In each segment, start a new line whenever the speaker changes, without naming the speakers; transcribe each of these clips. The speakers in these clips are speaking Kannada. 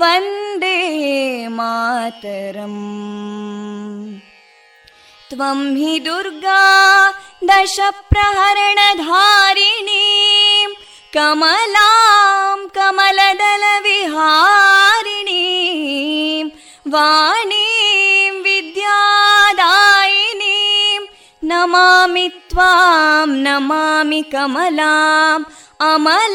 वन्दे मातरम् त्वं हि दुर्गा दशप्रहरणधारिणीं कमलां कमलदलविहारिणीं वाणीं विद्यादायिनीं नमामि त्वां नमामि कमलाम् अमलामतुलां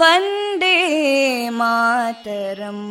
वन्दे मातरम्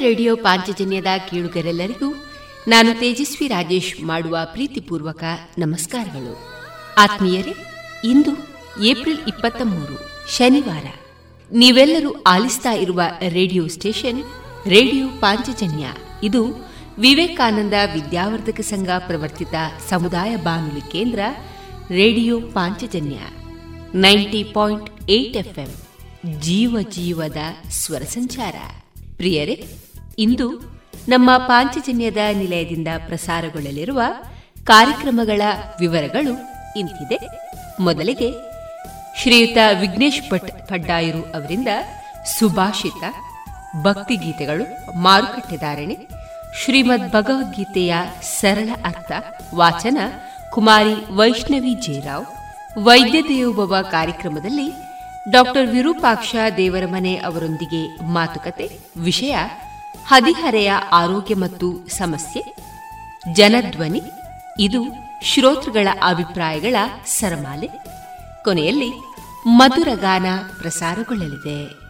ರೇಡಿಯೋ ಪಾಂಚಜನ್ಯದ ಕೇಳುಗರೆಲ್ಲರಿಗೂ ನಾನು ತೇಜಸ್ವಿ ರಾಜೇಶ್ ಮಾಡುವ ಪ್ರೀತಿಪೂರ್ವಕ ನಮಸ್ಕಾರಗಳು. ಆತ್ಮೀಯರೇ, ಇಂದು ಏಪ್ರಿಲ್ ಇಪ್ಪತ್ತ ಮೂರು, ಶನಿವಾರ. ನೀವೆಲ್ಲರೂ ಆಲಿಸ್ತಾ ಇರುವ ರೇಡಿಯೋ ಸ್ಟೇಷನ್, ರೇಡಿಯೋ ಪಾಂಚಜನ್ಯ. ಇದು ವಿವೇಕಾನಂದ ವಿದ್ಯಾವರ್ಧಕ ಸಂಘ ಪ್ರವರ್ತಿತ ಸಮುದಾಯ ಬಾನುಲಿ ಕೇಂದ್ರ, radio Panchajanya. Ninety point eight FM, ಜೀವ ಜೀವದ ಸ್ವರ ಸಂಚಾರ. ಪ್ರಿಯರೇ ಇಂದು ನಮ್ಮ ಪಾಂಚಜನ್ಯದ ನಿಲಯದಿಂದ ಪ್ರಸಾರಗೊಳ್ಳಲಿರುವ ಕಾರ್ಯಕ್ರಮಗಳ ವಿವರಗಳು ಇಂತಿದೆ. ಮೊದಲಿಗೆ ಶ್ರೀಯುತ ವಿಘ್ನೇಶ್ ಭಟ್ ಪಡ್ಡಾಯರು ಅವರಿಂದ ಸುಭಾಷಿತ ಭಕ್ತಿಗೀತೆಗಳು ಮಾರುಕಟ್ಟೆದಾರಣೆ ಶ್ರೀಮದ್ ಭಗವದ್ಗೀತೆಯ ಸರಳ ಅರ್ಥ, ವಾಚನ ಕುಮಾರಿ ವೈಷ್ಣವಿ ಜೇರಾವ್ ವೈದ್ಯ ದೇವೋಭವ ಕಾರ್ಯಕ್ರಮದಲ್ಲಿ ಡಾಕ್ಟರ್ ವಿರೂಪಾಕ್ಷ ದೇವರಮನೆ ಅವರೊಂದಿಗೆ ಮಾತುಕತೆ, ವಿಷಯ ಹದಿಹರೆಯ ಆರೋಗ್ಯ ಮತ್ತು ಸಮಸ್ಯೆ ಜನಧ್ವನಿ ಇದು ಶ್ರೋತೃಗಳ ಅಭಿಪ್ರಾಯಗಳ ಸರಮಾಲೆ. ಕೊನೆಯಲ್ಲಿ ಮಧುರಗಾನ ಪ್ರಸಾರಗೊಳ್ಳಲಿದೆ.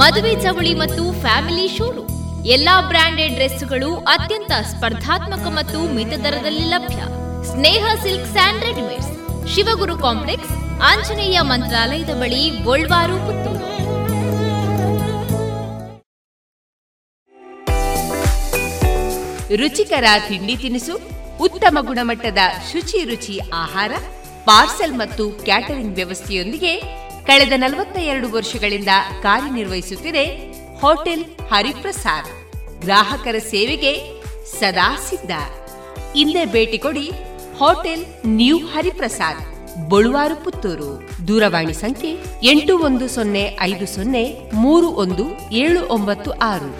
ಮದುವೆ ಚವಳಿ ಮತ್ತು ಫ್ಯಾಮಿಲಿ ಶೋರೂಮ್ ಎಲ್ಲಾ ಬ್ರಾಂಡೆಡ್ ಡ್ರೆಸ್ಗಳು ಅತ್ಯಂತ ಸ್ಪರ್ಧಾತ್ಮಕ ಮತ್ತು ಮಿತ ದರದಲ್ಲಿ ಲಭ್ಯ. Sneha silk and readymades. Shivaguru complex, Anjaneya ಮಂತ್ರಾಲಯದ ಬಳಿ ಗೋಲ್ವಾರು ಪುತ್ತೂರು.
ರುಚಿಕರ ತಿಂಡಿ ತಿನಿಸು, ಉತ್ತಮ ಗುಣಮಟ್ಟದ ಶುಚಿ ರುಚಿ ಆಹಾರ, ಪಾರ್ಸೆಲ್ ಮತ್ತು ಕ್ಯಾಟರಿಂಗ್ ವ್ಯವಸ್ಥೆಯೊಂದಿಗೆ ಕಳೆದ ನಲವತ್ತ ಎರಡು ವರ್ಷಗಳಿಂದ ಕಾರ್ಯನಿರ್ವಹಿಸುತ್ತಿದೆ ಹೋಟೆಲ್ ಹರಿಪ್ರಸಾದ್. ಗ್ರಾಹಕರ ಸೇವೆಗೆ ಸದಾ ಸಿದ್ಧ. ಇಲ್ಲೇ ಭೇಟಿ ಕೊಡಿ ಹೋಟೆಲ್ ನ್ಯೂ ಹರಿಪ್ರಸಾದ್, ಬಳುವಾರು ಪುತ್ತೂರು. ದೂರವಾಣಿ ಸಂಖ್ಯೆ ಎಂಟು ಒಂದು ಸೊನ್ನೆ ಐದು ಸೊನ್ನೆ ಮೂರು ಒಂದು ಏಳು ಒಂಬತ್ತು ಆರು.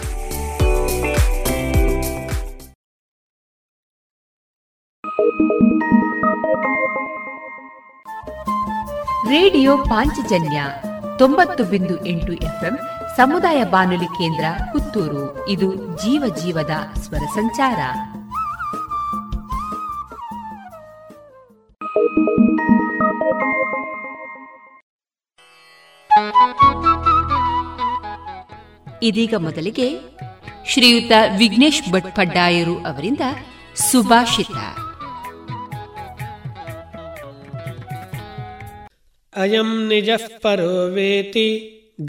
ರೇಡಿಯೋ ಪಾಂಚಜನ್ಯ ತೊಂಬತ್ತು ಬಿಂದು ಎಂಟು ಎಫ್ಎಂ ಸಮುದಾಯ ಬಾನುಲಿ ಕೇಂದ್ರ ಪುತ್ತೂರು. ಇದು ಜೀವ ಜೀವದ ಸ್ವರ ಸಂಚಾರ. ಇದೀಗ ಮೊದಲಿಗೆ ಶ್ರೀಯುತ ವಿಘ್ನೇಶ್ ಭಟ್ ಪಡ್ಡಾಯರು ಅವರಿಂದ ಸುಭಾಷಿತ.
अयं निजः परो वेति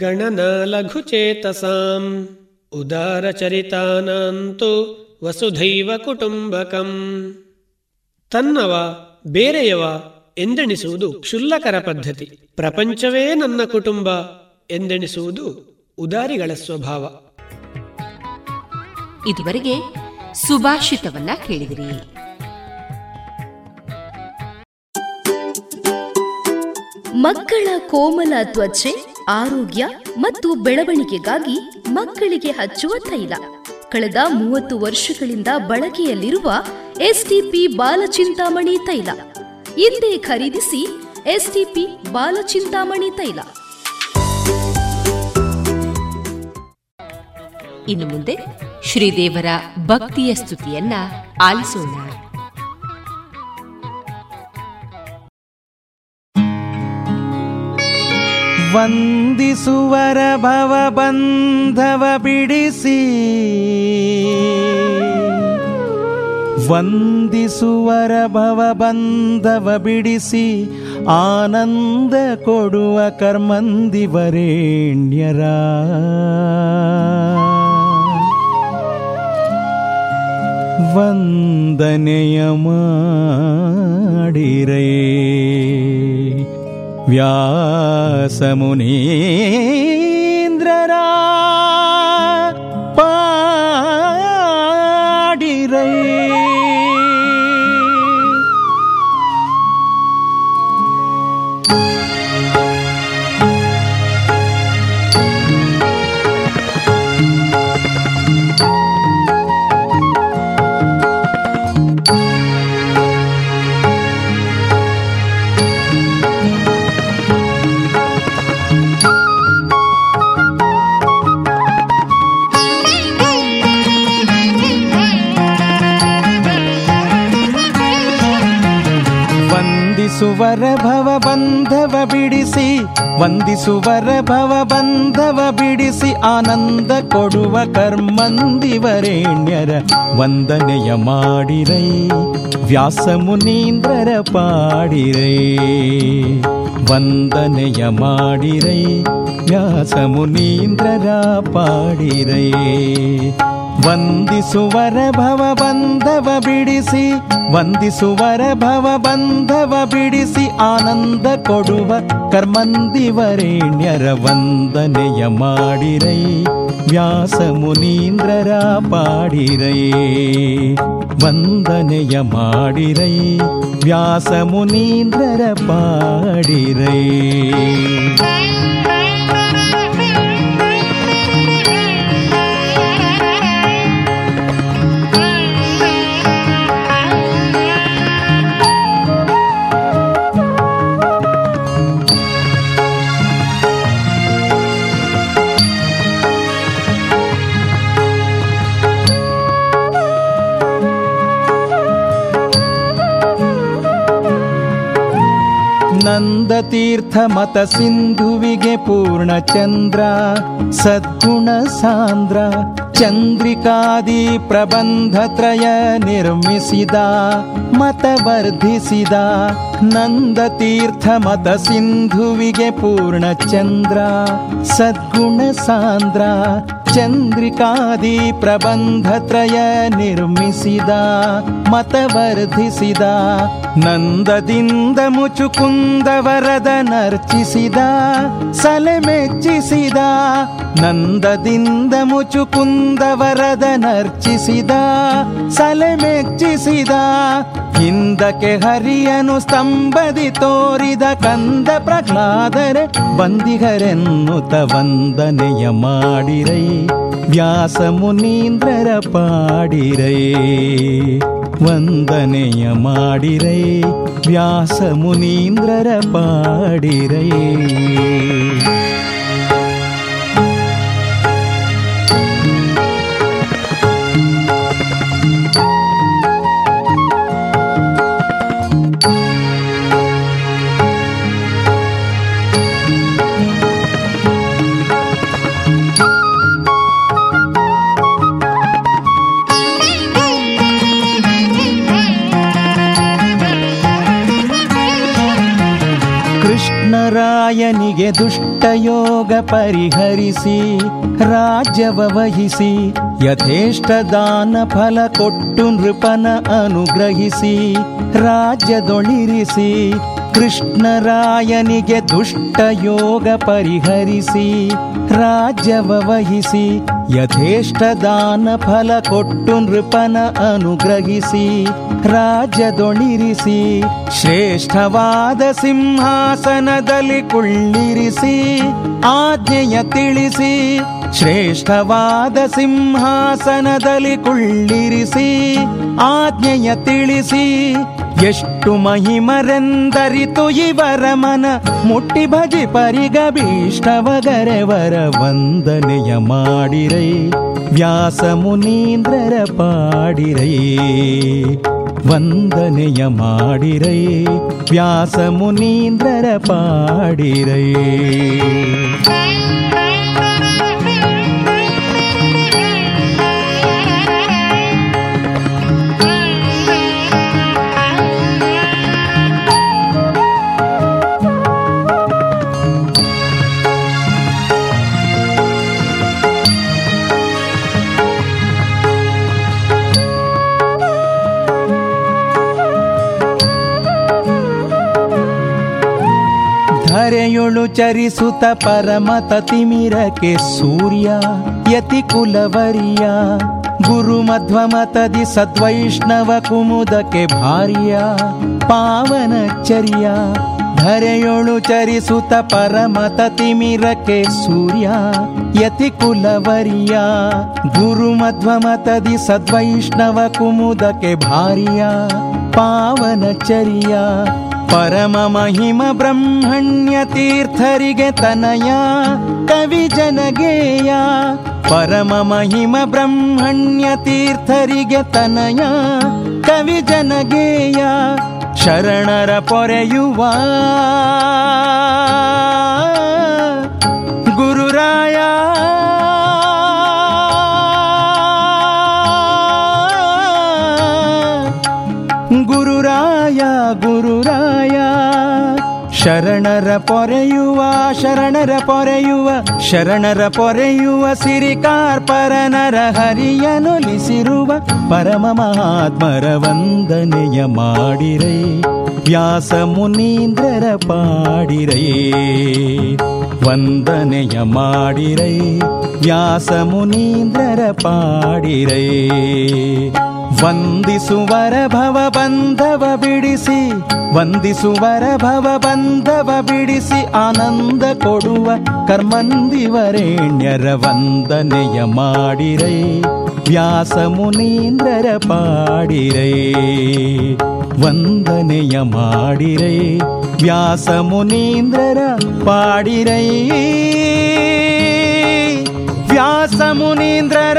गणना लघुचेतसाम् ಉದಾರಚರಿತಾನಂತು ವಸುಧೈವ ಕುಟುಂಬಕಂ ತನ್ನವ ಬೇರೆಯವ ಎಂದೆಣಿಸುವುದು ಕ್ಷುಲ್ಲಕರ ಪದ್ಧತಿ ಪ್ರಪಂಚವೇ ನನ್ನ ಕುಟುಂಬ ಎಂದೆಣಿಸುವುದು ಉದಾರಿಗಳ ಸ್ವಭಾವ
ಇದುವರೆಗೆ ಸುಭಾಷಿತವನ್ನ ಕೇಳಿದಿರಿ
ಮಕ್ಕಳ ಕೋಮಲ ತ್ವಚೆ, ಆರೋಗ್ಯ ಮತ್ತು ಬೆಳವಣಿಗೆಗಾಗಿ ಮಕ್ಕಳಿಗೆ ಹಚ್ಚುವ ತೈಲ. ಕಳೆದ ಮೂವತ್ತು ವರ್ಷಗಳಿಂದ ಬಳಕೆಯಲ್ಲಿರುವ ಎಸ್ಟಿಪಿ ಬಾಲಚಿಂತಾಮಣಿ ತೈಲ. ಹಿಂದೆ ಖರೀದಿಸಿ ಎಸ್ಟಿಪಿ ಬಾಲಚಿಂತಾಮಣಿ ತೈಲ.
ಇನ್ನು ಮುಂದೆ ಶ್ರೀದೇವರ ಭಕ್ತಿಯ ಸ್ತುತಿಯನ್ನ ಆಲಿಸೋಣ.
ವಂದಿಸುವರ ಭವ ಬಂಧವ ಬಿಡಿಸಿ. ವಂದಿಸುವರ ಭವ ಬಂಧವ ಬಿಡಿಸಿ ಆನಂದ ಕೊಡುವ ಕರ್ಮಂದಿವರೇಣ್ಯರ. ವಂದನೆಯ ಮಾಡಿರೇ. ವ್ಯಾಸಮುನೀಂದ್ರರ ಪಾಡಿರೈ ವಂದಿಸುವರ ಭವ ಬಂಧವ ಬಿಡಿಸಿ ವಂದಿಸುವರ ಭವ ಬಂಧವ ಬಿಡಿಸಿ ಆನಂದ ಕೊಡುವ ಕರ್ಮಂದಿವರೇಣ್ಯರ ವಂದನೆಯ ಮಾಡಿರೈ ವ್ಯಾಸ ಮುನೀಂದ್ರರ ಪಾಡಿರೈ ವಂದನೆಯ ಮಾಡಿರೈ ವ್ಯಾಸ ಮುನೀಂದ್ರರ ಪಾಡಿರೈ ವಂದಿಸುವರ ಭವ ಬಂಧವ ಬಿಡಿಸಿ ವಂದಿಸುವರ ಭವ ಬಂಧವ ಬಿಡಿಸಿ ಆನಂದ ಕೊಡುವ ಕರ್ಮಂದಿವರೇಣ್ಯರ ವಂದನೆಯ ಮಾಡಿರೈ ವ್ಯಾಸ ಮುನೀಂದ್ರರ ಪಾಡಿರೈ ವಂದನೆಯ ಮಾಡಿರೈ ವ್ಯಾಸ ಮುನೀಂದ್ರರ ಪಾಡಿರೈ ನಂದತೀರ್ಥ ಮತ ಸಿಂಧುವಿಗೆ ಪೂರ್ಣ ಚಂದ್ರ ಸದ್ಗುಣ ಸಾಂದ್ರ, ಚಂದ್ರಿಕಾದಿ ಪ್ರಬಂಧ ತ್ರಯ ನಿರ್ಮಿಸಿದ, ಮತ ವರ್ಧಿಸಿದ ನಂದತೀರ್ಥ ಮತ ಸಿಂಧುವಿಗೆ ಪೂರ್ಣ ಚಂದ್ರ ಸದ್ಗುಣ ಸಾಂದ್ರ ಚಂದ್ರಿಕಾದಿ ಪ್ರಬಂಧತ್ರಯ ನಿರ್ಮಿಸಿದ, ಮತವರ್ಧಿಸಿದ, ನಂದದಿಂದ ಮುಚುಕುಂದ ವರದ ನರ್ಚಿಸಿದ, ಸಲೆ ಮೆಚ್ಚಿಸಿದ, ನಂದದಿಂದ ಮುಚುಕುಂದ ವರದ ನರ್ಚಿಸಿದ, ಸಲೆ ಮೆಚ್ಚಿಸಿದ, ಹಿಂದಕ್ಕೆ ಹರಿಯನು ಸ್ತಂಭದಿ ತೋರಿದ ಕಂದ ಪ್ರಹ್ಲಾದರೆ ಬಂದಿಗರೆನ್ನುತ ವಂದನೆಯ ಮಾಡಿರೈ. ವ್ಯಾಸ ಮುನೀಂದ್ರರ ಪಾಡಿರೈ ವಂದನೆಯ ಮಾಡಿರೈ ವ್ಯಾಸ ಮುನೀಂದ್ರರ ಪಾಡಿರೈ ಕೃಷ್ಣರಾಯನಿಗೆ ದುಷ್ಟಯೋಗ ಪರಿಹರಿಸಿ, ರಾಜ್ಯವ ವಹಿಸಿ, ಯಥೇಷ್ಟ ದಾನ ಫಲ ಕೊಟ್ಟು ನೃಪನ ಅನುಗ್ರಹಿಸಿ, ರಾಜ್ಯದೊಳಿರಿಸಿ, ಕೃಷ್ಣರಾಯನಿಗೆ ದುಷ್ಟ ಯೋಗ ಪರಿಹರಿಸಿ, ರಾಜ್ಯವ ವಹಿಸಿ ಯಥೇಷ್ಟ ದಾನ ಫಲ ಕೊಟ್ಟು ನೃಪನ ಅನುಗ್ರಹಿಸಿ ರಾಜ್ಯದೊಳಿರಿಸಿ ಶ್ರೇಷ್ಠವಾದ ಸಿಂಹಾಸನದಲ್ಲಿ ಕುಳ್ಳಿರಿಸಿ, ಆಜ್ಞೆಯ ತಿಳಿಸಿ, ಶ್ರೇಷ್ಠವಾದ ಸಿಂಹಾಸನದಲ್ಲಿ ಕುಳ್ಳಿರಿಸಿ, ಆಜ್ಞೆಯ ತಿಳಿಸಿ ಎಷ್ಟು ಮಹಿಮರೆಂದರಿತು ಇವರ ಮನ, ಮುಟ್ಟಿ ಭಜಿ ಪರಿಗ ಭೀಷ್ಟವಗರೆವರ ವಂದನೆಯ ಮಾಡಿರೈ. ವ್ಯಾಸ ಮುನೀಂದ್ರರ ಪಾಡಿರೈ, ವಂದನೆಯ ಮಾಡಿರೈ. ವ್ಯಾಸ ಮುನೀಂದ್ರರ ಪಾಡಿರೈ. ಚರಿಸುತ್ತ ಪರಮತ ತಿಮಿರಕ್ಕೆ ಸೂರ್ಯ ಯತಿ ಕುಲವರಿಯ ಗುರು ಮಧ್ವಮತದಿ ಸದ್ವೈಷ್ಣವ ಕುಮುದಕ್ಕೆ ಭಾರ್ಯ ಪಾವನಚರ್ಯ ಧರೆಯೊಳು ಚರಿಸುತ ಪರಮತ ತಿಮಿರಕ್ಕೆ ಸೂರ್ಯ ಯತಿ ಕುಲವರಿಯ ಗುರು ಮಧ್ವಮತದಿ ಸದ್ವೈಷ್ಣವ ಕುಮುದಕ್ಕೆ ಭಾರ್ಯ ಪಾವನಚರ್ಯ ಪರಮ ಮಹಿಮ ಬ್ರಹ್ಮಣ್ಯ ತೀರ್ಥರಿಗೆ ತನಯ ಕವಿ ಜನಗೇಯ. ಪರಮ ಮಹಿಮ ಬ್ರಹ್ಮಣ್ಯ ತೀರ್ಥರಿಗೆ ತನಯ ಕವಿ ಜನಗೇಯ. ಶರಣರ ಪೊರೆಯುವ ಶರಣರ ಪೊರೆಯುವ ಶರಣರ ಪೊರೆಯುವ ಶರಣರ ಪೊರೆಯುವ ಸಿರಿಕಾರ್ಪರನರ ಹರಿಯನೊಲಿಸಿರುವ ಪರಮ ಮಹಾತ್ಮರ ವಂದನೆಯ ಮಾಡಿರೈ. ವ್ಯಾಸ ಮುನೀಂದ್ರರ ಪಾಡಿರೈ. ವಂದನೆಯ ಮಾಡಿರೈ. ವ್ಯಾಸ ಮುನೀಂದ್ರರ ಪಾಡಿರೈ. ವಂದಿಸುವರ ಭವ ಬಂಧವ ಬಿಡಿಸಿ, ವಂದಿಸುವರ ಭವ ಬಂಧವ ಬಿಡಿಸಿ ಆನಂದ ಕೊಡುವ ಕರ್ಮಂದಿವರೇಣ್ಯರ ವಂದನೆಯ ಮಾಡಿರೈ, ವ್ಯಾಸ ಮುನೀಂದ್ರರ ಪಾಡಿರೈ. ವಂದನೆಯ ಮಾಡಿರೈ, ವ್ಯಾಸ ಮುನೀಂದ್ರರ ಪಾಡಿರೈ. ವ್ಯಾಸ ಮುನೀಂದ್ರರ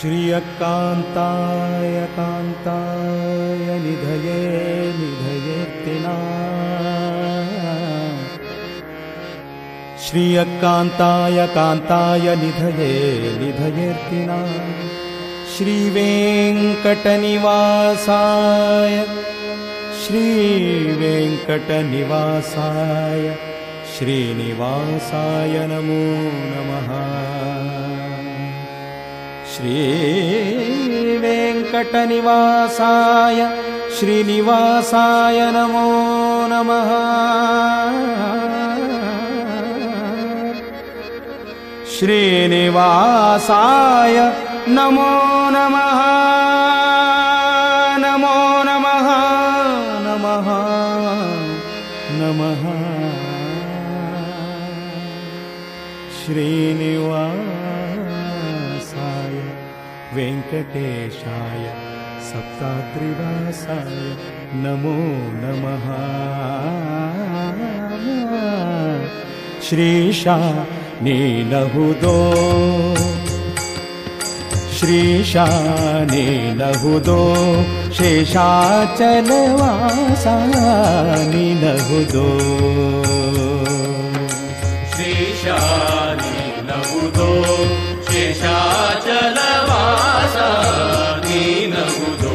श्रियकान्ताय कान्ताय निधये निधयेत्तिना श्रियकान्ताय कान्ताय निधये निधयेर्तिना श्रीवेङ्कटनिवासाय श्रीवेङ्कटनिवासाय श्रीनिवासाय नमो नमः श्रीवेङ्कटनिवासाय श्रीनिवासाय नमो नमः। श्रीनिवासाय नमो नमः। नमो नमः। नमः। नमः। श्रीनिवासाय वेङ्कटेशाय सप्तात्रिवासाय नमो नमः। श्रीशा नीलहुदो। श्रीशा नीलहुदो शेषाचलवासा नीलहुदो। श्रीशा नीलहुदो शेषाचलवासा नीलहुदो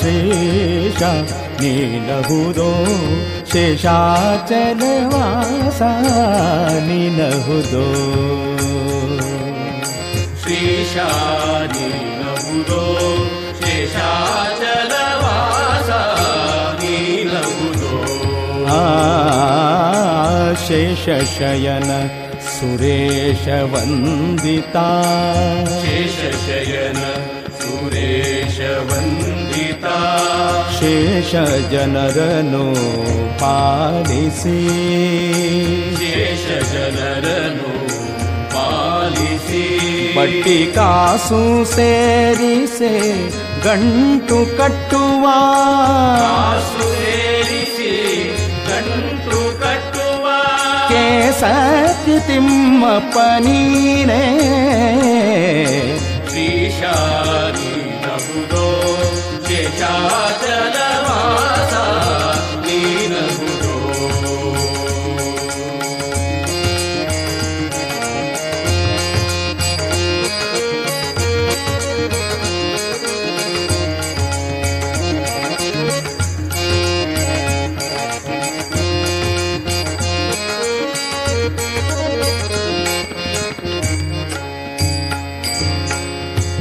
शेषा नीलहुदो। शेषाचलवासा नीलहुदो। श्रीशा नीलहुदो शेषाचलवासा नीलहुदो शेषशयन सुरेशवन्दिता शेषशयन सुरेशवन्दिता शेषजनरनो पालिसि शेषजनरनो ಪಾಲಿಸಿ ಬಟ್ಟಿ ಕಾಸು ಸೇರಿಸೆ ಗಂಟು ಕಟ್ಟುವ ಕಾಸು ಸೇರಿಸಿ ಗಂಟು ಕಟ್ಟುವ ಕೇಸತಿ ತಿಮ್ಮಪ್ಪ ನೀನೇ ನಹುದೋ ಶೇಷಾಚಲವಾಸ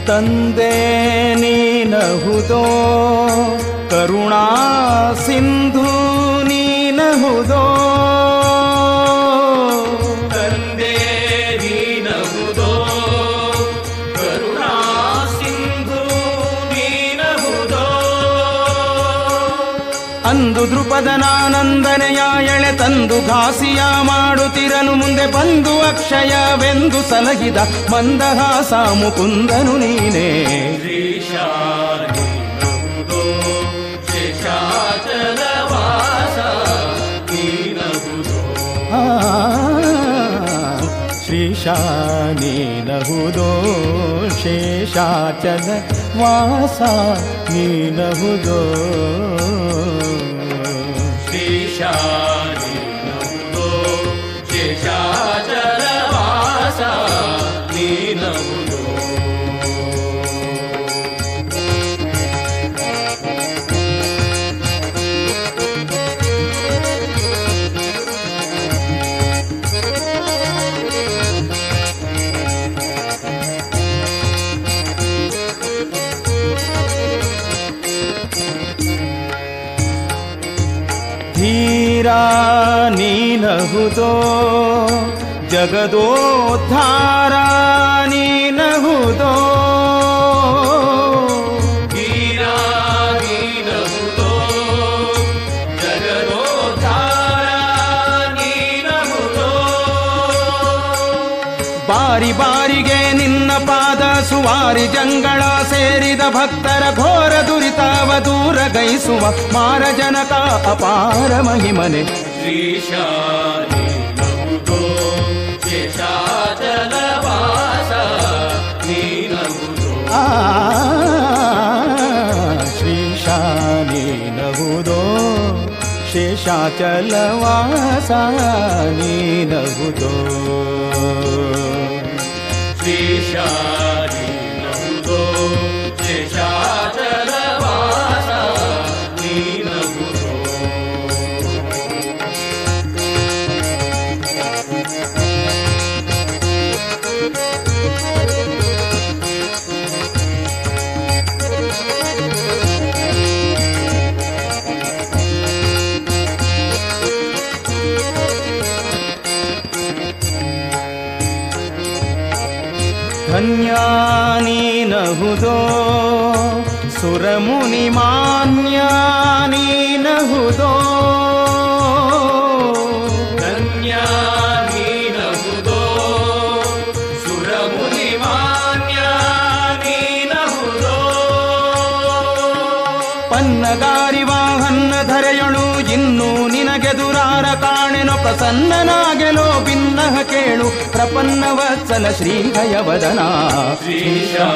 ತಂದೆ ನೀನಹುದೋ? ಕರುಣಾ ಸಿಂಧು ನೀನಹುದೋ? ವದನಾನಂದನೆಯ ಎಳೆ ತಂದು ಘಾಸಿಯ ಮಾಡುತ್ತಿರನು ಮುಂದೆ ಬಂದು ಅಕ್ಷಯವೆಂದು ಸಲಹಿದ ಮಂದಹಾಸ ಮುಕುಂದನು ನೀನೇ. ಆ, ಶ್ರೀಶಾನೀನಹುದೋ ಶೇಷಾಚಲ ವಾಸ ನೀನಹುದೋ じ。ನೀನಹುದೋ? ಜಗದೋದ್ಧಾರ ನೀನಹುದೋ? ಬಾರಿ ಬಾರಿಗೆ ನಿನ್ನ ಪಾದ ಸುವಾರಿ ಜಂಗಳ ಸೇರಿದ ಭಕ್ತರ ಘೋರ ದುರಿತಾವ ದೂರ ಗೈಸುವ ಮಾರಜನಕ ಅಪಾರ ಮಹಿಮನೆ. ीचली श्रीशाीनगुरो शीशाचलवास नी नगुशा ಧನ್ಯಾನೀನಹುದೋ ಸುರಮುನಿ ಮಾನ್ಯಾನೀನಹುದೋ ಪನ್ನಗಾರಿ ವಾಹನ್ನ ಧರೆಯೊಳು ಇನ್ನು ನಿನಗೆ ದುರಾರ ಕಾಣೆನೊ ಪ್ರಸನ್ನನಾಗೆಲೋ? प्रपन्नवत्सल श्रीभय वदना शीषा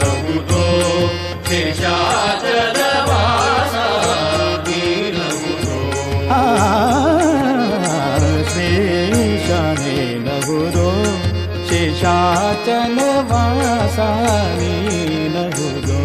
लगुरो शेषाचलवासा। लगुरो श्रीशनि
लगुरो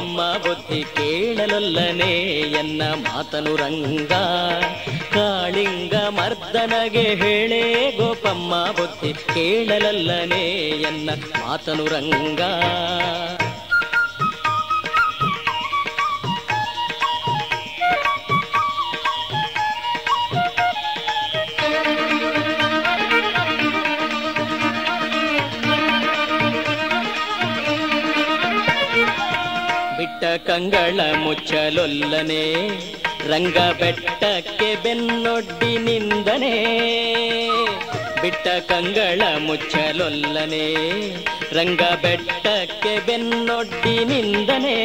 ಗೋಪಮ್ಮ ಬುದ್ಧಿ ಕೇಳಲೊಲ್ಲನೆ ಎನ್ನ ಮಾತನು ರಂಗ. ಕಾಳಿಂಗ ಮರ್ದನಗೆ ಹೇಳೇ ಗೋಪಮ್ಮ ಬುದ್ಧಿ ಕೇಳಲಲ್ಲನೆ ಎನ್ನ ಮಾತನು ರಂಗ. ಬಿಟ್ಟ ಕಂಗಳ ಮುಚ್ಚಲೊಲ್ಲನೆ ರಂಗ ಬೆಟ್ಟಕ್ಕೆ ಬೆನ್ನೊಡ್ಡಿ ನಿಂದನೆ. ಬಿಟ್ಟ ಕಂಗಳ ಮುಚ್ಚಲೊಲ್ಲನೆ ರಂಗ ಬೆಟ್ಟಕ್ಕೆ ಬೆನ್ನೊಡ್ಡಿ ನಿಂದನೆ.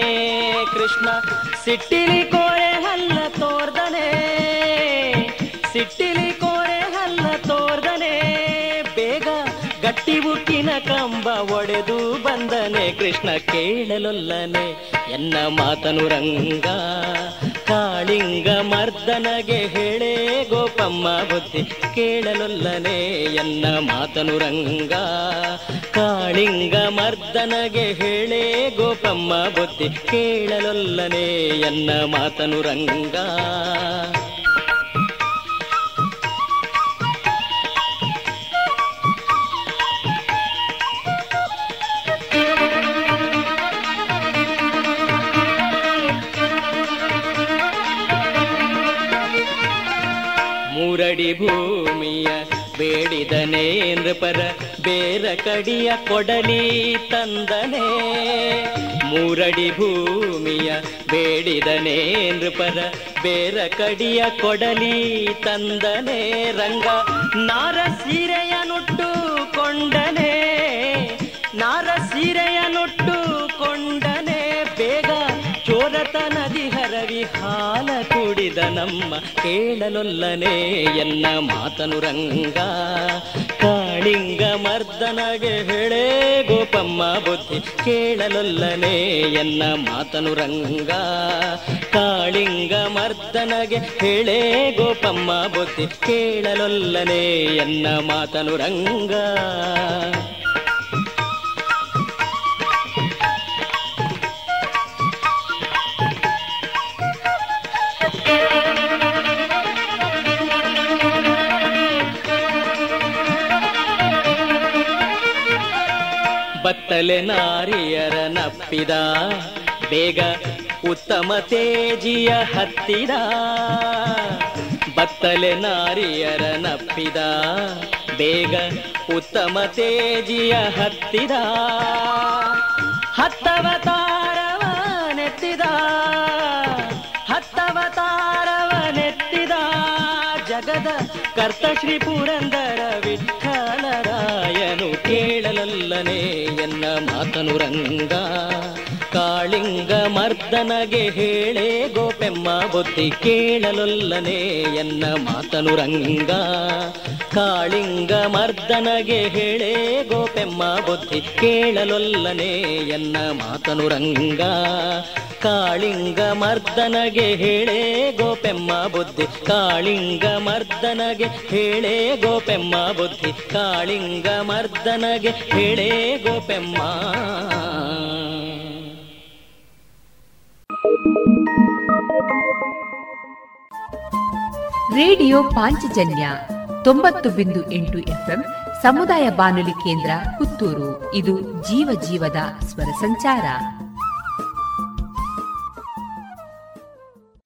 ಕೃಷ್ಣ ಸಿಟ್ಟಿಲಿ ಕೋರೆ ಹಲ್ಲ ತೋರ್ದನೆ, ಸಿಟ್ಟಿಲಿ ಕೋರೆ ಹಲ್ಲ ತೋರ್ದನೆ. ಬೇಗ ಗಟ್ಟಿ ಉಕ್ಕಿನ ಕಂಬ ಒಡೆದು ಬಂದನೆ, ಕೃಷ್ಣ ಕೇಳಲೊಲ್ಲನೆ. ಎನ್ನ ಮಾತನು ರಂಗ, ಕಾಳಿಂಗ ಮರ್ದನಗೆ ಹೇಳೇ ಗೋಪಮ್ಮ ಬುದ್ಧಿ ಕೇಳಲೊಲ್ಲನೆ ಎನ್ನ ಮಾತನು ರಂಗ, ಕಾಳಿಂಗ ಮರ್ದನಗೆ ಹೇಳೇ ಗೋಪಮ್ಮ ಬುದ್ಧಿ ಕೇಳಲೊಲ್ಲನೆ ಎನ್ನ ಮಾತನು ರಂಗ. ಮೂರಡಿ ಭೂಮಿಯ ಬೇಡಿದನೆ ನೃಪರ ಬೇರ ಕಡಿಯ ಕೊಡಲಿ ತಂದನೆ. ಮೂರಡಿ ಭೂಮಿಯ ಬೇಡಿದನೆ ನೃಪರ ಬೇರ ಕಡಿಯ ಕೊಡಲಿ ತಂದನೆ. ರಂಗ ನಾರ ಸೀರೆಯ ನುಟ್ಟು ಕೊಂಡನೆ, ನಾರ ಸೀರೆಯ ಕುಡಿದ ನಮ್ಮ ಕೇಳಲೊಲ್ಲನೆ ಎನ್ನ ಮಾತನು ರಂಗ. ಕಾಳಿಂಗ ಮರ್ದನಗೆ ಹೇಳೇ ಗೋಪಮ್ಮ ಬುದ್ಧಿ ಕೇಳಲೊಲ್ಲನೆ ಎನ್ನ ಮಾತನು ರಂಗ. ಕಾಳಿಂಗ ಮರ್ದನಗೆ ಹೇಳೇ ಗೋಪಮ್ಮ ಬುದ್ಧಿ ಕೇಳಲೊಲ್ಲನೆ ಎನ್ನ ಮಾತನು ರಂಗ. ಬತ್ತಲೆ ನಾರಿಯರ ನಪ್ಪಿದ, ಬೇಗ ಉತ್ತಮ ತೇಜಿಯ ಹತ್ತಿದ. ಬತ್ತಲೆ ನಾರಿಯರ ನಪ್ಪಿದ, ಬೇಗ ಉತ್ತಮ ತೇಜಿಯ ಹತ್ತಿದ. ಹತ್ತವತಾರವ ನೆತ್ತಿದ ಹತ್ತವತಾರವ ನೆತ್ತಿದ ಜಗದ ಕರ್ತ ಶ್ರೀ ಪುರಂದರ ವಿಠಲರಾಯನು ಕೇಳಲಲ್ಲನೆ. ಮಾತನು ಕಾಳಿಂಗ ಮರ್ದನಗೆ ಹೇಳೇ ಗೋಪೆಮ್ಮ ಬುದ್ಧಿ ಕೇಳಲೊಲ್ಲನೆ ಎನ್ನ ಮಾತನು ರಂಗ ಕಾಳಿಂಗ ಮರ್ದನಗೆ ಹೇಳೇ ಗೋಪೆಮ್ಮ ಬುದ್ಧಿ ಕೇಳಲೊಲ್ಲನೆ ಎನ್ನ ಮಾತನು ರಂಗ ಕಾಳಿಂಗ ಮರ್ದನಗೆ ಹೇಳೇ ಗೋಪೆಮ್ಮ ಬುದ್ಧಿ. ಕಾಳಿಂಗ ಮರ್ದನಗೆ ಹೇಳೇ ಗೋಪೆಮ್ಮ ಬುದ್ಧಿ. ಕಾಳಿಂಗ ಮರ್ದನಗೆ ಹೇಳೇ ಗೋಪೆಮ್ಮ.
ರೇಡಿಯೋ ಪಾಂಚಜನ್ಯ ತೊಂಬತ್ತು ಬಿಂದು ಎಂಟು ಎಫ್ಎಂ ಸಮುದಾಯ ಬಾನುಲಿ ಕೇಂದ್ರ ಪುತ್ತೂರು. ಇದು ಜೀವ ಜೀವದ ಸ್ವರ ಸಂಚಾರ.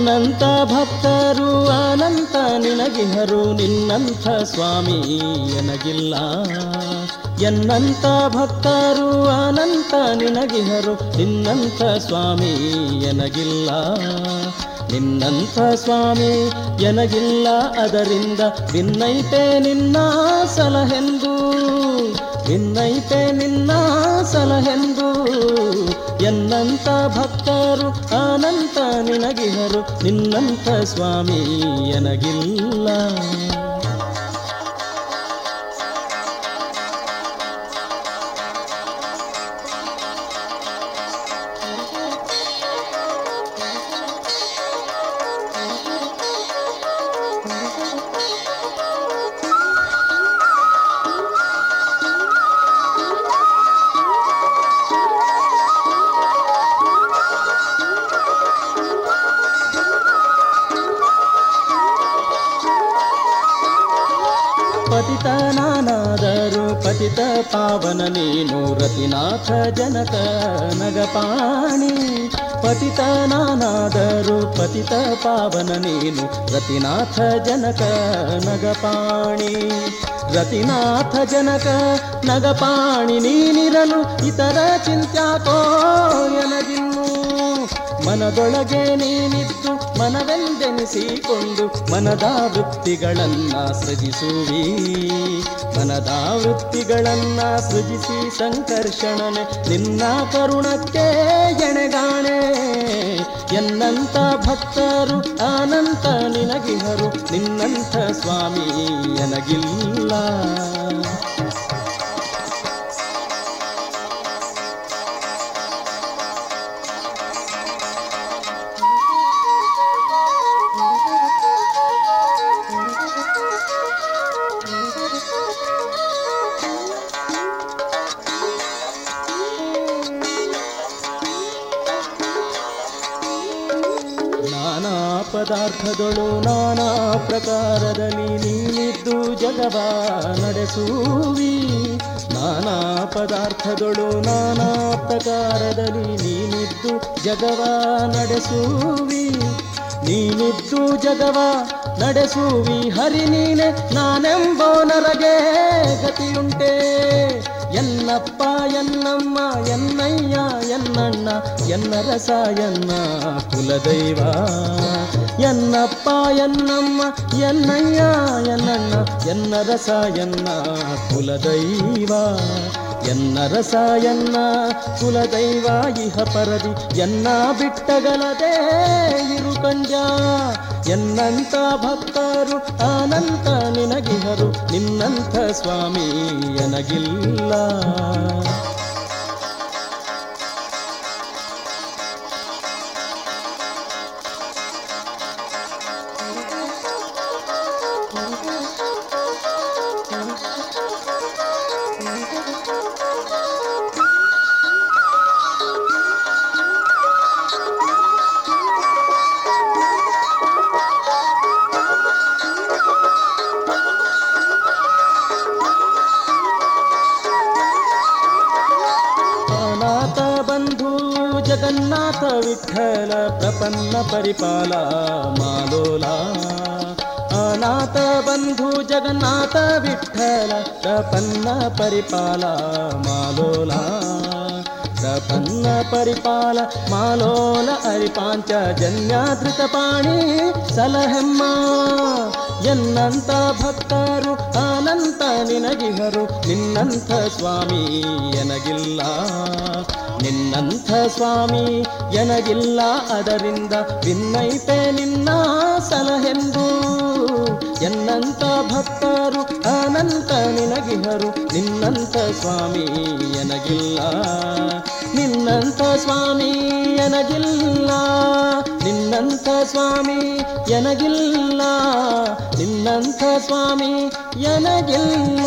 ಎನ್ನಂತ ಭಕ್ತರು ಅನಂತ ನಿನಗಿಹರು, ನಿನ್ನಂಥ ಸ್ವಾಮಿ ನನಗಿಲ್ಲ
ಎನ್ನಂತ ಭಕ್ತರು ಅನಂತ ನಿನಗಿಹರು, ನಿನ್ನಂಥ ಸ್ವಾಮಿ ನನಗಿಲ್ಲ ನಿನ್ನಂಥ ಸ್ವಾಮಿ ಎನಗಿಲ್ಲ, ಅದರಿಂದ ನಿನ್ನೈತೆ ನಿನ್ನ ಸಲಹೆಂದು ಭಿನ್ನೈತೆ ನಿನ್ನ ಸಲಹೆಂದು. ಎನ್ನಂತ ಭಕ್ತರು ಅನಂತ ನಿನಗಿಹರು ನಿನ್ನಂತ ಸ್ವಾಮಿ ಎನಗಿಲ್ಲ. ಪತಿತ ಪಾವನ ನೀನು ರತಿನಾಥ ಜನಕ ನಗಪಾಣಿ. ಪತಿತನಾನಾದರೂ ಪತಿತ ಪಾವನ ನೀನು ರತಿನಾಥ ಜನಕ ನಗಪಾಣಿ. ರತಿನಾಥ ಜನಕ ನಗಪಾಣಿ, ನೀನಿರಲು ಇತರ ಚಿಂತ್ಯಾಕೋ, ಎನಗಿನ್ನು ಮನದೊಳಗೆ ನೀನಿದ್ದು ಮನವೆಂದೆನಿಸಿಕೊಂಡು ಮನದ ವೃತ್ತಿಗಳನ್ನ ಸೃಜಿಸುವಿ ಮನದ ವೃತ್ತಿಗಳನ್ನ ಸೃಜಿಸಿ ಸಂಕರ್ಷಣನೆ ನಿನ್ನ ಕರುಣಕ್ಕೆ ಎಣೆಗಾಣೆ. ಎನ್ನಂತ ಭಕ್ತರು ಅನಂತ ನಿನಗಿಹರು ನಿನ್ನಂಥ ಸ್ವಾಮಿ ಎನಗಿಲ್ಲ. ಪದಾರ್ಥದೊಳು ನಾನಾ ಪ್ರಕಾರದಲ್ಲಿ ನೀನಿದ್ದು ಜಗವ ನಡೆಸುವಿ. ನಾನಾ ಪದಾರ್ಥದೊಳು ನಾನಾ ಪ್ರಕಾರದಲ್ಲಿ ನೀನಿದ್ದು ಜಗವ ನಡೆಸುವಿ. ನೀನಿದ್ದು ಜಗವ ನಡೆಸುವಿ. ಹರಿ ನೀನೆ ನಾನೆಂಬೋ ನರಗೆ ಗತಿಯುಂಟೆ. ಎನ್ನಪ್ಪ, ಎನ್ನಮ್ಮ, ಎನ್ನಯ್ಯ, ಎನ್ನಣ್ಣ ಎನ್ನ ರಸ ಎನ್ನ ಕುಲದೈವ. ಎನ್ನಪ್ಪ, ಎನ್ನಮ್ಮ, ಎನ್ನಯ್ಯ, ಎನ್ನಣ್ಣ ಎನ್ನ ರಸ ಎನ್ನ ಕುಲದೈವ. ಎನ್ನ ರಸ ಎನ್ನ ಕುಲದೈವ, ಇಹ ಪರದಿ. ಎನ್ನ ಬಿಟ್ಟಗಲದೆ ಇರು ಕಂಜ ಎನ್ನಂತ ಭಕ್ತರು ಅನಂತ ನಿನಗಿಹರು. ನಿನ್ನಂಥ ಸ್ವಾಮಿ ಎನಗಿಲ್ಲ. ಅನಾಥ ಬಂಧು ಜಗನ್ನಾಥ ವಿಠಲ, ಪ್ರಪನ್ನ ಪರಿಪಾಲ ಮಾಲೋಲ. ಪ್ರಪನ್ನ ಪರಿಪಾಲ ಮಾಲೋಲ ಅರಿಪಾಂಚ ಜನ್ಯಾದೃತ ಪಾಣಿ ಸಲಹೆಮ್ಮ. ಎನ್ನಂತ ಭಕ್ತರು ಅನಂತ ನಿನಗಿಹರು ನಿನ್ನಂಥ ಸ್ವಾಮಿ ಎನಗಿಲ್ಲ. ನಿನ್ನಂಥ ಸ್ವಾಮಿ, ಎನಗಿಲ್ಲ ಅದರಿಂದ ಭಿನ್ನೈತೆ ನಿನ್ನ ಸಲಹೆಂದು. ಎನ್ನಂತ ಭಕ್ತರು ಅನಂತ ನಿನಗಿಹರು, ನಿನ್ನಂಥ ಸ್ವಾಮಿ ಎನಗಿಲ್ಲ. ನಿನ್ನಂಥ ಸ್ವಾಮಿ ಎನಗಿಲ್ಲ, ನಿನ್ನಂಥ ಸ್ವಾಮಿ ಎನಗಿಲ್ಲ. ನಿನ್ನಂಥ ಸ್ವಾಮಿ ಎನಗಿಲ್ಲ.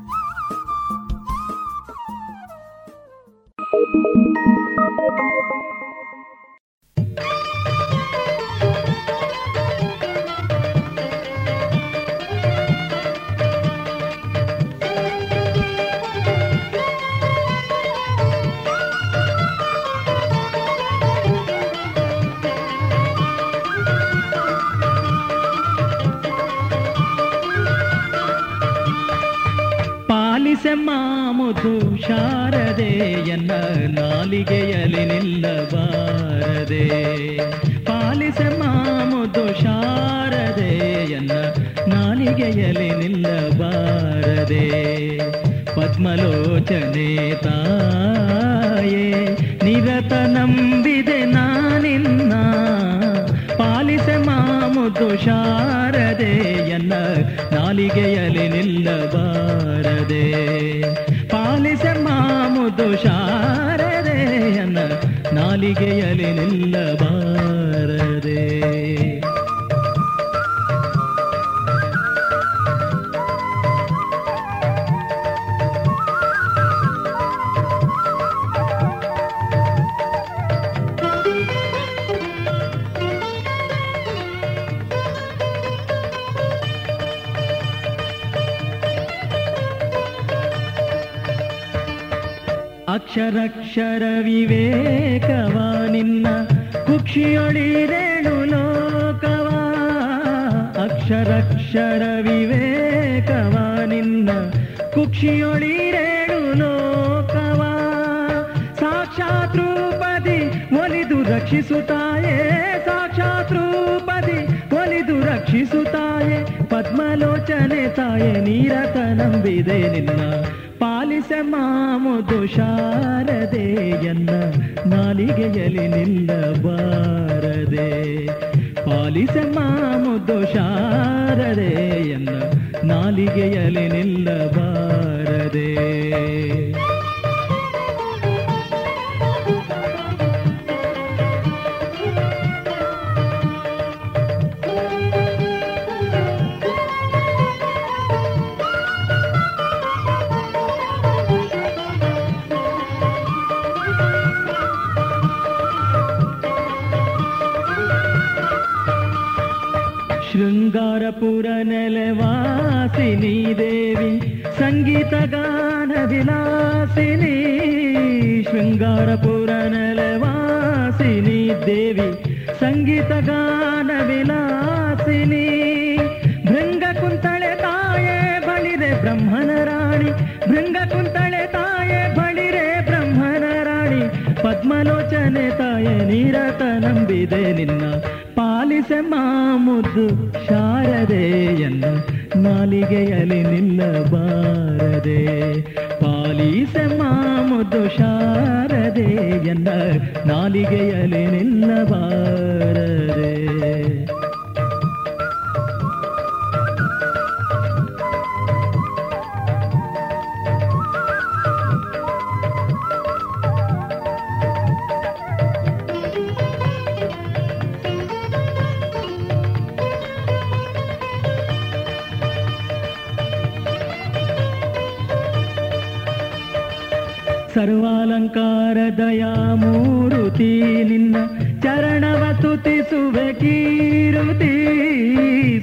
ದಯಾ ಮೂರುತಿ ನಿನ್ನ ಚರಣವ ತುತಿಸುವೆ ಕೀರುತಿ.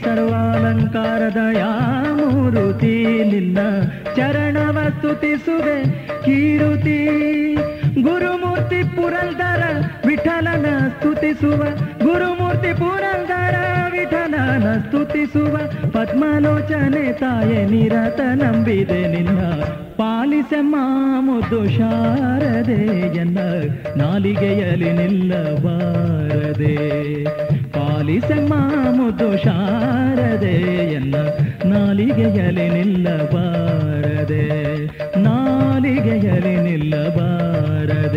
ಸರ್ವಾಲಂಕಾರ ದಯಾ ಮೂರುತಿ ನಿನ್ನ ಚರಣವ ತುತಿಸುವೆ ಕೀರುತಿ. ಗುರುಮೂರ್ತಿ ಪುರಂದರ ವಿಠಲನ ಸ್ತುತಿಸುವ, ಗುರುಮೂರ್ತಿ ಪುರಂದರ ವಿಠಲನ ಸ್ತುತಿಸುವ, ಪದ್ಮಲೋಚನೆ ತಾಯೆ ನಿರತ ನಂಬಿದೆ ನಿನ್ನ ಪಾಲಿಸ ಮಾಮುದು ಶಾರದೆಯನ್ನ ನಾಲಿಗೆಯಲ್ಲಿ ನಿಲ್ಲಬಾರದೆ. ಪಾಲಿಸ ಮಾಮುದು ಶಾರದೆಯನ್ನ ನಾಲಿಗೆಯಲಿ ನಿಲ್ಲಬಾರದೆ. ನಾಲಿಗೆಯಲಿ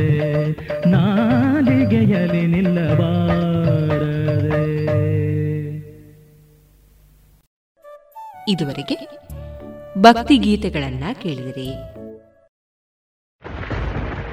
ನಿಲ್ಲಬಾರದೆ ನಾಲಿಗೆಯಲ್ಲಿ ನಿಲ್ಲಬಾರದೆ.
ಇದುವರೆಗೆ ಭಕ್ತಿ ಗೀತೆಗಳನ್ನ ಕೇಳಿದಿರಿ.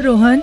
रोहन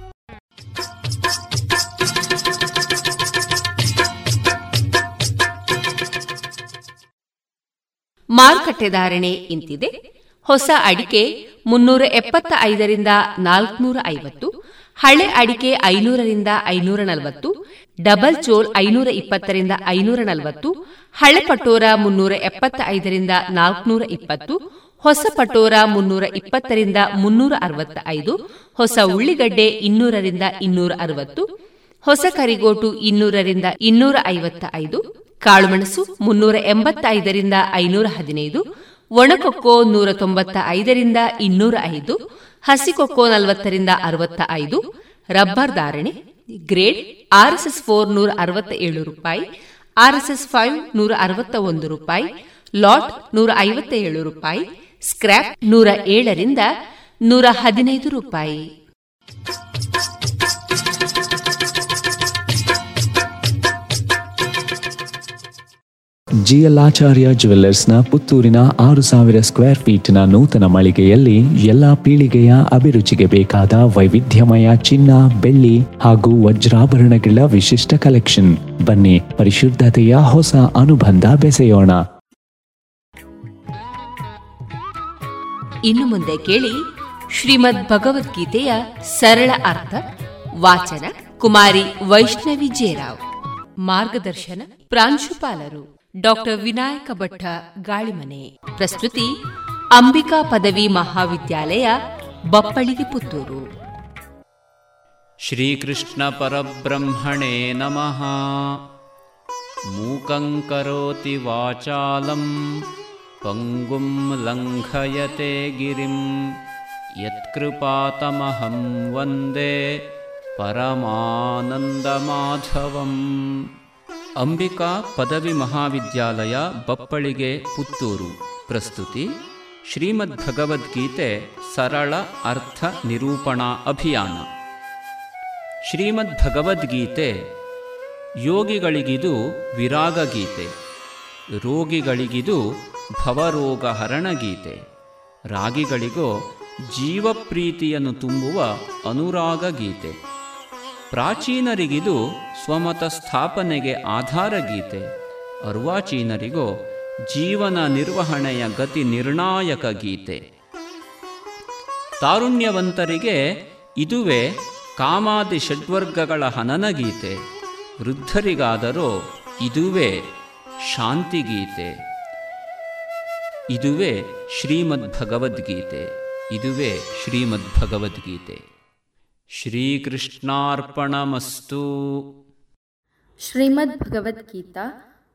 ಮಾರುಕಟ್ಟೆ ಧಾರಣೆ ಇಂತಿದೆ. ಹೊಸ ಅಡಿಕೆ ಮುನ್ನೂರ ಎಪ್ಪತ್ತ ಐದರಿಂದ ನಾಲ್ಕನೂರ ಐವತ್ತು, ಹಳೆ ಅಡಿಕೆ ಐನೂರರಿಂದ ಐನೂರ ನಲವತ್ತು, ಡಬಲ್ ಚೋಲ್ ಐನೂರ ಇಪ್ಪತ್ತರಿಂದ ಐನೂರ ನಲವತ್ತು, ಹಳೆ ಪಟೋರ ಮುನ್ನೂರ ಎಪ್ಪತ್ತ ಐದರಿಂದ ನಾಲ್ಕನೂರ ಇಪ್ಪತ್ತು, ಹೊಸ ಪಟೋರ ಮುನ್ನೂರ ಇಪ್ಪತ್ತರಿಂದ ಮುನ್ನೂರ ಅರವತ್ತ ಐದು ಹೊಸ ಉಳ್ಳಿಗಡ್ಡೆ ಇನ್ನೂರರಿಂದ ಇನ್ನೂರ ಅರವತ್ತು ಹೊಸ ಕರಿಗೋಟು ಇನ್ನೂರರಿಂದ ಇನ್ನೂರ ಐವತ್ತ ಐದು ಕಾಳುಮೆಣಸು ಮುನ್ನೂರ ಎಂಬತ್ತೈದರಿಂದ ಐನೂರ ಹದಿನೈದು ಒಣಕೊಕ್ಕೋ ನೂರ ತೊಂಬತ್ತ ಐದರಿಂದ ಇನ್ನೂರ ಐದು ಹಸಿಕೊಕ್ಕೋ ನಲವತ್ತರಿಂದ ಅರವತ್ತ ಐದು ರಬ್ಬರ್ ಧಾರಣೆ, ಗ್ರೇಡ್ ಆರ್ಎಸ್ಎಸ್ ಫೋರ್ ನೂರ ಅರವತ್ತ ಏಳು ರೂಪಾಯಿ, ಆರ್ಎಸ್ಎಸ್ ಫೈವ್ ನೂರ ಅರವತ್ತ ಒಂದು ರೂಪಾಯಿ, ಲಾಟ್ ನೂರ ಐವತ್ತ ಏಳು ರೂಪಾಯಿ ಸ್ಕ್ರಾಪ್ ನೂರ ಏಳರಿಂದ ನೂರ ಹದಿನೈದು ರೂಪಾಯಿ.
ಜಿಯಲಾಚಾರ್ಯ ಜುವೆಲ್ಲರ್ಸ್ನ ಪುತ್ತೂರಿನ ಆರು ಸಾವಿರ ಸ್ಕ್ವೇರ್ ಫೀಟ್ನ ನೂತನ ಮಳಿಗೆಯಲ್ಲಿ ಎಲ್ಲ ಪೀಳಿಗೆಯ ಅಭಿರುಚಿಗೆ ಬೇಕಾದ ವೈವಿಧ್ಯಮಯ ಚಿನ್ನ, ಬೆಳ್ಳಿ ಹಾಗೂ ವಜ್ರಾಭರಣಗಳ ವಿಶಿಷ್ಟ ಕಲೆಕ್ಷನ್ ಬನ್ನಿ, ಪರಿಶುದ್ಧತೆಯ ಹೊಸ ಅನುಬಂಧ ಬೆಸೆಯೋಣ.
ಇನ್ನು ಮುಂದೆ ಕೇಳಿ ಶ್ರೀಮದ್ ಭಗವದ್ಗೀತೆಯ ಸರಳ ಅರ್ಥ, ವಾಚನ ಕುಮಾರಿ ವೈಷ್ಣವಿ ಜೇರಾವ್ ಮಾರ್ಗದರ್ಶನ ಪ್ರಾಂಶುಪಾಲರು. ಡಾಕ್ಟರ್ ವಿನಾಯಕ ಭಟ್ಟ ಗಾಳಿಮನೆ ಪ್ರಸ್ತುತಿ ಅಂಬಿಕಾ ಪದವಿ ಮಹಾವಿದ್ಯಾಲಯ ಬಪ್ಪಳಿಗೆ ಪುತ್ತೂರು
ಶ್ರೀಕೃಷ್ಣ ಪರಬ್ರಹ್ಮಣೇ ನಮಃ ಮೂಕಂ ಕರೋತಿ ವಾಚಾಲಂ ಪಂಗುಂ ಲಂಘಯತೆ ಗಿರಿಂ ಯತ್ಕೃಪಾತಮಹಂ ವಂದೇ ಪರಮಾನಂದಮಾಧವಂ ಅಂಬಿಕಾ ಪದವಿ ಮಹಾವಿದ್ಯಾಲಯ, ಬಪ್ಪಳಿಗೆ ಪುತ್ತೂರು. ಪ್ರಸ್ತುತಿ ಶ್ರೀಮದ್ ಭಗವದ್ಗೀತೆ ಸರಳ ಅರ್ಥ ನಿರೂಪಣಾ ಅಭಿಯಾನ. ಶ್ರೀಮದ್ ಭಗವದ್ಗೀತೆ ಯೋಗಿಗಳಿಗಿದು ವಿರಾಗೀತೆ ರೋಗಿಗಳಿಗಿದು ಭವರೋಗ ಹರಣ ಗೀತೆ ರಾಗಿಗಳಿಗೋ ಜೀವಪ್ರೀತಿಯನ್ನು ತುಂಬುವ ಅನುರಾಗ ಗೀತೆ ಪ್ರಾಚೀನರಿಗಿದು ಸ್ವಮತ ಸ್ಥಾಪನೆಗೆ ಆಧಾರ ಗೀತೆ. ಅರ್ವಾಚೀನರಿಗೋ ಜೀವನ ನಿರ್ವಹಣೆಯ ಗತಿ ನಿರ್ಣಾಯಕ ಗೀತೆ. ತಾರುಣ್ಯವಂತರಿಗೆ ಇದುವೇ ಕಾಮಾದಿ ಷಡ್ವರ್ಗಗಳ ಹನನ ಗೀತೆ. ವೃದ್ಧರಿಗಾದರೂ ಇದುವೇ ಶಾಂತಿಗೀತೆ ಇದುವೇ ಶ್ರೀಮದ್ ಭಗವದ್ಗೀತೆ ಇದುವೇ
ಶ್ರೀಮದ್ಭಗವದ್ಗೀತಾ. श्रीकृष्णार्पणमस्तु। श्रीमद्भगवद्गीता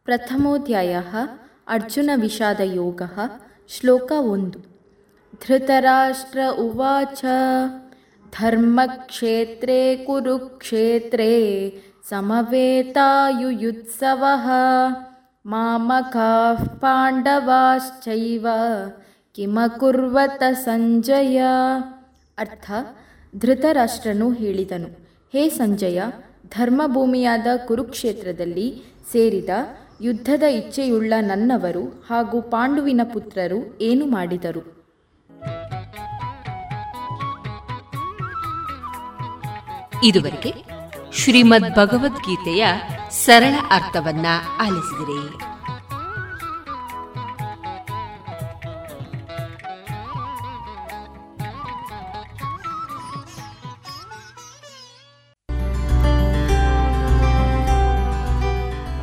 प्रथमोऽध्यायः अर्जुनविषादयोगः श्लोक श्लोकवन्द् धृतराष्ट्र उवाच धर्मक्षेत्रे कुरुक्षेत्रे समवेतायुयुत्सवः मामकाः पाण्डवाश्चैव किमकुर्वत सञ्जय अर्थ ಧೃತರಾಷ್ಟ್ರನು ಹೇಳಿದನು, ಹೇ ಸಂಜಯ, ಧರ್ಮಭೂಮಿಯಾದ ಕುರುಕ್ಷೇತ್ರದಲ್ಲಿ ಸೇರಿದ ಯುದ್ಧದ ಇಚ್ಛೆಯುಳ್ಳ ನನ್ನವರು ಹಾಗೂ ಪಾಂಡುವಿನ ಪುತ್ರರು ಏನು ಮಾಡಿದರು?
ಇದುವರೆಗೆ ಶ್ರೀಮದ್ ಭಗವದ್ಗೀತೆಯ ಸರಳ ಅರ್ಥವನ್ನ ಆಲಿಸಿದಿರಿ.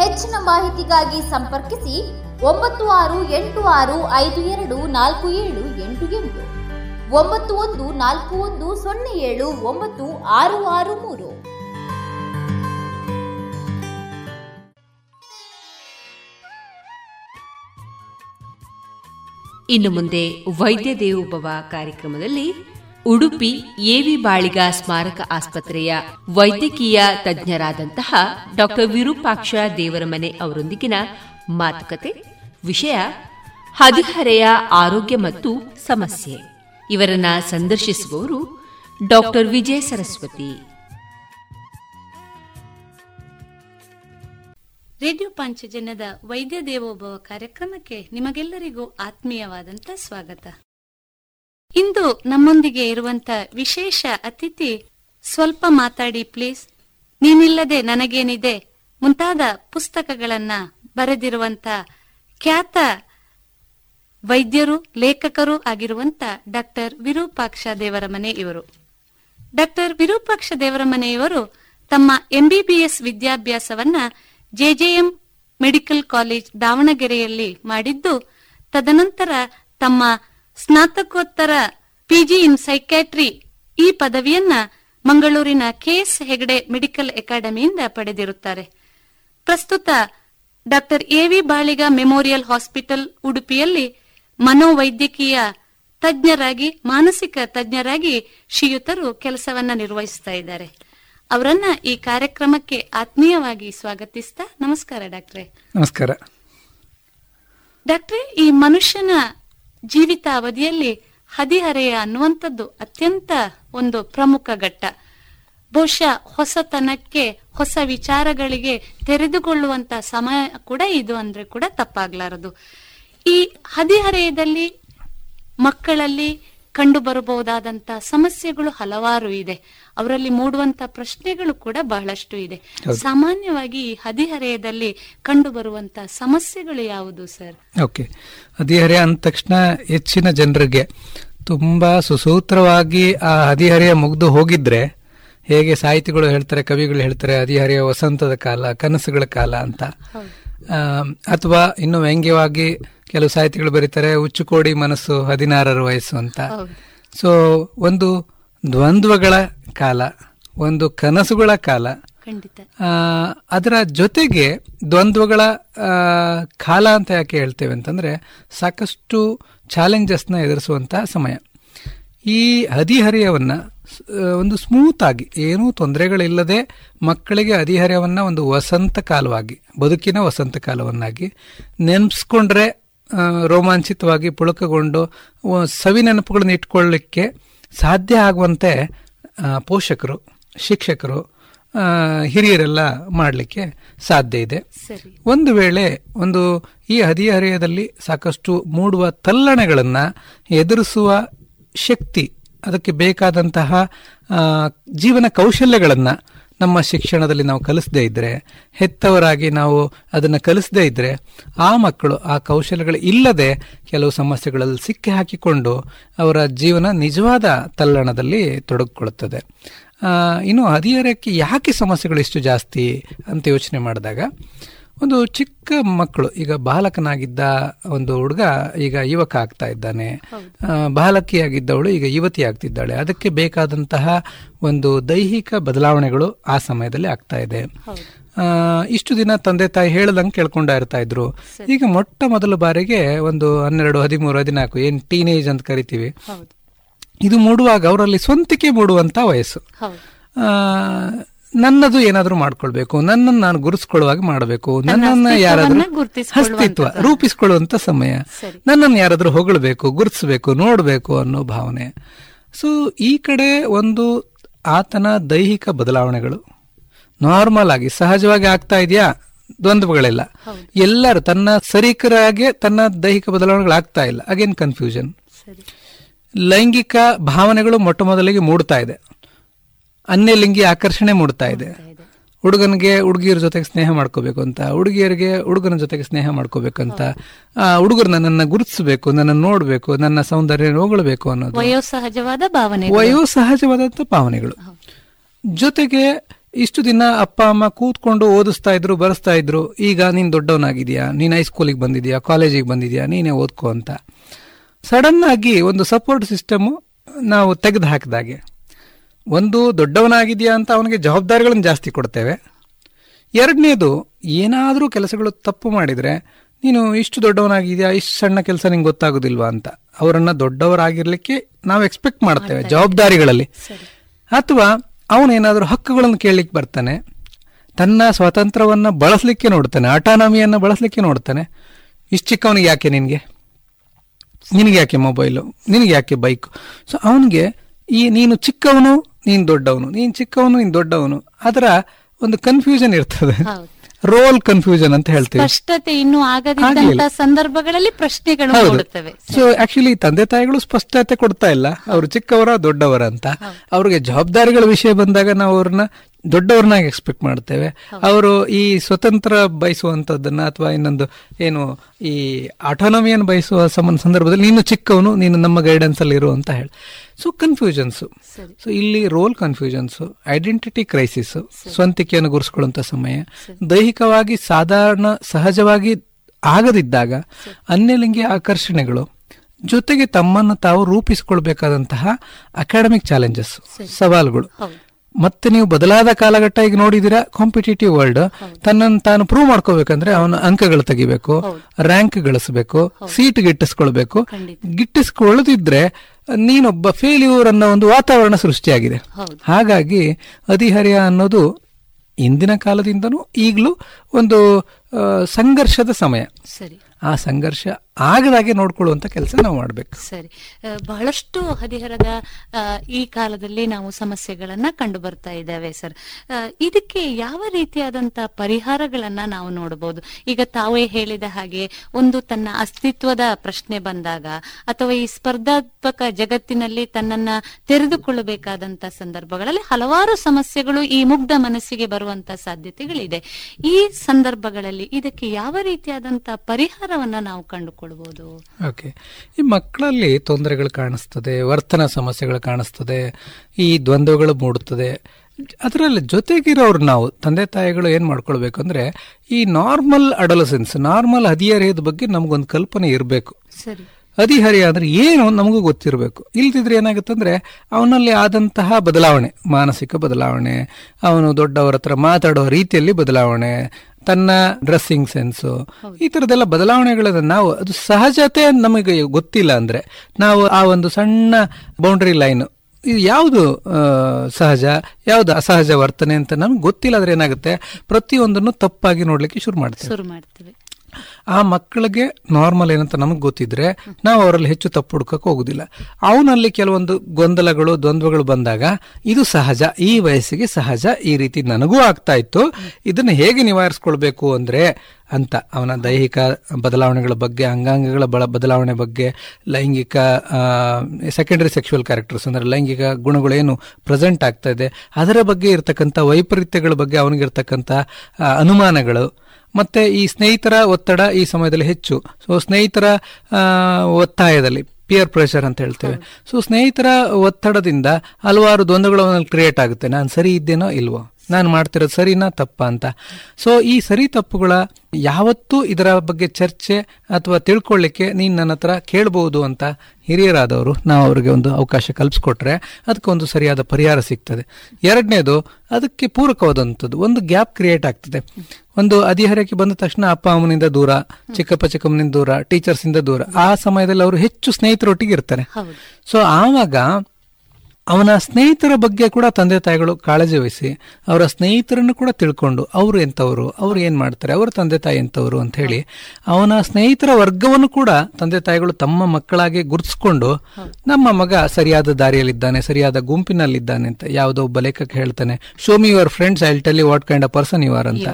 ಹೆಚ್ಚಿನ ಮಾಹಿತಿಗಾಗಿ ಸಂಪರ್ಕಿಸಿ ಒಂಬತ್ತು ಆರು ಎಂಟು ಆರು ಐದು ಎರಡು ನಾಲ್ಕು ಏಳು ಎಂಟು ಎಂಟು, ಒಂಬತ್ತು ಒಂದು ನಾಲ್ಕು ಒಂದು ಸೊನ್ನೆ ಏಳು ಒಂಬತ್ತು ಆರು ಆರು ಮೂರು.
ಇನ್ನು ಮುಂದೆ ವೈದ್ಯ ದೇವೋಭವ ಕಾರ್ಯಕ್ರಮದಲ್ಲಿ ಉಡುಪಿ ಎವಿ ಬಾಳಿಗ ಸ್ಮಾರಕ ಆಸ್ಪತ್ರೆಯ ವೈದ್ಯಕೀಯ ತಜ್ಞರಾದಂತಹ ಡಾಕ್ಟರ್ ವಿರೂಪಾಕ್ಷ ದೇವರಮನೆ ಅವರೊಂದಿಗಿನ ಮಾತುಕತೆ, ವಿಷಯ ಹದಿಹರೆಯ ಆರೋಗ್ಯ ಮತ್ತು ಸಮಸ್ಯೆ. ಇವರನ್ನ ಸಂದರ್ಶಿಸುವವರು ಡಾಕ್ಟರ್ ವಿಜಯ ಸರಸ್ವತಿ.
ರೇಡಿಯೋ ಪಾಂಚಜನ್ಯದ ವೈದ್ಯ ದೇವೋಭವ ಕಾರ್ಯಕ್ರಮಕ್ಕೆ ನಿಮಗೆಲ್ಲರಿಗೂ ಆತ್ಮೀಯವಾದಂತ ಸ್ವಾಗತ. ಇಂದು ನಮ್ಮೊಂದಿಗೆ ಇರುವಂತ ವಿಶೇಷ ಅತಿಥಿ ಸ್ವಲ್ಪ ಮಾತಾಡಿ ಪ್ಲೀಸ್. ನೀನಿಲ್ಲದೆ ನನಗೇನಿದೆ ಮುಂತಾದ ಪುಸ್ತಕಗಳನ್ನ ಬರೆದಿರುವಂತ ಖ್ಯಾತ ವೈದ್ಯರು, ಲೇಖಕರು ಆಗಿರುವಂತ ಡಾಕ್ಟರ್ ವಿರೂಪಾಕ್ಷ ದೇವರಮನೆ ಇವರು. ಡಾಕ್ಟರ್ ವಿರೂಪಾಕ್ಷ ದೇವರ ಮನೆಯವರು ತಮ್ಮ ಎಂಬಿಬಿಎಸ್ ವಿದ್ಯಾಭ್ಯಾಸವನ್ನ ಜೆಜೆಎಂ ಮೆಡಿಕಲ್ ಕಾಲೇಜ್ ದಾವಣಗೆರೆಯಲ್ಲಿ ಮಾಡಿದ್ದು, ತದನಂತರ ತಮ್ಮ ಸ್ನಾತಕೋತ್ತರ ಪಿಜಿ ಇನ್ ಸೈಕ್ಯಾಟ್ರಿ ಈ ಪದವಿಯನ್ನ ಮಂಗಳೂರಿನ ಕೆಎಸ್ ಹೆಗಡೆ ಮೆಡಿಕಲ್ ಅಕಾಡೆಮಿಯಿಂದ ಪಡೆದಿರುತ್ತಾರೆ. ಪ್ರಸ್ತುತ doctor AV Baliga memorial hospital ಉಡುಪಿಯಲ್ಲಿ ಮನೋವೈದ್ಯಕೀಯ ತಜ್ಞರಾಗಿ ಮಾನಸಿಕ ತಜ್ಞರಾಗಿ ಶ್ರೀಯುತರು ಕೆಲಸವನ್ನ ನಿರ್ವಹಿಸ್ತಾ ಇದ್ದಾರೆ. ಅವರನ್ನ ಈ ಕಾರ್ಯಕ್ರಮಕ್ಕೆ ಆತ್ಮೀಯವಾಗಿ ಸ್ವಾಗತಿಸ್ತಾ ನಮಸ್ಕಾರ ಡಾಕ್ಟ್ರೆ.
ನಮಸ್ಕಾರ.
ಡಾಕ್ಟ್ರೆ ಈ ಮನುಷ್ಯನ ಜೀವಿತ ಅವಧಿಯಲ್ಲಿ ಹದಿಹರೆಯ ಅನ್ನುವಂಥದ್ದು ಅತ್ಯಂತ ಒಂದು ಪ್ರಮುಖ ಘಟ್ಟ. ಬಹುಶಃ ಹೊಸತನಕ್ಕೆ, ಹೊಸ ವಿಚಾರಗಳಿಗೆ ತೆರೆದುಕೊಳ್ಳುವಂತ ಸಮಯ ಕೂಡ ಇದು ಅಂದ್ರೆ ಕೂಡ ತಪ್ಪಾಗ್ಲಾರದು. ಈ ಹದಿಹರೆಯದಲ್ಲಿ ಮಕ್ಕಳಲ್ಲಿ ಕಂಡು ಬರಬಹುದಾದಂತ ಸಮಸ್ಯೆಗಳು ಹಲವಾರು ಇದೆ. ಅವರಲ್ಲಿ ಮೂಡುವಂತ ಪ್ರಶ್ನೆಗಳು ಕೂಡ ಬಹಳಷ್ಟು ಇದೆ. ಸಾಮಾನ್ಯವಾಗಿ ಈ ಹದಿಹರೆಯದಲ್ಲಿ ಕಂಡು ಬರುವಂತ ಸಮಸ್ಯೆಗಳು ಯಾವುದು ಸರ್?
ಓಕೆ. ಹದಿಹರೆಯ ಅಂದ ತಕ್ಷಣ ಹೆಚ್ಚಿನ ಜನರಿಗೆ ತುಂಬಾ ಸುಸೂತ್ರವಾಗಿ ಆ ಹದಿಹರೆಯ ಮುಗ್ದು ಹೋಗಿದ್ರೆ ಹೇಗೆ ಸಾಹಿತಿಗಳು ಹೇಳ್ತಾರೆ ಕವಿಗಳು ಹೇಳ್ತಾರೆ ಹದಿಹರೆಯ ವಸಂತದ ಕಾಲ ಕನಸುಗಳ ಕಾಲ ಅಂತ. ಅಥವಾ ಇನ್ನು ವ್ಯಂಗ್ಯವಾಗಿ ಕೆಲವು ಸಾಹಿತಿಗಳು ಬರೀತಾರೆ ಉಚ್ಚುಕೋಡಿ ಮನಸ್ಸು ಹದಿನಾರರ ವಯಸ್ಸು ಅಂತ. ಸೊ ಒಂದು ದ್ವಂದ್ವಗಳ ಕಾಲ ಒಂದು ಕನಸುಗಳ ಕಾಲ ಅದರ ಜೊತೆಗೆ ದ್ವಂದ್ವಗಳ ಕಾಲ ಅಂತ ಯಾಕೆ ಹೇಳ್ತೇವೆ ಅಂತಂದ್ರೆ ಸಾಕಷ್ಟು ಚಾಲೆಂಜಸ್ನ ಎದುರಿಸುವಂತಹ ಸಮಯ. ಈ ಹದಿಹರೆಯವನ್ನ ಒಂದು ಸ್ಮೂತ್ ಆಗಿ ಏನೂ ತೊಂದರೆಗಳಿಲ್ಲದೆ ಮಕ್ಕಳಿಗೆ ಹದಿಹರೆಯವನ್ನ ಒಂದು ವಸಂತ ಕಾಲವಾಗಿ ಬದುಕಿನ ವಸಂತ ಕಾಲವನ್ನಾಗಿ ನೆನಪಿಸ್ಕೊಂಡ್ರೆ ರೋಮಾಂಚಿತವಾಗಿ ಪುಳಕಗೊಂಡು ಸವಿ ನೆನಪುಗಳನ್ನು ಇಟ್ಕೊಳ್ಳಿಕ್ಕೆ ಸಾಧ್ಯ ಆಗುವಂತೆ ಪೋಷಕರು ಶಿಕ್ಷಕರು ಹಿರಿಯರೆಲ್ಲ ಮಾಡಲಿಕ್ಕೆ ಸಾಧ್ಯ ಇದೆ. ಒಂದು ವೇಳೆ ಒಂದು ಈ ಹದಿಹರೆಯದಲ್ಲಿ ಸಾಕಷ್ಟು ಮೂಡುವ ತಲ್ಲಣಗಳನ್ನು ಎದುರಿಸುವ ಶಕ್ತಿ ಅದಕ್ಕೆ ಬೇಕಾದಂತಹ ಜೀವನ ಕೌಶಲ್ಯಗಳನ್ನು ನಮ್ಮ ಶಿಕ್ಷಣದಲ್ಲಿ ನಾವು ಕಲಿಸದೇ ಇದ್ದರೆ ಹೆತ್ತವರಾಗಿ ನಾವು ಅದನ್ನು ಕಲಿಸದೇ ಇದ್ದರೆ ಆ ಮಕ್ಕಳು ಆ ಕೌಶಲ್ಯಗಳು ಇಲ್ಲದೆ ಕೆಲವು ಸಮಸ್ಯೆಗಳಲ್ಲಿ ಸಿಕ್ಕಿ ಹಾಕಿಕೊಂಡು ಅವರ ಜೀವನ ನಿಜವಾದ ತಲ್ಲಣದಲ್ಲಿ ತೊಡಗಿಕೊಳ್ಳುತ್ತದೆ. ಇನ್ನು ಹದಿಹರೆಯಕ್ಕೆ ಯಾಕೆ ಸಮಸ್ಯೆಗಳು ಇಷ್ಟು ಜಾಸ್ತಿ ಅಂತ ಯೋಚನೆ ಮಾಡಿದಾಗ ಒಂದು ಚಿಕ್ಕ ಮಕ್ಕಳು ಈಗ ಬಾಲಕನಾಗಿದ್ದ ಒಂದು ಹುಡುಗ ಈಗ ಯುವಕ ಆಗ್ತಾ ಇದ್ದಾನೆ. ಬಾಲಕಿಯಾಗಿದ್ದವಳು ಈಗ ಯುವತಿ ಆಗ್ತಿದ್ದಾಳೆ. ಅದಕ್ಕೆ ಬೇಕಾದಂತಹ ಒಂದು ದೈಹಿಕ ಬದಲಾವಣೆಗಳು ಆ ಸಮಯದಲ್ಲಿ ಆಗ್ತಾ ಇದೆ. ಇಷ್ಟು ದಿನ ತಂದೆ ತಾಯಿ ಹೇಳದಂಗೆ ಕೇಳ್ಕೊಂಡ ಇರ್ತಾ ಇದ್ರು. ಈಗ ಮೊಟ್ಟ ಮೊದಲ ಬಾರಿಗೆ ಒಂದು ಹನ್ನೆರಡು ಹದಿಮೂರು ಹದಿನಾಲ್ಕು ಏನ್ ಟೀನೇಜ್ ಅಂತ ಕರಿತೀವಿ. ಇದು ಮೂಡುವಾಗ ಅವರಲ್ಲಿ ಸ್ವಂತಿಕೆ ಮೂಡುವಂತ ವಯಸ್ಸು. ಆ, ನನ್ನದು ಏನಾದ್ರೂ ಮಾಡ್ಕೊಳ್ಬೇಕು ನನ್ನನ್ನು ನಾನು ಗುರುಸ್ಕೊಳ್ಳುವಾಗ ಮಾಡಬೇಕು ನನ್ನನ್ನ ಯಾರಾದ್ರೂ. ಅಸ್ತಿತ್ವ ರೂಪಿಸ್ಕೊಳ್ಳುವಂತ ಸಮಯ. ನನ್ನನ್ನು ಯಾರಾದ್ರೂ ಹೊಗಳಬೇಕು ಗುರುತಿಸಬೇಕು ನೋಡಬೇಕು ಅನ್ನೋ ಭಾವನೆ. ಸೊ ಈ ಕಡೆ ಒಂದು ಆತನ ದೈಹಿಕ ಬದಲಾವಣೆಗಳು. ನಾರ್ಮಲ್ ಆಗಿ ಸಹಜವಾಗಿ ಆಗ್ತಾ ಇದೆಯಾ? ದ್ವಂದ್ವಗಳೆಲ್ಲ. ಎಲ್ಲರೂ ತನ್ನ ಸರೀಕರಾಗೆ ತನ್ನ ದೈಹಿಕ ಬದಲಾವಣೆಗಳಾಗ್ತಾ ಇಲ್ಲ. ಅಗೇನ್ ಕನ್ಫ್ಯೂಷನ್ ಲೈಂಗಿಕ ಭಾವನೆಗಳು ಮೊಟ್ಟ ಮೊದಲಿಗೆ ಮೂಡ್ತಾ ಇದೆ. ಅನ್ಯಲಿಂಗಿ ಆಕರ್ಷಣೆ ಮೂಡ್ತಾ ಇದೆ. ಹುಡುಗನಿಗೆ ಹುಡುಗಿಯರ ಜೊತೆಗೆ ಸ್ನೇಹ ಮಾಡ್ಕೋಬೇಕು ಅಂತ ಹುಡುಗಿಯರಿಗೆ ಹುಡುಗನ ಜೊತೆಗೆ ಸ್ನೇಹ ಮಾಡ್ಕೋಬೇಕಂತ ಆ ಹುಡುಗರು ನನ್ನನ್ನು ಗುರುತಿಸಬೇಕು ನನ್ನ ನೋಡಬೇಕು ನನ್ನ ಸೌಂದರ್ಯ ಹೊಗಳಬೇಕು ಅನ್ನೋದು.
ವಯೋಸಹಜವಾದ ಭಾವನೆ
ವಯೋ ಸಹಜವಾದಂತ ಭಾವನೆಗಳು. ಜೊತೆಗೆ ಇಷ್ಟು ದಿನ ಅಪ್ಪ ಅಮ್ಮ ಕೂತ್ಕೊಂಡು ಓದಿಸ್ತಾ ಇದ್ರು ಬರೆಸ್ತಾ ಇದ್ರು ಈಗ ನೀನ್ ದೊಡ್ಡವನಾಗಿದ್ಯಾ ನೀನ್ ಹೈಸ್ಕೂಲಿಗೆ ಬಂದಿದ್ಯಾ ಕಾಲೇಜಿಗೆ ಬಂದಿದ್ಯಾ ನೀನೇ ಓದ್ಕೋ ಅಂತ. ಸಡನ್ ಆಗಿ ಒಂದು ಸಪೋರ್ಟ್ ಸಿಸ್ಟಮ್ ನಾವು ತೆಗೆದು ಹಾಕಿದಾಗೆ ಒಂದು ದೊಡ್ಡವನಾಗಿದೆಯಾ ಅಂತ ಅವನಿಗೆ ಜವಾಬ್ದಾರಿಗಳನ್ನು ಜಾಸ್ತಿ ಕೊಡ್ತೇವೆ. ಎರಡನೇದು ಏನಾದರೂ ಕೆಲಸಗಳು ತಪ್ಪು ಮಾಡಿದರೆ ನೀನು ಇಷ್ಟು ದೊಡ್ಡವನಾಗಿದೆಯಾ ಇಷ್ಟು ಸಣ್ಣ ಕೆಲಸ ನಿಂಗೆ ಗೊತ್ತಾಗೋದಿಲ್ವಾ ಅಂತ. ಅವರನ್ನು ದೊಡ್ಡವರಾಗಿರಲಿಕ್ಕೆ ನಾವು ಎಕ್ಸ್ಪೆಕ್ಟ್ ಮಾಡ್ತೇವೆ ಜವಾಬ್ದಾರಿಗಳಲ್ಲಿ. ಅಥವಾ ಅವನೇನಾದರೂ ಹಕ್ಕುಗಳನ್ನು ಕೇಳಲಿಕ್ಕೆ ಬರ್ತಾನೆ ತನ್ನ ಸ್ವಾತಂತ್ರ್ಯವನ್ನು ಬಳಸಲಿಕ್ಕೆ ನೋಡ್ತಾನೆ ಆಟಾನಮಿಯನ್ನು ಬಳಸಲಿಕ್ಕೆ ನೋಡ್ತಾನೆ. ಇಷ್ಟು ಚಿಕ್ಕವನಿಗೆ ಯಾಕೆ ನಿನಗೆ? ನಿನಗೆ ಯಾಕೆ ಮೊಬೈಲು? ನಿನಗೆ ಯಾಕೆ ಬೈಕು? ಸೊ ಅವನಿಗೆ ಈ ನೀನು ಚಿಕ್ಕವನು ನೀನು ದೊಡ್ಡವನು ನೀನ್ ಚಿಕ್ಕವನು ನೀನ್ ದೊಡ್ಡವನು. ಅದರ ಒಂದು ಕನ್ಫ್ಯೂಷನ್ ಇರ್ತದೆ. ರೋಲ್ ಕನ್ಫ್ಯೂಷನ್ ಅಂತ ಹೇಳ್ತೀವಿ.
ಸ್ಪಷ್ಟತೆ ಇನ್ನು ಆಗದಿದ್ದಂತ ಸಂದರ್ಭಗಳಲ್ಲಿ ಪ್ರಶ್ನೆಗಳು
ಸೊ ಆಕ್ಚುಲಿ ತಂದೆ ತಾಯಿಗಳು ಸ್ಪಷ್ಟತೆ ಕೊಡ್ತಾ ಇಲ್ಲ. ಅವರು ಚಿಕ್ಕವರ ದೊಡ್ಡವರ ಅಂತ. ಅವ್ರಿಗೆ ಜವಾಬ್ದಾರಿಗಳ ವಿಷಯ ಬಂದಾಗ ನಾವು ಅವ್ರನ್ನ ದೊಡ್ಡವ್ರನ್ನಾಗಿ ಎಕ್ಸ್ಪೆಕ್ಟ್ ಮಾಡ್ತೇವೆ ಅವರು ಈ ಸ್ವತಂತ್ರ ಬಯಸುವಂತದ್ದನ್ನ ಅಥವಾ ಇನ್ನೊಂದು ಏನು ಈ ಆಟೋನಮಿಯನ್ನು ಬಯಸುವ ಸಮ ಸಂದರ್ಭದಲ್ಲಿ ನೀನು ಚಿಕ್ಕವನು ನೀನು ನಮ್ಮ ಗೈಡೆನ್ಸ್ ಅಲ್ಲಿ ಇರು ಅಂತ ಹೇಳಿ. ಸೊ ಕನ್ಫ್ಯೂಷನ್ಸ್ ಸೊ ಇಲ್ಲಿ ರೋಲ್ ಕನ್ಫ್ಯೂಷನ್ಸ್ ಐಡೆಂಟಿಟಿ ಕ್ರೈಸಿಸ್ ಸ್ವಂತಿಕೆಯನ್ನು ಗುರುಸ್ಕೊಳ್ಳುವಂತ ಸಮಯ ದೈಹಿಕವಾಗಿ ಸಾಧಾರಣ ಸಹಜವಾಗಿ ಆಗದಿದ್ದಾಗ ಅನ್ಯಲಿಂಗಿ ಆಕರ್ಷಣೆಗಳು ಜೊತೆಗೆ ತಮ್ಮನ್ನು ತಾವು ರೂಪಿಸಿಕೊಳ್ಬೇಕಾದಂತಹ ಅಕಾಡೆಮಿಕ್ ಚಾಲೆಂಜಸ್ ಸವಾಲುಗಳು. ಮತ್ತೆ ನೀವು ಬದಲಾದ ಕಾಲಘಟ್ಟ ಈಗ ನೋಡಿದಿರಾ ಕಾಂಪಿಟೇಟಿವ್ ವರ್ಲ್ಡ್ ತನ್ನನ್ನು ತಾನು ಪ್ರೂವ್ ಮಾಡ್ಕೋಬೇಕಂದ್ರೆ ಅವನ ಅಂಕಗಳು ತೆಗಿಬೇಕು ರ್ಯಾಂಕ್ ಗಳಿಸಬೇಕು ಸೀಟ್ ಗಿಟ್ಟಿಸ್ಕೊಳ್ಬೇಕು. ಗಿಟ್ಟಿಸ್ಕೊಳ್ಳದಿದ್ರೆ ನೀನೊಬ್ಬ ಫೇಲ್ಯೂರ್ ಅನ್ನೋ ಒಂದು ವಾತಾವರಣ ಸೃಷ್ಟಿಯಾಗಿದೆ. ಹಾಗಾಗಿ ಅಧಿಹರ್ಯ ಅನ್ನೋದು ಇಂದಿನ ಕಾಲದಿಂದನೂ ಈಗಲೂ ಒಂದು ಸಂಘರ್ಷದ ಸಮಯ.
ಸರಿ.
ಆ ಸಂಘರ್ಷ ಆಗದಾಗೆ ನೋಡ್ಕೊಳ್ಳುವಂತ ಕೆಲಸ ನಾವು ಮಾಡ್ಬೇಕು.
ಸರಿ. ಬಹಳಷ್ಟು ಹದಿಹರದ ಈ ಕಾಲದಲ್ಲಿ ನಾವು ಸಮಸ್ಯೆಗಳನ್ನ ಕಂಡು ಬರ್ತಾ ಇದ್ದಾವೆ, ಸರ್. ಇದಕ್ಕೆ ಯಾವ ರೀತಿಯಾದಂತ ಪರಿಹಾರಗಳನ್ನ ನಾವು ನೋಡಬಹುದು ಈಗ ತಾವೇ ಹೇಳಿದ ಹಾಗೆ ಒಂದು ತನ್ನ ಅಸ್ತಿತ್ವದ ಪ್ರಶ್ನೆ ಬಂದಾಗ ಅಥವಾ ಈ ಸ್ಪರ್ಧಾತ್ಮಕ ಜಗತ್ತಿನಲ್ಲಿ ತನ್ನನ್ನ ತೆರೆದುಕೊಳ್ಳಬೇಕಾದಂತ ಸಂದರ್ಭಗಳಲ್ಲಿ ಹಲವಾರು ಸಮಸ್ಯೆಗಳು ಈ ಮುಗ್ಧ ಮನಸ್ಸಿಗೆ ಬರುವಂತ ಸಾಧ್ಯತೆಗಳಿದೆ. ಈ ಸಂದರ್ಭಗಳಲ್ಲಿ ಇದಕ್ಕೆ ಯಾವ ರೀತಿಯಾದಂತ ಪರಿಹಾರವನ್ನ ನಾವು ಕಂಡುಕೊಳ್ಬಹುದು
ಓಕೆ ಈ ಮಕ್ಕಳಲ್ಲಿ ತೊಂದರೆಗಳು ಕಾಣಿಸ್ತದೆ ವರ್ತನ ಸಮಸ್ಯೆಗಳು ಕಾಣಿಸ್ತದೆ ಈ ದ್ವಂದ್ವಗಳು ಮೂಡುತ್ತದೆ. ಅದರಲ್ಲಿ ಜೊತೆಗಿರೋರು ನಾವು ತಂದೆ ತಾಯಿಗಳು ಏನು ಮಾಡ್ಕೊಳ್ಬೇಕು ಅಂದರೆ ಈ ನಾರ್ಮಲ್ ಅಡಲಸೆನ್ಸ್ ನಾರ್ಮಲ್ ಹದಿಹರೆಯದ ಬಗ್ಗೆ ನಮಗೊಂದು ಕಲ್ಪನೆ ಇರಬೇಕು.
ಸರಿ.
ಹದಿಹರಿಯ ಅಂದ್ರೆ ಏನು ನಮಗೂ ಗೊತ್ತಿರಬೇಕು. ಇಲ್ದಿದ್ರೆ ಏನಾಗುತ್ತಂದ್ರೆ ಅವನಲ್ಲಿ ಆದಂತಹ ಬದಲಾವಣೆ ಮಾನಸಿಕ ಬದಲಾವಣೆ ಅವನು ದೊಡ್ಡವರ ಹತ್ರ ಮಾತಾಡೋ ರೀತಿಯಲ್ಲಿ ಬದಲಾವಣೆ ತನ್ನ ಡ್ರೆಸ್ಸಿಂಗ್ ಸೆನ್ಸು ಈ ತರದೆಲ್ಲ ಬದಲಾವಣೆಗಳನ್ನ ನಾವು ಅದು ಸಹಜತೆ ನಮಗೆ ಗೊತ್ತಿಲ್ಲ ಅಂದ್ರೆ ನಾವು ಆ ಒಂದು ಸಣ್ಣ ಬೌಂಡ್ರಿ ಲೈನ್ ಇದು ಯಾವುದು ಸಹಜ ಯಾವುದು ಅಸಹಜ ವರ್ತನೆ ಅಂತ ನಮ್ಗೆ ಗೊತ್ತಿಲ್ಲ ಆದ್ರೆ ಏನಾಗುತ್ತೆ? ಪ್ರತಿಯೊಂದನ್ನು ತಪ್ಪಾಗಿ ನೋಡ್ಲಿಕ್ಕೆ ಶುರು ಮಾಡ್ತೀವಿ.
ಶುರು ಮಾಡ್ತೇವೆ.
ಆ ಮಕ್ಕಳಿಗೆ ನಾರ್ಮಲ್ ಏನಂತ ನಮಗೆ ಗೊತ್ತಿದ್ರೆ ನಾವು ಅವರಲ್ಲಿ ಹೆಚ್ಚು ತಪ್ಪು ಹುಡುಕಕ್ಕೆ ಹೋಗುದಿಲ್ಲ. ಅವನಲ್ಲಿ ಕೆಲವೊಂದು ಗೊಂದಲಗಳು, ದ್ವಂದ್ವಗಳು ಬಂದಾಗ ಇದು ಸಹಜ, ಈ ವಯಸ್ಸಿಗೆ ಸಹಜ, ಈ ರೀತಿ ನನಗೂ ಆಗ್ತಾ ಇತ್ತು. ಇದನ್ನ ಹೇಗೆ ನಿವಾರಿಸ್ಕೊಳ್ಬೇಕು ಅಂದ್ರೆ ಅಂತ ಅವನ ದೈಹಿಕ ಬದಲಾವಣೆಗಳ ಬಗ್ಗೆ, ಅಂಗಾಂಗಗಳ ಬಳ ಬದಲಾವಣೆ ಬಗ್ಗೆ, ಲೈಂಗಿಕ ಸೆಕೆಂಡರಿ ಸೆಕ್ಷುವಲ್ ಕ್ಯಾರೆಕ್ಟರ್ಸ್ ಅಂದರೆ ಲೈಂಗಿಕ ಗುಣಗಳೇನು ಪ್ರೆಸೆಂಟ್ ಆಗ್ತಾ ಇದೆ, ಅದರ ಬಗ್ಗೆ ಇರತಕ್ಕಂಥ ವೈಪರೀತ್ಯಗಳ ಬಗ್ಗೆ ಅವನಿಗಿರ್ತಕ್ಕಂಥ ಅನುಮಾನಗಳು ಮತ್ತೆ ಈ ಸ್ನೇಹಿತರ ಒತ್ತಡ ಈ ಸಮಯದಲ್ಲಿ ಹೆಚ್ಚು. ಸೊ ಸ್ನೇಹಿತರ ಒತ್ತಾಯದಲ್ಲಿ ಪಿಯರ್ ಪ್ರೆಷರ್ ಅಂತ ಹೇಳ್ತೇವೆ. ಸೊ ಸ್ನೇಹಿತರ ಒತ್ತಡದಿಂದ ಹಲವಾರು ದ್ವಂದ್ವಗಳು ಕ್ರಿಯೇಟ್ ಆಗುತ್ತೆ. ನಾನು ಸರಿ ಇದ್ದೇನೋ ಇಲ್ವೋ. ನಾನು ಮಾಡ್ತಿರೋದು ಸರಿನಾ ತಪ್ಪ ಅಂತ. ಸೊ ಈ ಸರಿ ತಪ್ಪುಗಳ ಯಾವತ್ತೂ ಇದರ ಬಗ್ಗೆ ಚರ್ಚೆ ಅಥವಾ ತಿಳ್ಕೊಳ್ಳಿಕ್ಕೆ ನೀನು ನನ್ನ ಹತ್ರ ಕೇಳಬಹುದು ಅಂತ ಹಿರಿಯರಾದವರು ನಾವು ಅವರಿಗೆ ಒಂದು ಅವಕಾಶ ಕಲ್ಪಿಸ್ಕೊಟ್ರೆ ಅದಕ್ಕೆ ಒಂದು ಸರಿಯಾದ ಪರಿಹಾರ ಸಿಗ್ತದೆ. ಎರಡನೇದು ಅದಕ್ಕೆ ಪೂರಕವಾದಂಥದ್ದು ಒಂದು ಗ್ಯಾಪ್ ಕ್ರಿಯೇಟ್ ಆಗ್ತದೆ. ಒಂದು ಅಧಿಹಾರಕ್ಕೆ ಬಂದ ತಕ್ಷಣ ಅಪ್ಪ ಅಮ್ಮನಿಂದ ದೂರ ಚಿಕ್ಕಪ್ಪ ಚಿಕ್ಕಮ್ಮನಿಂದ ದೂರ ಟೀಚರ್ಸ್ ಇಂದ ದೂರ ಆ ಸಮಯದಲ್ಲಿ ಅವರು ಹೆಚ್ಚು ಸ್ನೇಹಿತರೊಟ್ಟಿಗೆ ಇರ್ತಾರೆ. ಸೊ ಆವಾಗ ಅವನ ಸ್ನೇಹಿತರ ಬಗ್ಗೆ ಕೂಡ ತಂದೆ ತಾಯಿಗಳು ಕಾಳಜಿ ವಹಿಸಿ ಅವರ ಸ್ನೇಹಿತರನ್ನು ಕೂಡ ತಿಳ್ಕೊಂಡು ಅವರು ಎಂಥವರು ಅವ್ರು ಏನು ಮಾಡ್ತಾರೆ ಅವರ ತಂದೆ ತಾಯಿ ಎಂಥವರು ಅಂತ ಹೇಳಿ ಅವನ ಸ್ನೇಹಿತರ ವರ್ಗವನ್ನು ಕೂಡ ತಂದೆ ತಾಯಿಗಳು ತಮ್ಮ ಮಕ್ಕಳಾಗಿ ಗುರುತಿಸ್ಕೊಂಡು ನಮ್ಮ ಮಗ ಸರಿಯಾದ ದಾರಿಯಲ್ಲಿದ್ದಾನೆ ಸರಿಯಾದ ಗುಂಪಿನಲ್ಲಿದ್ದಾನೆ ಅಂತ ಯಾವುದೋ ಒಬ್ಬ ಲೇಖಕ ಹೇಳ್ತಾನೆ show me your friends I tell what kind of person you are ಅಂತ.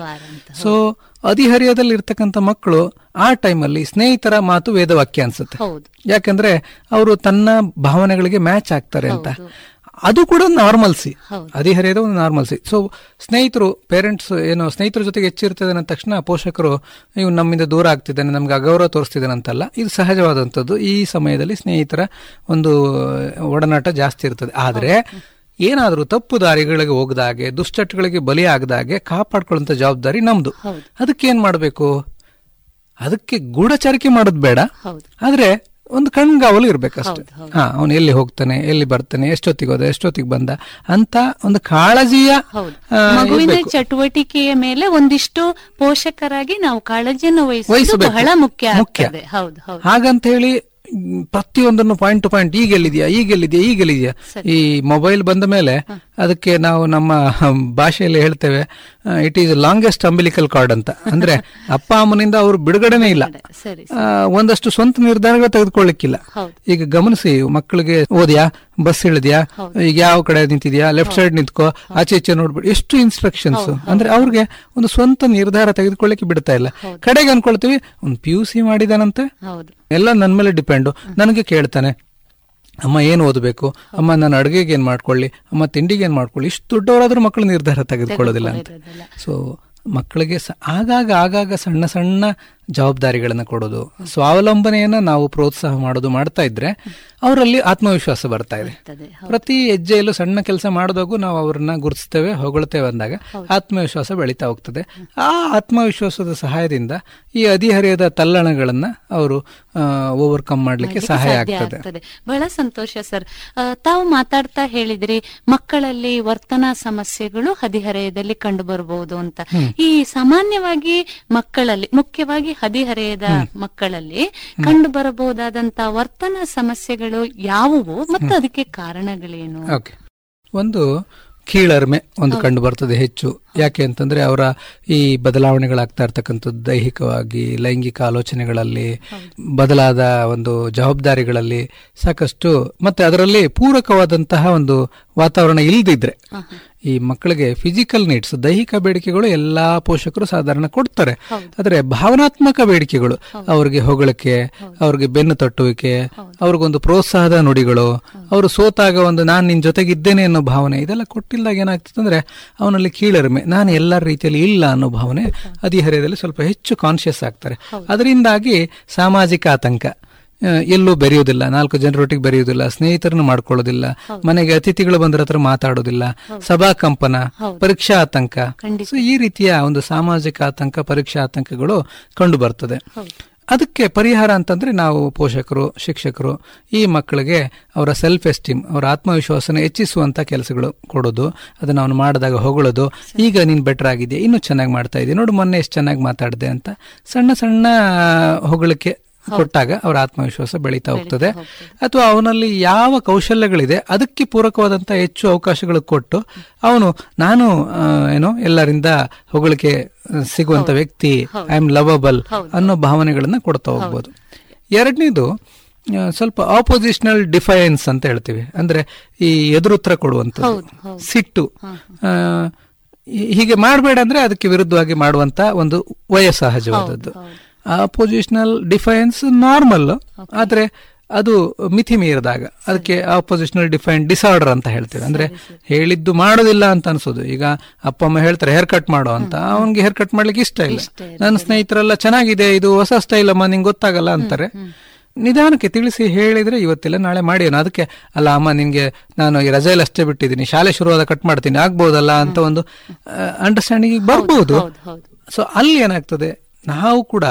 ಸೊ ಹದಿಹರಿಯದಲ್ಲಿ ಇರ್ತಕ್ಕಂಥ ಮಕ್ಕಳು ಆ ಟೈಮಲ್ಲಿ ಸ್ನೇಹಿತರ ಮಾತು ವೇದವಾಕ್ಯ ಅನ್ಸುತ್ತೆ. ಯಾಕಂದ್ರೆ ಅವರು ತನ್ನ ಭಾವನೆಗಳಿಗೆ ಮ್ಯಾಚ್ ಆಗ್ತಾರೆ ಅಂತ. ಅದು ಕೂಡ ನಾರ್ಮಲ್ಸಿ ಅಧಿಹರಿಯದ ಒಂದು ನಾರ್ಮಲ್ಸಿ ಸೊ. ಸ್ನೇಹಿತರು ಪೇರೆಂಟ್ಸ್ ಏನು ಸ್ನೇಹಿತರ ಜೊತೆಗೆ ಹೆಚ್ಚಿರ್ತದೆ ಅಂದ ತಕ್ಷಣ ಪೋಷಕರು ಇವ್ ನಮ್ಮಿಂದ ದೂರ ಆಗ್ತಿದ್ದಾನೆ ನಮ್ಗೆ ಅಗೌರವ ತೋರಿಸ್ತಿದ್ದಾನೆ ಅಂತಲ್ಲ ಇದು ಸಹಜವಾದಂಥದ್ದು. ಈ ಸಮಯದಲ್ಲಿ ಸ್ನೇಹಿತರ ಒಂದು ಒಡನಾಟ ಜಾಸ್ತಿ ಇರ್ತದೆ. ಆದ್ರೆ ಏನಾದರೂ ತಪ್ಪು ದಾರಿಗಳಿಗೆ ಹೋಗದಾಗೆ ದುಶ್ಚಟಗಳಿಗೆ ಬಲಿ ಆಗದಾಗೆ ಕಾಪಾಡ್ಕೊಳ್ಳುವಂತ ಜವಾಬ್ದಾರಿ ನಮ್ದು. ಅದಕ್ಕೆ ಏನ್ ಮಾಡಬೇಕು? ಅದಕ್ಕೆ ಗೂಢಚಾರಿಕೆ ಮಾಡೋದು ಬೇಡ. ಆದ್ರೆ ಒಂದು ಕಣ್ಗಾವಲು ಇರ್ಬೇಕಷ್ಟೆ. ಹಾ ಅವನು ಎಲ್ಲಿ ಹೋಗ್ತಾನೆ ಎಲ್ಲಿ ಬರ್ತಾನೆ ಎಷ್ಟೊತ್ತಿಗೆ ಹೋದ ಎಷ್ಟೊತ್ತಿಗೆ ಬಂದ ಅಂತ ಒಂದು ಕಾಳಜಿಯ
ಮಗುವಿನ ಚಟುವಟಿಕೆಯ ಮೇಲೆ ಒಂದಿಷ್ಟು ಪೋಷಕರಾಗಿ ನಾವು ಕಾಳಜಿಯನ್ನು
ವಹಿಸಬೇಕು.
ಬಹಳ ಮುಖ್ಯ
ಮುಖ್ಯ. ಹಾಗಂತ ಹೇಳಿ ಪ್ರತಿಯೊಂದನ್ನು ಪಾಯಿಂಟ್ ಟು ಪಾಯಿಂಟ್ ಈಗ ಎಲ್ಲಿದೆಯಾ ಈಗ ಎಲ್ಲಿದೆಯಾ ಈಗ ಎಲ್ಲಿದೆಯಾ ಈ ಮೊಬೈಲ್ ಬಂದ ಮೇಲೆ ಅದಕ್ಕೆ ನಾವು ನಮ್ಮ ಭಾಷೆಯಲ್ಲಿ ಹೇಳ್ತೇವೆ it is longest umbilical cord ಅಂತ. ಅಂದ್ರೆ ಅಪ್ಪ ಅಮ್ಮನಿಂದ ಅವ್ರು ಬಿಡುಗಡೆನೇ ಇಲ್ಲ. ಒಂದಷ್ಟು ಸ್ವಂತ ನಿರ್ಧಾರಗಳು ತೆಗೆದುಕೊಳ್ಳಿಕ್ಕಿಲ್ಲ. ಈಗ ಗಮನಿಸಿ ಮಕ್ಕಳಿಗೆ ಓದ್ಯಾ ಬಸ್ ಇಳಿದ್ಯಾ ಈಗ ಯಾವ ಕಡೆ ನಿಂತಿದ್ಯಾ ಲೆಫ್ಟ್ ಸೈಡ್ ನಿಂತ್ಕೋ ಆಚೆ ಈಚೆ ನೋಡ್ಬಿಟ್ಟು ಎಷ್ಟು ಇನ್ಸ್ಟ್ರಕ್ಷನ್ಸ್ ಅಂದ್ರೆ ಅವ್ರಿಗೆ ಒಂದು ಸ್ವಂತ ನಿರ್ಧಾರ ತೆಗೆದುಕೊಳ್ಳಿಕ್ಕೆ ಬಿಡ್ತಾ ಇಲ್ಲ. ಕಡೆಗೆ ಅನ್ಕೊಳ್ತೀವಿ ಒಂದು ಪಿ ಯು ಸಿ ಮಾಡಿದಾನಂತೆ? ಎಲ್ಲ ನನ್ನ ಮೇಲೆ ಡಿಪೆಂಡು ನನಗೆ ಕೇಳ್ತಾನೆ. ಅಮ್ಮ ಏನು ಓದಬೇಕು? ಅಮ್ಮ ನಾನು ಅಡುಗೆಗೆ ಏನು ಮಾಡ್ಕೊಳ್ಳಿ? ಅಮ್ಮ ತಿಂಡಿಗೆ ಏನು ಮಾಡ್ಕೊಳ್ಳಿ? ಇಷ್ಟು ದೊಡ್ಡವರಾದ್ರೂ ಮಕ್ಕಳು ನಿರ್ಧಾರ ತೆಗೆದುಕೊಳ್ಳೋದಿಲ್ಲ ಅಂತ. ಸೊ ಮಕ್ಕಳಿಗೆ ಆಗಾಗ ಆಗಾಗ ಸಣ್ಣ ಸಣ್ಣ ಜವಾಬ್ದಾರಿಗಳನ್ನು ಕೊಡೋದು. ಸ್ವಾವಲಂಬನೆಯನ್ನ ನಾವು ಪ್ರೋತ್ಸಾಹ ಮಾಡೋದು ಮಾಡ್ತಾ ಇದ್ರೆ ಅವರಲ್ಲಿ ಆತ್ಮವಿಶ್ವಾಸ ಬರ್ತಾ ಇದೆ. ಪ್ರತಿ ಹೆಜ್ಜೆಯಲ್ಲೂ ಸಣ್ಣ ಕೆಲಸ ಮಾಡಿದಾಗೂ ನಾವು ಅವ್ರನ್ನ ಗುರುತಿಸ್ತೇವೆ ಹೊಗಳ್ತೇವೆ ಅಂದಾಗ ಆತ್ಮವಿಶ್ವಾಸ ಬೆಳೀತಾ ಹೋಗ್ತದೆ. ಆ ಆತ್ಮವಿಶ್ವಾಸದ ಸಹಾಯದಿಂದ ಈ ಹದಿಹರೆಯದ ತಲ್ಲಣಗಳನ್ನು ಅವರು ಓವರ್ಕಮ್ ಮಾಡಲಿಕ್ಕೆ ಸಹಾಯ ಆಗ್ತದೆ.
ಬಹಳ ಸಂತೋಷ ಸರ್. ತಾವು ಮಾತಾಡ್ತಾ ಹೇಳಿದ್ರಿ ಮಕ್ಕಳಲ್ಲಿ ವರ್ತನಾ ಸಮಸ್ಯೆಗಳು ಹದಿಹರೆಯದಲ್ಲಿ ಕಂಡು ಬರಬಹುದು ಅಂತ. ಈ ಸಾಮಾನ್ಯವಾಗಿ ಮಕ್ಕಳಲ್ಲಿ ಮುಖ್ಯವಾಗಿ ಹದಿಹರೆಯದ ಮಕ್ಕಳಲ್ಲಿ ಕಂಡು ಬರಬಹುದಾದಂತಹ ವರ್ತನಾ ಸಮಸ್ಯೆಗಳು ಯಾವುವು ಮತ್ತು ಅದಕ್ಕೆ ಕಾರಣಗಳೇನು?
ಒಂದು ಕೀಳರ್ಮೆ ಒಂದು ಕಂಡು ಬರ್ತದೆ ಹೆಚ್ಚು. ಯಾಕೆ ಅಂತಂದ್ರೆ ಅವರ ಈ ಬದಲಾವಣೆಗಳಾಗ್ತಾ ಇರ್ತಕ್ಕಂಥದ್ದು ದೈಹಿಕವಾಗಿ ಲೈಂಗಿಕ ಆಲೋಚನೆಗಳಲ್ಲಿ ಬದಲಾದ ಒಂದು ಜವಾಬ್ದಾರಿಗಳಲ್ಲಿ ಸಾಕಷ್ಟು ಮತ್ತೆ ಅದರಲ್ಲಿ ಪೂರಕವಾದಂತಹ ಒಂದು ವಾತಾವರಣ ಇಲ್ದಿದ್ರೆ ಈ ಮಕ್ಕಳಿಗೆ ಫಿಸಿಕಲ್ ನೀಡ್ಸ್ ದೈಹಿಕ ಬೇಡಿಕೆಗಳು ಎಲ್ಲಾ ಪೋಷಕರು ಸಾಧಾರಣ ಕೊಡ್ತಾರೆ. ಆದರೆ ಭಾವನಾತ್ಮಕ ಬೇಡಿಕೆಗಳು ಅವ್ರಿಗೆ ಹೊಗಳಿಕೆ ಅವ್ರಿಗೆ ಬೆನ್ನು ತಟ್ಟುವಿಕೆ ಅವ್ರಿಗೊಂದು ಪ್ರೋತ್ಸಾಹದ ನುಡಿಗಳು ಅವರು ಸೋತಾಗ ಒಂದು ನಾನು ನಿನ್ನ ಜೊತೆಗಿದ್ದೇನೆ ಅನ್ನೋ ಭಾವನೆ ಇದೆಲ್ಲ ಕೊಟ್ಟಿಲ್ದಾಗ ಏನಾಗ್ತದೆ ಅಂದ್ರೆ ಅವನಲ್ಲಿ ಕೀಳರಿಮೆ ನಾನು ಎಲ್ಲ ರೀತಿಯಲ್ಲಿ ಇಲ್ಲ ಅನ್ನೋ ಭಾವನೆ ಅಧಿಹರ್ಯದಲ್ಲಿ ಸ್ವಲ್ಪ ಹೆಚ್ಚು ಕಾನ್ಶಿಯಸ್ ಆಗ್ತಾರೆ. ಅದರಿಂದಾಗಿ ಸಾಮಾಜಿಕ ಆತಂಕ ಎಲ್ಲೂ ಬೆರೆಯುವುದಿಲ್ಲ. ನಾಲ್ಕು ಜನರೊಟ್ಟಿಗೆ ಬೆರೆಯುವುದಿಲ್ಲ. ಸ್ನೇಹಿತರನ್ನು ಮಾಡ್ಕೊಳ್ಳೋದಿಲ್ಲ. ಮನೆಗೆ ಅತಿಥಿಗಳು ಬಂದ್ರ ಹತ್ರ ಮಾತಾಡೋದಿಲ್ಲ. ಸಭಾ ಕಂಪನ ಪರೀಕ್ಷಾ ಆತಂಕ. ಸೊ ಈ ರೀತಿಯ ಒಂದು ಸಾಮಾಜಿಕ ಆತಂಕ ಪರೀಕ್ಷಾ ಆತಂಕಗಳು ಕಂಡು ಬರ್ತದೆ. ಅದಕ್ಕೆ ಪರಿಹಾರ ಅಂತಂದ್ರೆ ನಾವು ಪೋಷಕರು ಶಿಕ್ಷಕರು ಈ ಮಕ್ಕಳಿಗೆ ಅವರ ಸೆಲ್ಫ್ ಎಸ್ಟೀಮ್ ಅವರ ಆತ್ಮವಿಶ್ವಾಸನ ಹೆಚ್ಚಿಸುವಂತ ಕೆಲಸಗಳು ಕೊಡೋದು ಅದನ್ನ ಅವನು ಮಾಡಿದಾಗ ಹೊಗಳೋದು. ಈಗ ನೀನ್ ಬೆಟರ್ ಆಗಿದೆಯಾ? ಇನ್ನೂ ಚೆನ್ನಾಗಿ ಮಾಡ್ತಾ ಇದೆಯಾ? ನೋಡು ಮೊನ್ನೆ ಎಷ್ಟು ಚೆನ್ನಾಗಿ ಮಾತಾಡಿದೆ ಅಂತ. ಸಣ್ಣ ಸಣ್ಣ ಹೊಗಳಿಕೆ ಕೊಟ್ಟಾಗ ಅವರ ಆತ್ಮವಿಶ್ವಾಸ ಬೆಳೀತಾ ಹೋಗ್ತದೆ. ಅಥವಾ ಅವನಲ್ಲಿ ಯಾವ ಕೌಶಲ್ಯಗಳಿದೆ ಅದಕ್ಕೆ ಪೂರಕವಾದಂತ ಹೆಚ್ಚು ಅವಕಾಶಗಳು ಕೊಟ್ಟು ಅವನು ನಾನು ಏನು ಎಲ್ಲರಿಂದ ಹೊಗಳಿಕೆ ಸಿಗುವಂತ ವ್ಯಕ್ತಿ ಐ ಆಮ್ ಲವಬಲ್ ಅನ್ನೋ ಭಾವನೆಗಳನ್ನ ಕೊಡ್ತಾ ಹೋಗ್ಬೋದು. ಎರಡನೇದು ಸ್ವಲ್ಪ ಆಪೋಸಿಷನಲ್ ಡಿಫೈನ್ಸ್ ಅಂತ ಹೇಳ್ತೀವಿ. ಅಂದ್ರೆ ಈ ಎದುರುತ್ತರ ಕೊಡುವಂಥದ್ದು. ಸಿಟ್ಟು. ಹೀಗೆ ಮಾಡಬೇಡ ಅಂದ್ರೆ ಅದಕ್ಕೆ ವಿರುದ್ಧವಾಗಿ ಮಾಡುವಂತ ಒಂದು ವಯಸ್ಸಹಜವಾದದ್ದು ಅಪೋಸಿಷನಲ್ ಡಿಫೈನ್ಸ್ ನಾರ್ಮಲ್ ಆದರೆ ಅದು ಮಿತಿ ಮೀರಿದಾಗ ಅದಕ್ಕೆ ಅಪೋಸಿಷನಲ್ ಡಿಫೈನ್ ಡಿಸಾರ್ಡರ್ ಅಂತ ಹೇಳ್ತೇವೆ. ಅಂದ್ರೆ ಹೇಳಿದ್ದು ಮಾಡೋದಿಲ್ಲ ಅಂತ ಅನ್ಸೋದು. ಈಗ ಅಪ್ಪ ಅಮ್ಮ ಹೇಳ್ತಾರೆ ಹೇರ್ ಕಟ್ ಮಾಡೋ ಅಂತ. ಅವನ್ಗೆ ಹೇರ್ ಕಟ್ ಮಾಡ್ಲಿಕ್ಕೆ ಇಷ್ಟ ಇಲ್ಲ. ನನ್ನ ಸ್ನೇಹಿತರೆಲ್ಲ ಚೆನ್ನಾಗಿದೆ ಇದು ಹೊಸ ಸ್ಟೈಲ್ ಅಮ್ಮ ನಿಂಗೆ ಗೊತ್ತಾಗಲ್ಲ ಅಂತಾರೆ. ನಿಧಾನಕ್ಕೆ ತಿಳಿಸಿ ಹೇಳಿದ್ರೆ ಇವತ್ತಿಲ್ಲ ನಾಳೆ ಮಾಡಿ ಅದಕ್ಕೆ ಅಲ್ಲ ಅಮ್ಮ ನಿಮಗೆ ನಾನು ಈ ರಜೆಯಲ್ಲಿ ಅಷ್ಟೇ ಬಿಟ್ಟಿದ್ದೀನಿ. ಶಾಲೆ ಶುರುವಾದ ಕಟ್ ಮಾಡ್ತೀನಿ. ಆಗ್ಬೋದಲ್ಲ? ಅಂತ ಒಂದು ಅಂಡರ್ಸ್ಟ್ಯಾಂಡಿಂಗ್ ಬರ್ಬೋದು. ಸೊ ಅಲ್ಲಿ ಏನಾಗ್ತದೆ? ನಾವು ಕೂಡ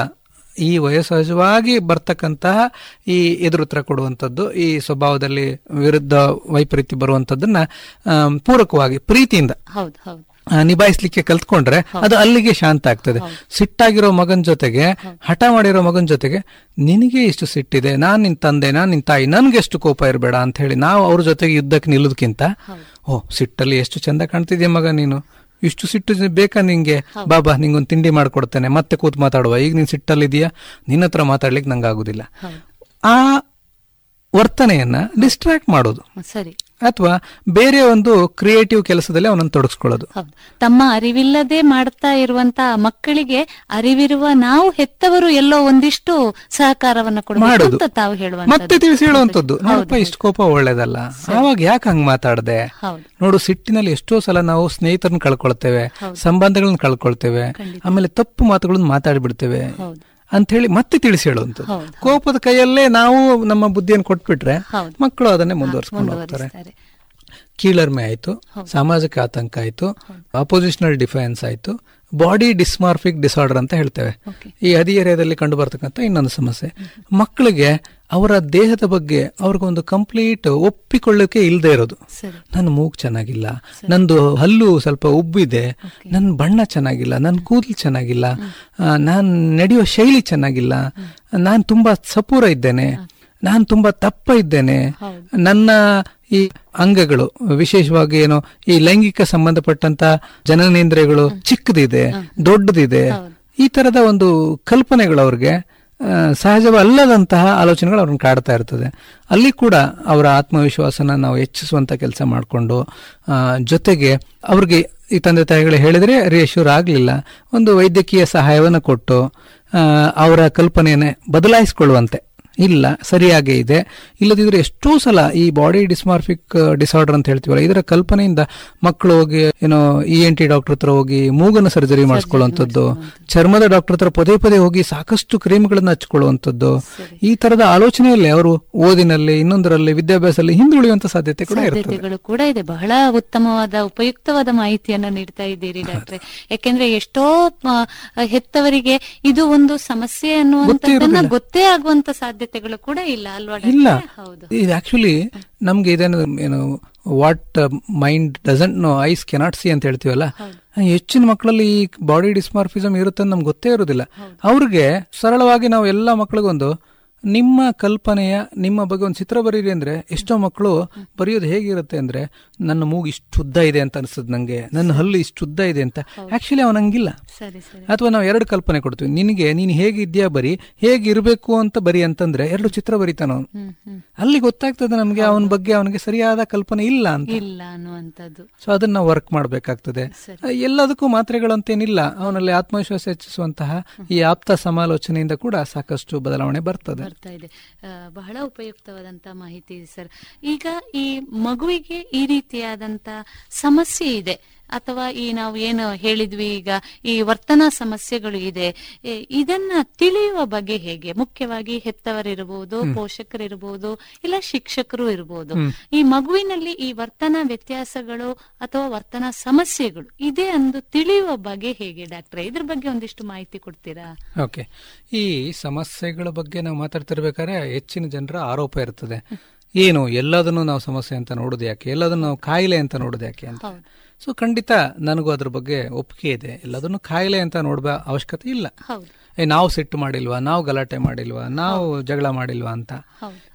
ಈ ವಯಸ್ಸಹಜವಾಗಿ ಬರ್ತಕ್ಕಂತಹ ಈ ಎದುರುತ್ತರ ಕೊಡುವಂಥದ್ದು ಈ ಸ್ವಭಾವದಲ್ಲಿ ವಿರುದ್ಧ ವೈಪರೀತ್ಯ ಬರುವಂಥದ್ದನ್ನ ಪೂರಕವಾಗಿ ಪ್ರೀತಿಯಿಂದ ನಿಭಾಯಿಸ್ಲಿಕ್ಕೆ ಕಲ್ತ್ಕೊಂಡ್ರೆ ಅದು ಅಲ್ಲಿಗೆ ಶಾಂತ ಆಗ್ತದೆ. ಸಿಟ್ಟಾಗಿರೋ ಮಗನ ಜೊತೆಗೆ ಹಠ ಮಾಡಿರೋ ಮಗನ ಜೊತೆಗೆ ನಿನಗೆ ಇಷ್ಟು ಸಿಟ್ಟಿದೆ ನಾನ್ ನಿನ್ ತಂದೆ ನಾನ್ ನಿನ್ ತಾಯಿ ನನ್ಗೆ ಎಷ್ಟು ಕೋಪ ಇರಬೇಡ ಅಂತ ಹೇಳಿ ನಾವು ಅವ್ರ ಜೊತೆಗೆ ಯುದ್ಧಕ್ಕೆ ನಿಲ್ಲೋದಕ್ಕಿಂತ ಓ ಸಿಟ್ಟಲ್ಲಿ ಎಷ್ಟು ಚಂದ ಕಾಣ್ತಿದ್ಯಾ ಮಗ ನೀನು? ಇಷ್ಟು ಸಿಟ್ಟು ಬೇಕಾ ನಿಂಗೆ? ಬಾಬಾ ನಿಂಗೊಂದು ತಿಂಡಿ ಮಾಡ್ಕೊಡ್ತೇನೆ. ಮತ್ತೆ ಕೂತ್ ಮಾತಾಡುವ. ಈಗ ನೀನ್ ಸಿಟ್ಟಲ್ಲಿದೆಯಾ ನಿನ್ನ ಹತ್ರ ಮಾತಾಡ್ಲಿಕ್ಕೆ ನಂಗೆ ಆಗುದಿಲ್ಲ ಆ ವರ್ತನೆಯನ್ನ ಡಿಸ್ಟ್ರಾಕ್ಟ್ ಮಾಡೋದು.
ಸರಿ.
ಅಥವಾ ಬೇರೆ ಒಂದು ಕ್ರಿಯೇಟಿವ್ ಕೆಲಸದಲ್ಲಿ ಅವನನ್ನು ತೊಡಗಿಸ್ಕೊಳ್ಳೋದು.
ತಮ್ಮ ಅರಿವಿಲ್ಲದೆ ಮಾಡ್ತಾ ಇರುವಂತ ಮಕ್ಕಳಿಗೆ ಅರಿವಿರುವ ನಾವು ಹೆತ್ತವರು ಎಲ್ಲೋ ಒಂದಿಷ್ಟು ಸಹಕಾರವನ್ನ
ಮಾಡೋದು.
ತಾವು
ಮತ್ತೆ
ಹೇಳುವಂತದ್ದು
ತಿಳಿಸಿ ಹೇಳುವಂತದ್ದು ನೋಡಪ್ಪ ಇಷ್ಟು ಕೋಪ ಒಳ್ಳೇದಲ್ಲ. ಆವಾಗ ಯಾಕೆ ಹಂಗ್ ಮಾತಾಡದೆ. ನೋಡು ಸಿಟ್ಟಿನಲ್ಲಿ ಎಷ್ಟೋ ಸಲ ನಾವು ಸ್ನೇಹಿತರನ್ನ ಕಳ್ಕೊಳ್ತೇವೆ ಸಂಬಂಧಗಳನ್ನ ಕಳ್ಕೊಳ್ತೇವೆ ಆಮೇಲೆ ತಪ್ಪು ಮಾತುಗಳನ್ನ ಮಾತಾಡ್ಬಿಡ್ತೇವೆ. ಅಂತ ಹೇಳಿ ಮತ್ತೆ ತಿಳಿಸಿ ಹೇಳುವಂಥದ್ದು. ಕೋಪದ ಕೈಯಲ್ಲೇ ನಾವು ನಮ್ಮ ಬುದ್ಧಿಯನ್ನು ಕೊಟ್ಬಿಟ್ರೆ ಮಕ್ಕಳು ಅದನ್ನೇ ಮುಂದುವರ್ಸ್ಕೊಂಡು ಹೋಗ್ತಾರೆ. ಕೀಳರ್ಮೆ ಆಯಿತು ಸಾಮಾಜಿಕ ಆತಂಕ ಆಯಿತು ಅಪೋಸಿಷನಲ್ ಡಿಫೆನ್ಸ್ ಆಯಿತು ಬಾಡಿ ಡಿಸ್ಮಾರ್ಫಿಕ್ ಡಿಸಾರ್ಡರ್ ಅಂತ ಹೇಳ್ತೇವೆ. ಈ ಹದಿಹರೆಯದಲ್ಲಿ ಕಂಡು ಬರ್ತಕ್ಕಂಥ ಇನ್ನೊಂದು ಸಮಸ್ಯೆ. ಮಕ್ಕಳಿಗೆ ಅವರ ದೇಹದ ಬಗ್ಗೆ ಅವ್ರಿಗೊಂದು ಕಂಪ್ಲೀಟ್ ಒಪ್ಪಿಕೊಳ್ಳೋಕೆ ಇಲ್ಲದೆ ಇರೋದು. ನನ್ನ ಮೂಗ್ ಚೆನ್ನಾಗಿಲ್ಲ ನಂದು ಹಲ್ಲು ಸ್ವಲ್ಪ ಉಬ್ಬಿದೆ ನನ್ನ ಬಣ್ಣ ಚೆನ್ನಾಗಿಲ್ಲ ನನ್ನ ಕೂದಲು ಚೆನ್ನಾಗಿಲ್ಲ ನಾನು ನಡೆಯೋ ಶೈಲಿ ಚೆನ್ನಾಗಿಲ್ಲ ನಾನು ತುಂಬಾ ಸಪೂರ ಇದ್ದೇನೆ ನಾನು ತುಂಬಾ ತಪ್ಪ ಇದ್ದೇನೆ. ನನ್ನ ಈ ಅಂಗಗಳು ವಿಶೇಷವಾಗಿ ಏನು ಈ ಲೈಂಗಿಕ ಸಂಬಂಧಪಟ್ಟಂತ ಜನನೇಂದ್ರಿಯಗಳು ಚಿಕ್ಕದಿದೆ ದೊಡ್ಡದಿದೆ ಈ ತರದ ಒಂದು ಕಲ್ಪನೆಗಳು ಅವ್ರಿಗೆ ಸಹಜವಲ್ಲದಂತಹ ಆಲೋಚನೆಗಳು ಅವ್ರನ್ನ ಕಾಡ್ತಾ ಇರ್ತದೆ. ಅಲ್ಲಿ ಕೂಡ ಅವರ ಆತ್ಮವಿಶ್ವಾಸನ ನಾವು ಹೆಚ್ಚಿಸುವಂಥ ಕೆಲಸ ಮಾಡಿಕೊಂಡು ಜೊತೆಗೆ ಅವ್ರಿಗೆ ಈ ತಂದೆ ತಾಯಿಗಳು ಹೇಳಿದರೆ ರಿಯಶೂರ್ ಆಗಲಿಲ್ಲ. ಒಂದು ವೈದ್ಯಕೀಯ ಸಹಾಯವನ್ನು ಕೊಟ್ಟು ಅವರ ಕಲ್ಪನೆಯನ್ನೇ ಬದಲಾಯಿಸಿಕೊಳ್ಳುವಂತೆ. ಇಲ್ಲ ಸರಿಯಾಗೇ ಇದೆ. ಇಲ್ಲದಿದ್ರೆ ಎಷ್ಟೋ ಸಲ ಈ ಬಾಡಿ ಡಿಸ್ಮಾರ್ಫಿಕ್ ಡಿಸಾರ್ಡರ್ ಅಂತ ಹೇಳ್ತೀವಲ್ಲ ಇದರ ಕಲ್ಪನೆಯಿಂದ ಮಕ್ಕಳು ಹೋಗಿ ಏನೋ ಇ ಎನ್ ಟಿ ಡಾಕ್ಟರ್ ಹತ್ರ ಹೋಗಿ ಮೂಗನ ಸರ್ಜರಿ ಮಾಡಿಸ್ಕೊಳ್ಳುವಂಥದ್ದು ಚರ್ಮದ ಡಾಕ್ಟರ್ ಹತ್ರ ಪದೇ ಪದೇ ಹೋಗಿ ಸಾಕಷ್ಟು ಕ್ರೀಮ್ಗಳನ್ನ ಹಚ್ಕೊಳ್ಳುವಂಥದ್ದು ಈ ತರದ ಆಲೋಚನೆಯಲ್ಲಿ ಅವರು ಓದಿನಲ್ಲಿ ಇನ್ನೊಂದರಲ್ಲಿ ವಿದ್ಯಾಭ್ಯಾಸದಲ್ಲಿ ಹಿಂದುಳಿಯುವಂತ ಸಾಧ್ಯತೆ ಕೂಡ ಇರ್ತದೆ.
ಸಾಧ್ಯತೆಗಳು ಕೂಡ ಇದೆ. ಬಹಳ ಉತ್ತಮವಾದ ಉಪಯುಕ್ತವಾದ ಮಾಹಿತಿಯನ್ನ ನೀಡ್ತಾ ಇದ್ದೀರಿ ಡಾಕ್ಟ್ರೆ. ಯಾಕೆಂದ್ರೆ ಎಷ್ಟೋ ಹೆತ್ತವರಿಗೆ ಇದು ಒಂದು ಸಮಸ್ಯೆ ಅನ್ನುವಂಥದ್ದನ್ನ ಗೊತ್ತೇ ಆಗುವಂತ ಸಾಧ್ಯತೆಗಳು ಕೂಡ ಇಲ್ಲ ಅಲ್ವಾ
ಇಲ್ಲ. ಇದು ಆಕ್ಚುಲಿ ನಮ್ಗೆ ಇದೇನು ಏನು what mind doesn't know eyes cannot see ಅಂತ ಹೇಳ್ತೀವಲ್ಲ? ಹೆಚ್ಚಿನ ಮಕ್ಕಳಲ್ಲಿ ಈ ಬಾಡಿ ಡಿಸ್ಮಾರ್ಫಿಸಮ್ ಇರುತ್ತೆ ನಮ್ಗೆ ಗೊತ್ತೇ ಇರೋದಿಲ್ಲ. ಅವ್ರಿಗೆ ಸರಳವಾಗಿ ನಾವು ಎಲ್ಲ ಮಕ್ಕಳಿಗೊಂದು ನಿಮ್ಮ ಕಲ್ಪನೆಯ ನಿಮ್ಮ ಬಗ್ಗೆ ಒಂದು ಚಿತ್ರ ಬರೀರಿ ಅಂದ್ರೆ ಎಷ್ಟೋ ಮಕ್ಕಳು ಬರೆಯೋದು ಹೇಗಿರುತ್ತೆ ಅಂದ್ರೆ ನನ್ನ ಮೂಗು ಇಷ್ಟು ಉದ್ದ ಇದೆ ಅಂತ ಅನಿಸ್ತದೆ ನಂಗೆ ನನ್ನ ಹಲ್ಲು ಇಷ್ಟು ಉದ್ದ ಇದೆ ಅಂತ. ಆಕ್ಚುಲಿ ಅವನಂಗಿಲ್ಲ ಅಥವಾ ನಾವು ಎರಡು ಕಲ್ಪನೆ ಕೊಡ್ತೀವಿ. ನಿನಗೆ ನೀನು ಹೇಗಿದ್ಯಾ ಬರಿ ಹೇಗಿರ್ಬೇಕು ಅಂತ ಬರಿ ಅಂತಂದ್ರೆ ಎರಡು ಚಿತ್ರ ಬರಿತಾನ ಅವನು. ಅಲ್ಲಿ ಗೊತ್ತಾಗ್ತದೆ ನಮ್ಗೆ ಅವನ ಬಗ್ಗೆ ಅವನಿಗೆ ಸರಿಯಾದ ಕಲ್ಪನೆ ಇಲ್ಲ ಅಂತ. ಸೊ ಅದನ್ನ ನಾವು ವರ್ಕ್ ಮಾಡ್ಬೇಕಾಗ್ತದೆ. ಎಲ್ಲದಕ್ಕೂ ಮಾತ್ರೆಗಳಂತೇನಿಲ್ಲ. ಅವನಲ್ಲಿ ಆತ್ಮವಿಶ್ವಾಸ ಹೆಚ್ಚಿಸುವಂತಹ ಈ ಆಪ್ತ ಸಮಾಲೋಚನೆಯಿಂದ ಕೂಡ ಸಾಕಷ್ಟು ಬದಲಾವಣೆ ಬರ್ತದೆ.
ಬರ್ತಾ ಇದೆ. ಬಹಳ ಉಪಯುಕ್ತವಾದಂತ ಮಾಹಿತಿ ಸರ್. ಈಗ ಈ ಮಗುವಿಗೆ ಈ ರೀತಿಯಾದಂತ ಸಮಸ್ಯೆ ಇದೆ. ಅಥವಾ ಈ ನಾವು ಏನು ಹೇಳಿದ್ವಿ ಈಗ ಈ ವರ್ತನಾ ಸಮಸ್ಯೆಗಳು ಇದೆ ಇದನ್ನ ತಿಳಿಯುವ ಬಗ್ಗೆ ಹೇಗೆ? ಮುಖ್ಯವಾಗಿ ಹೆತ್ತವರಿರಬಹುದು ಪೋಷಕರಿರಬಹುದು ಇಲ್ಲ ಶಿಕ್ಷಕರು ಇರಬಹುದು ಈ ಮಗುವಿನಲ್ಲಿ ಈ ವರ್ತನಾ ವ್ಯತ್ಯಾಸಗಳು ಅಥವಾ ವರ್ತನಾ ಸಮಸ್ಯೆಗಳು ಇದೆ ಅಂದು ತಿಳಿಯುವ ಬಗ್ಗೆ ಹೇಗೆ ಡಾಕ್ಟರ್? ಇದ್ರ ಬಗ್ಗೆ ಒಂದಿಷ್ಟು ಮಾಹಿತಿ ಕೊಡ್ತೀರಾ?
ಓಕೆ. ಈ ಸಮಸ್ಯೆಗಳ ಬಗ್ಗೆ ನಾವು ಮಾತಾಡ್ತಿರ್ಬೇಕಾದ್ರೆ ಹೆಚ್ಚಿನ ಜನರ ಆರೋಪ ಇರ್ತದೆ. ಏನು ಎಲ್ಲದನ್ನು ನಾವು ಸಮಸ್ಯೆ ಅಂತ ನೋಡೋದು ಯಾಕೆ? ಎಲ್ಲದನ್ನು ನಾವು ಕಾಯಿಲೆ ಅಂತ ನೋಡೋದು ಯಾಕೆ ಅಂತ. ಸೊ ಖಂಡಿತ ನನಗೂ ಅದ್ರ ಬಗ್ಗೆ ಒಪ್ಪಿಗೆ ಇದೆ. ಎಲ್ಲದನ್ನು ಕಾಯಿಲೆ ಅಂತ ನೋಡುವ ಅವಶ್ಯಕತೆ ಇಲ್ಲ. ಏ ನಾವು ಸಿಟ್ಟು ಮಾಡಿಲ್ವಾ? ನಾವು ಗಲಾಟೆ ಮಾಡಿಲ್ವಾ? ನಾವು ಜಗಳ ಮಾಡಿಲ್ವಾ ಅಂತ.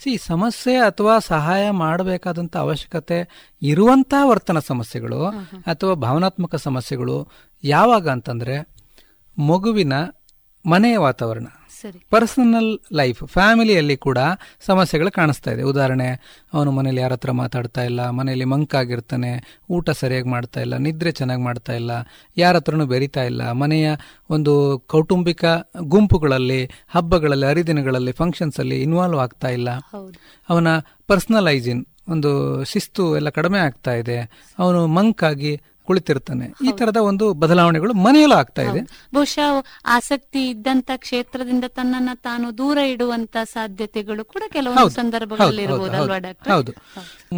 ಸಿ ಸಮಸ್ಯೆ ಅಥವಾ ಸಹಾಯ ಮಾಡಬೇಕಾದಂತ ಅವಶ್ಯಕತೆ ಇರುವಂತಹ ವರ್ತನ ಸಮಸ್ಯೆಗಳು ಅಥವಾ ಭಾವನಾತ್ಮಕ ಸಮಸ್ಯೆಗಳು ಯಾವಾಗ ಅಂತಂದ್ರೆ ಮಗುವಿನ ಮನೆಯ ವಾತಾವರಣ. ಪರ್ಸನಲ್ ಲೈಫ್ ಫ್ಯಾಮಿಲಿಯಲ್ಲಿ ಕೂಡ ಸಮಸ್ಯೆಗಳು ಕಾಣಿಸ್ತಾ ಇದೆ. ಉದಾಹರಣೆ ಅವನು ಮನೇಲಿ ಯಾರ ಹತ್ರ ಮಾತಾಡ್ತಾ ಇಲ್ಲ ಮನೆಯಲ್ಲಿ ಮಂಕಾಗಿರ್ತಾನೆ ಊಟ ಸರಿಯಾಗಿ ಮಾಡ್ತಾ ಇಲ್ಲ ನಿದ್ರೆ ಚೆನ್ನಾಗಿ ಮಾಡ್ತಾ ಇಲ್ಲ ಯಾರ ಹತ್ರನೂ ಬೆರಿತಾ ಇಲ್ಲ ಮನೆಯ ಒಂದು ಕೌಟುಂಬಿಕ ಗುಂಪುಗಳಲ್ಲಿ ಹಬ್ಬಗಳಲ್ಲಿ ಹರಿದಿನಗಳಲ್ಲಿ ಫಂಕ್ಷನ್ಸ್ ಅಲ್ಲಿ ಇನ್ವಾಲ್ವ್ ಆಗ್ತಾ ಇಲ್ಲ. ಅವನ ಪರ್ಸನಲ್ ಹೈಜಿನ್ ಒಂದು ಶಿಸ್ತು ಎಲ್ಲ ಕಡಿಮೆ ಆಗ್ತಾ ಇದೆ. ಅವನು ಮಂಕಾಗಿ ಕುಳಿತಿರ್ತಾನೆ. ಈ ತರದ ಒಂದು ಬದಲಾವಣೆಗಳು ಮನೆಯಲ್ಲೂ ಆಗ್ತಾ ಇದೆ.
ಬಹುಶಃ ಆಸಕ್ತಿ ಇದ್ದಂತ ಕ್ಷೇತ್ರದಿಂದ ತನ್ನನ್ನ ತಾನು ದೂರ ಇಡುವಂತ ಸಾಧ್ಯತೆಗಳು ಕೂಡ ಕೆಲವೊಂದು ಸಂದರ್ಭಗಳಲ್ಲಿ
ಹೌದು,